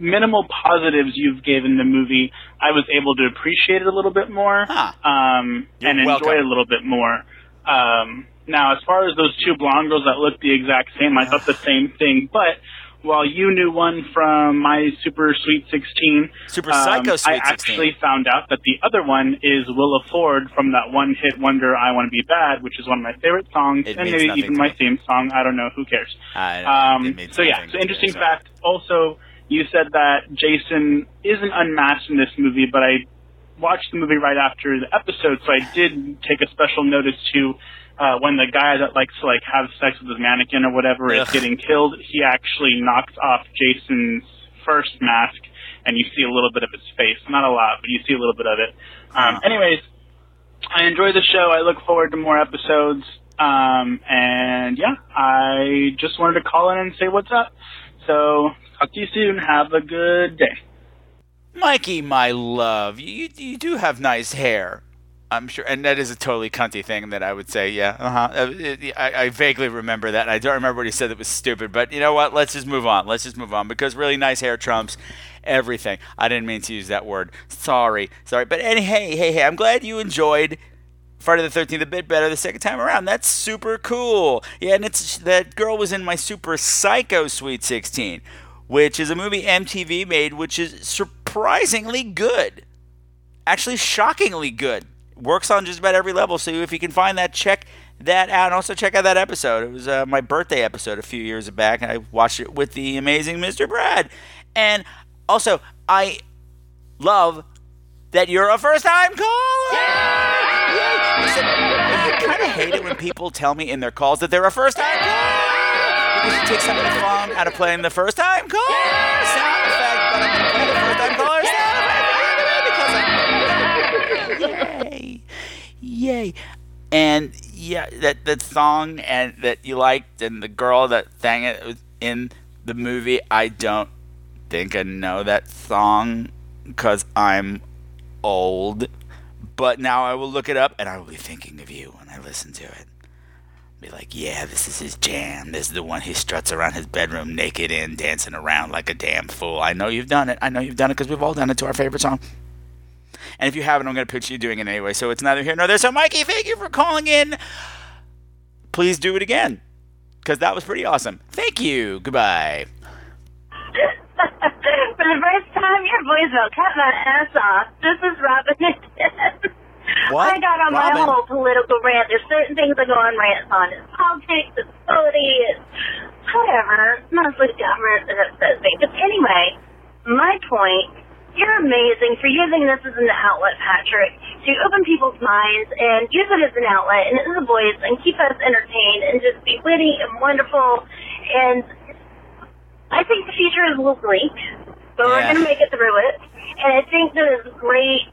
minimal positives you've given the movie, I was able to appreciate it a little bit more um, and enjoy welcome. it a little bit more. Um, now, as far as those two blonde girls that look the exact same, I thought the same thing. But while you knew one from my Super Sweet 16, Super um, Psycho Sweet I actually found out that the other one is Willa Ford from that one hit wonder "I Want to Be Bad," which is one of my favorite songs, It and maybe even my me. theme song. I don't know. Who cares? I, Um, so yeah, so interesting fact. Also, you said that Jason isn't unmasked in this movie, but I watched the movie right after the episode, so I did take a special notice to uh, when the guy that likes to like have sex with his mannequin or whatever is getting killed. He actually knocks off Jason's first mask, and you see a little bit of his face. Not a lot, but you see a little bit of it. Um, anyways, I enjoy the show. I look forward to more episodes. Um, and yeah, I just wanted to call in and say what's up. So talk to you soon. Have a good day. Mikey, my love, you you do have nice hair. I'm sure, and that is a totally cunty thing that I would say. Yeah, uh-huh. Uh, I, I vaguely remember that. I don't remember what he said that was stupid. But you know what? Let's just move on. Let's just move on because really nice hair trumps everything. I didn't mean to use that word. Sorry, sorry. But hey, hey, hey, I'm glad you enjoyed Friday the Thirteenth a bit better the second time around. That's super cool. Yeah, and it's that girl was in my Super Psycho Sweet Sixteen, which is a movie MTV made, which is surprisingly good. Actually, shockingly good. works on just about every level. So if you can find that, check that out. And also check out that episode. It was uh, my birthday episode a few years back, and I watched it with the amazing Mr. Brad. And also, I love that you're a first time caller. Yay! Listen, I kind of hate it when people tell me in their calls that they're a first time caller because it takes some of the fun out of playing the first time. Caller sound effect. But I'm going to play the first time. Caller sound effect. Because I'm yay, yay, and yeah, that that song and that you liked and the girl that sang it was in the movie. I don't think I know that song because I'm old. But now I will look it up and I will be thinking of you when I listen to it. Be like, yeah, this is his jam. This is the one he struts around his bedroom naked in, dancing around like a damn fool. I know you've done it. I know you've done it because we've all done it to our favorite song. And if you haven't, I'm going to picture you doing it anyway. So it's neither here nor there. So, Mikey, thank you for calling in. Please do it again because that was pretty awesome. Thank you. Goodbye. For the first time, your voicemail cut my ass off. This is Robin. What? I got on my whole political rant. There's certain things I go on rants on. It's politics, it's it's whatever. It's mostly government that upsets me. But anyway, my point, you're amazing for using this as an outlet, Patrick, to open people's minds and use it as an outlet and as a voice and keep us entertained and just be witty and wonderful. And I think the future is a little bleak, but we're going to make it through it. And I think that it's great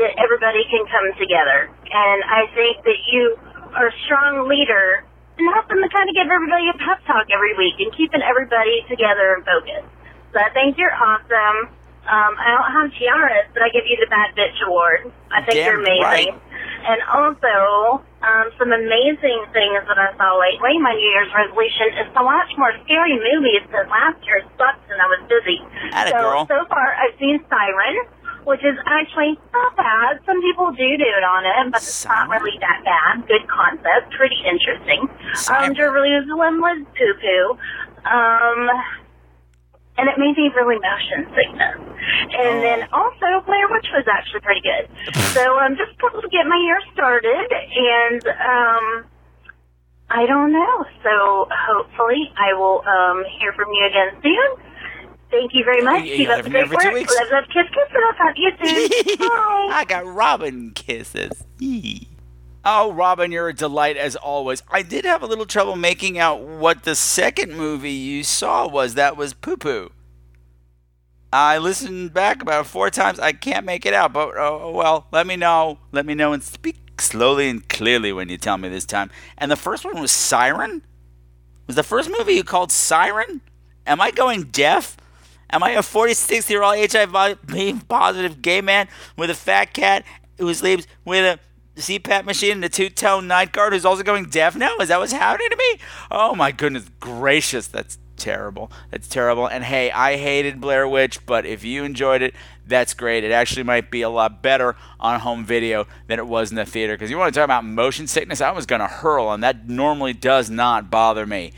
that everybody can come together. And I think that you are a strong leader and helping to kind of give everybody a pep talk every week and keeping everybody together and focused. So I think you're awesome. Um, I don't have tiaras, but I give you the Bad Bitch Award. I think Damn you're amazing. And also, um, some amazing things that I saw lately. My New Year's resolution is to watch more scary movies because last year sucked and I was busy. Atta so, girl. so far, I've seen Siren, which is actually not bad. Some people do do it on it, but it's not really that bad. Good concept, pretty interesting. Um, JeruZalem was poo poo. Um, and it made me really motion sickness. And then also Blair Witch was actually pretty good. so I'm um just couple to get my year started and um I don't know. So hopefully I will um hear from you again soon. Thank you very much. Yeah, Keep up the great work. weeks. Love, love, kiss, kiss, and I'll talk to you soon. Bye. I got Robin kisses. Oh, Robin, you're a delight as always. I did have a little trouble making out what the second movie you saw was. That was Poo Poo. I listened back about four times. I can't make it out, but oh, oh well. Let me know. Let me know and speak slowly and clearly when you tell me this time. And the first one was Siren. Was the first movie you called Siren? Am I going deaf? Am I a 46 year old HIV positive gay man with a fat cat who sleeps with a CPAP machine and a two tone night guard who's also going deaf now? Is that what's happening to me? Oh my goodness gracious, that's terrible. That's terrible. And hey, I hated Blair Witch, but if you enjoyed it, that's great. It actually might be a lot better on home video than it was in the theater. Because you want to talk about motion sickness, I was going to hurl, and that normally does not bother me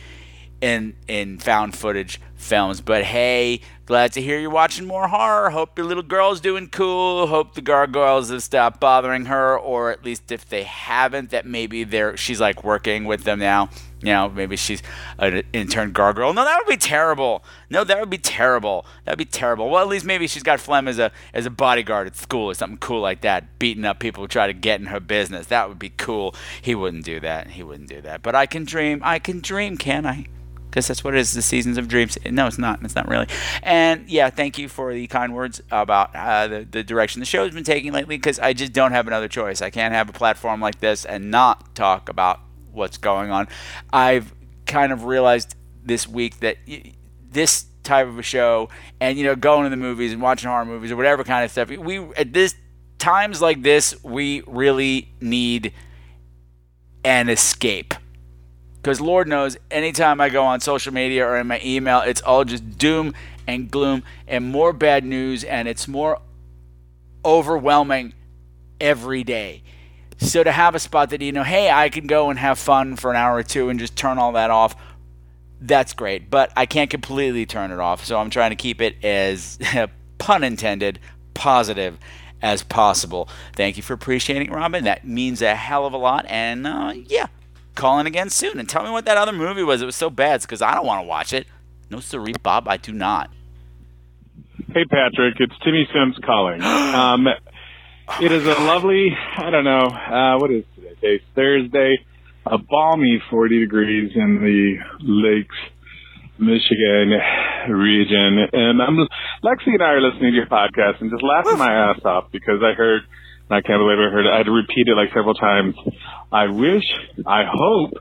in in found footage films. But hey, glad to hear you're watching more horror. Hope your little girl's doing cool. Hope the gargoyles have stopped bothering her, or at least if they haven't, that maybe they're she's like working with them now. You know, maybe she's an intern gargoyle. No, that would be terrible. No, that would be terrible. That'd be terrible. Well, at least maybe she's got Flem as a as a bodyguard at school or something cool like that, beating up people who try to get in her business. That would be cool. He wouldn't do that. He wouldn't do that. But I can dream. I can dream, can I? Because that's what it is the seasons of dreams. No it's not. It's not really. And yeah thank you for the kind words about uh, the, the direction the show's been taking lately because i just don't have another choice. I can't have a platform like this and not talk about what's going on. I've kind of realized this week that this type of a show and you know going to the movies and watching horror movies or whatever kind of stuff we at this times like this we really need an escape because Lord knows, anytime I go on social media or in my email, it's all just doom and gloom and more bad news, and it's more overwhelming every day. So to have a spot that you know, hey, I can go and have fun for an hour or two and just turn all that off, that's great. But I can't completely turn it off, so I'm trying to keep it as pun intended positive as possible. Thank you for appreciating Robin. That means a hell of a lot. And uh, yeah, call in again soon and tell me what that other movie was. It was so bad because I don't want to watch it. No, sorry, Bob, I do not. Hey, Patrick, it's Timmy Sims calling. Um, it is a lovely, I don't know, uh, what is today? It's Thursday, a balmy 40 degrees in the lakes, Michigan region. And I'm, Lexi and I are listening to your podcast and just laughing my ass off because I heard, I can't believe I heard it, I had to repeat it like several times. I wish, I hope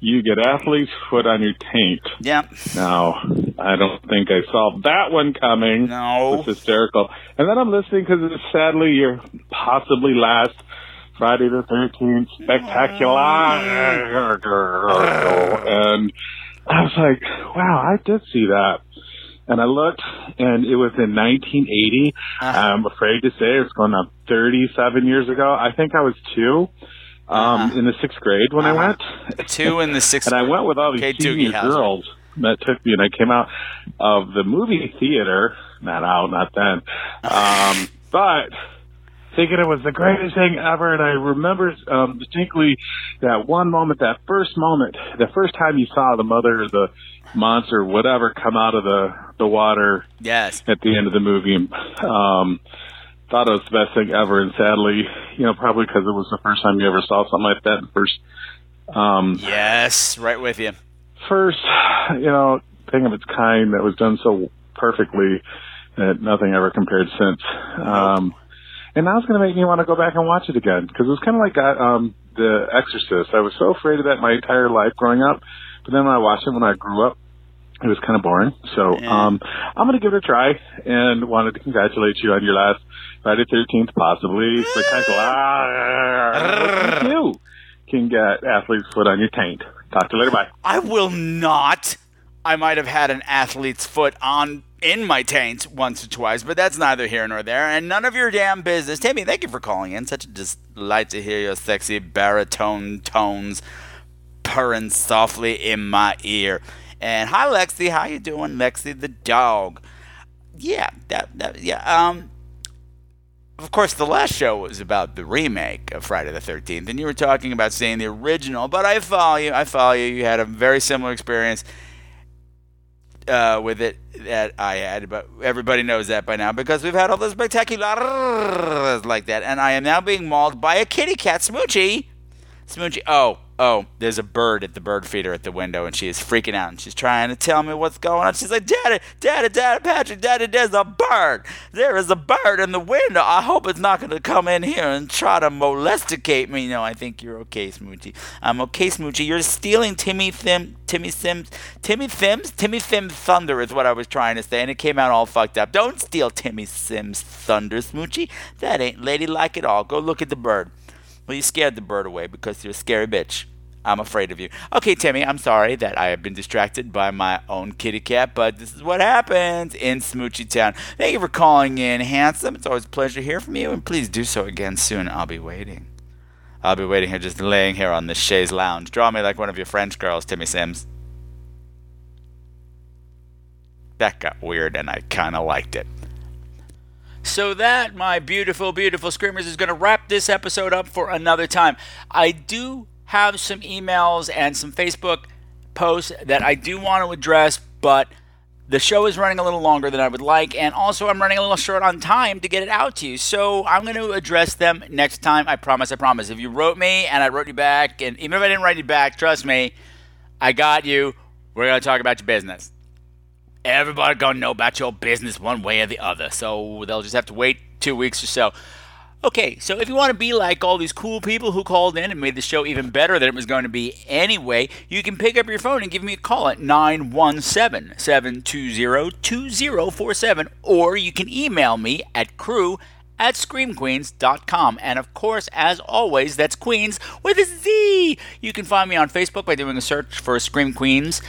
you get athlete's foot on your taint. Yeah. Now, I don't think I saw that one coming. No. It's hysterical. And then I'm listening because it's sadly your possibly last Friday the 13th spectacular. Oh. and I was like, wow, I did see that. And I looked, and it was in 1980. I'm afraid to say it's going on 37 years ago. I think I was two um, in the sixth grade when I went. Two in the sixth and I went with all these Okay, senior girls that took me, and I came out of the movie theater, not out, not then, um, but thinking it was the greatest thing ever. And I remember um, distinctly that one moment, that first moment, the first time you saw the mother or the monster, whatever, come out of the the water Yes. at the end of the movie. Um, thought it was the best thing ever, and sadly, you know, probably because it was the first time you ever saw something like that. First, um, Yes, right with you. first, you know, thing of its kind that was done so perfectly that nothing ever compared since. Um, and now it's going to make me want to go back and watch it again because it was kind of like uh, um, The Exorcist. I was so afraid of that my entire life growing up, but then when I watched it when I grew up, it was kind of boring. So um, I'm going to give it a try and wanted to congratulate you on your last Friday 13th, possibly spectacular. you can get athlete's foot on your taint. Talk to you later. Bye. I will not. I might have had an athlete's foot on in my taint once or twice, but that's neither here nor there, and none of your damn business. Tammy, thank you for calling in. Such a delight to hear your sexy baritone tones purring softly in my ear. And hi, Lexi. How you doing, Lexi the dog? Yeah, that, that yeah. Um, of course, the last show was about the remake of Friday the 13th, and you were talking about seeing the original, but I follow you. I follow you. You had a very similar experience uh, with it that I had, but everybody knows that by now because we've had all the spectaculars like that, and I am now being mauled by a kitty cat, Smoochie. Smoochie. Oh, oh, there's a bird at the bird feeder at the window, and she is freaking out, and she's trying to tell me what's going on. She's like, Daddy, Daddy, Daddy, Patrick, Daddy, there's a bird. There is a bird in the window. I hope it's not going to come in here and try to molesticate me. No, I think you're okay, Smoochie. I'm okay, Smoochie. You're stealing Timmy Thim, Timmy Sims, Timmy Sims, Timmy Sims Thunder is what I was trying to say, and it came out all fucked up. Don't steal Timmy Sims Thunder, Smoochie. That ain't ladylike at all. Go look at the bird. Well, you scared the bird away because you're a scary bitch. I'm afraid of you. Okay, Timmy, I'm sorry that I have been distracted by my own kitty cat, but this is what happens in Smoochie Town. Thank you for calling in, handsome. It's always a pleasure to hear from you, and please do so again soon. I'll be waiting. I'll be waiting here, just laying here on this chaise lounge. Draw me like one of your French girls, Timmy Sims. That got weird, and I kind of liked it. So that, my beautiful, beautiful screamers, is going to wrap this episode up for another time. I do have some emails and some Facebook posts that I do want to address, but the show is running a little longer than I would like, and also I'm running a little short on time to get it out to you. So I'm going to address them next time. I promise, I promise. If you wrote me and I wrote you back, and even if I didn't write you back, trust me, I got you. We're going to talk about your business everybody gonna know about your business one way or the other. So they'll just have to wait two weeks or so. Okay, so if you want to be like all these cool people who called in and made the show even better than it was going to be anyway, you can pick up your phone and give me a call at 917 720 2047, or you can email me at crew at screamqueenz.com. And of course, as always, that's Queens with a Z. You can find me on Facebook by doing a search for Scream Queenz.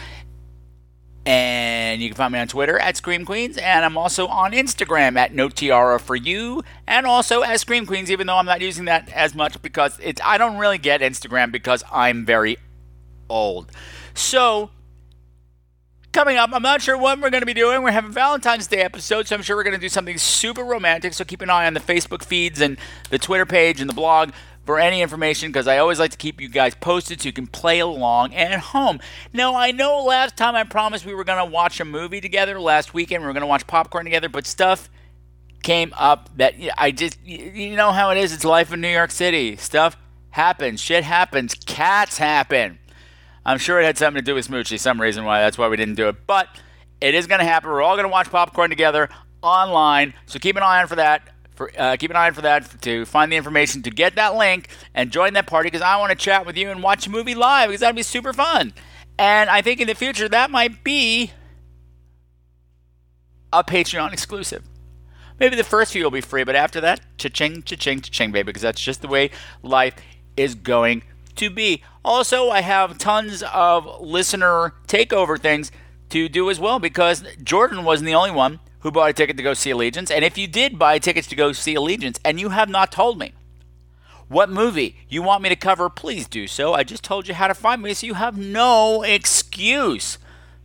And you can find me on Twitter at Scream Queenz, and I'm also on Instagram at No Tiara for You, and also as Scream Queenz, even though I'm not using that as much because it's I don't really get Instagram because I'm very old. So coming up, I'm not sure what we're going to be doing. We're having Valentine's Day episode, so I'm sure we're going to do something super romantic. So keep an eye on the Facebook feeds and the Twitter page and the blog for any information because I always like to keep you guys posted so you can play along at home. Now, I know last time I promised we were going to watch a movie together last weekend. We were going to watch popcorn together, but stuff came up that I just, you know how it is. It's life in New York City. Stuff happens. Shit happens. Cats happen. I'm sure it had something to do with Smoochie, some reason why that's why we didn't do it. But it is going to happen. We're all going to watch popcorn together online. So keep an eye on for that. For, uh, keep an eye on for that to find the information to get that link and join that party because I want to chat with you and watch a movie live because that'd be super fun. And I think in the future that might be a Patreon exclusive. Maybe the first few will be free, but after that, cha-ching, cha-ching, cha-ching, baby, because that's just the way life is going to be. Also, I have tons of listener takeover things to do as well because Jordan wasn't the only one who bought a ticket to go see Allegiance. And if you did buy tickets to go see Allegiance and you have not told me what movie you want me to cover, please do so. I just told you how to find me, so you have no excuse.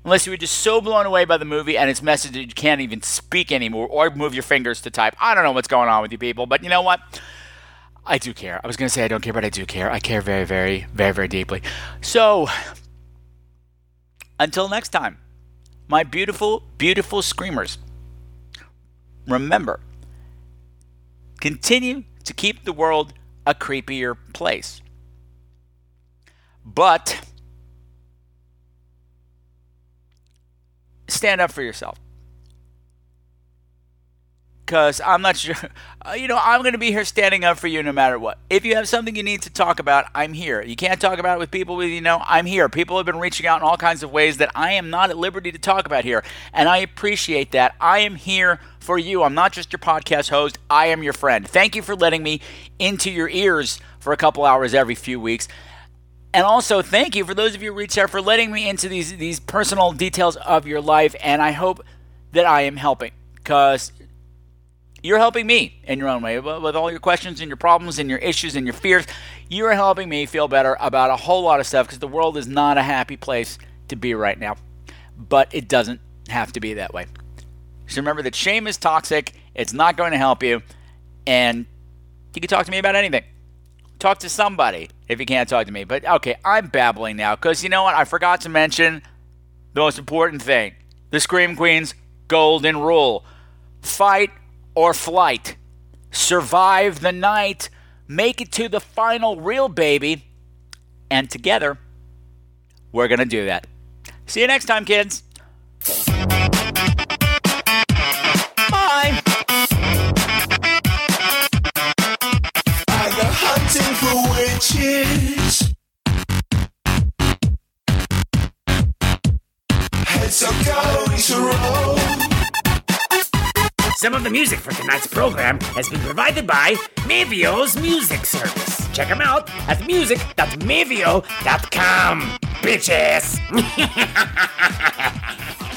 Unless you were just so blown away by the movie and its message that you can't even speak anymore or move your fingers to type. I don't know what's going on with you people, but you know what? I do care. I was going to say I don't care, but I do care. I care very, very, very, very deeply. So, until next time, my beautiful, beautiful screamers, remember, continue to keep the world a creepier place. But stand up for yourself. Because I'm not sure, you know, I'm going to be here standing up for you no matter what. If you have something you need to talk about, I'm here. You can't talk about it with people with you know, I'm here. People have been reaching out in all kinds of ways that I am not at liberty to talk about here. And I appreciate that. I am here for you. I'm not just your podcast host, I am your friend. Thank you for letting me into your ears for a couple hours every few weeks. And also, thank you for those of you who reached out for letting me into these these personal details of your life. And I hope that I am helping because you're helping me in your own way with all your questions and your problems and your issues and your fears. You're helping me feel better about a whole lot of stuff because the world is not a happy place to be right now. But it doesn't have to be that way. So remember that shame is toxic. It's not going to help you. And you can talk to me about anything. Talk to somebody if you can't talk to me. But okay, I'm babbling now because you know what? I forgot to mention the most important thing the Scream Queen's golden rule fight or flight. Survive the night. Make it to the final reel baby. And together, we're going to do that. See you next time, kids. For witches. Heads are going to roll. Some of the music for tonight's program has been provided by Mavio's Music Service. Check them out at music.mavio.com, bitches!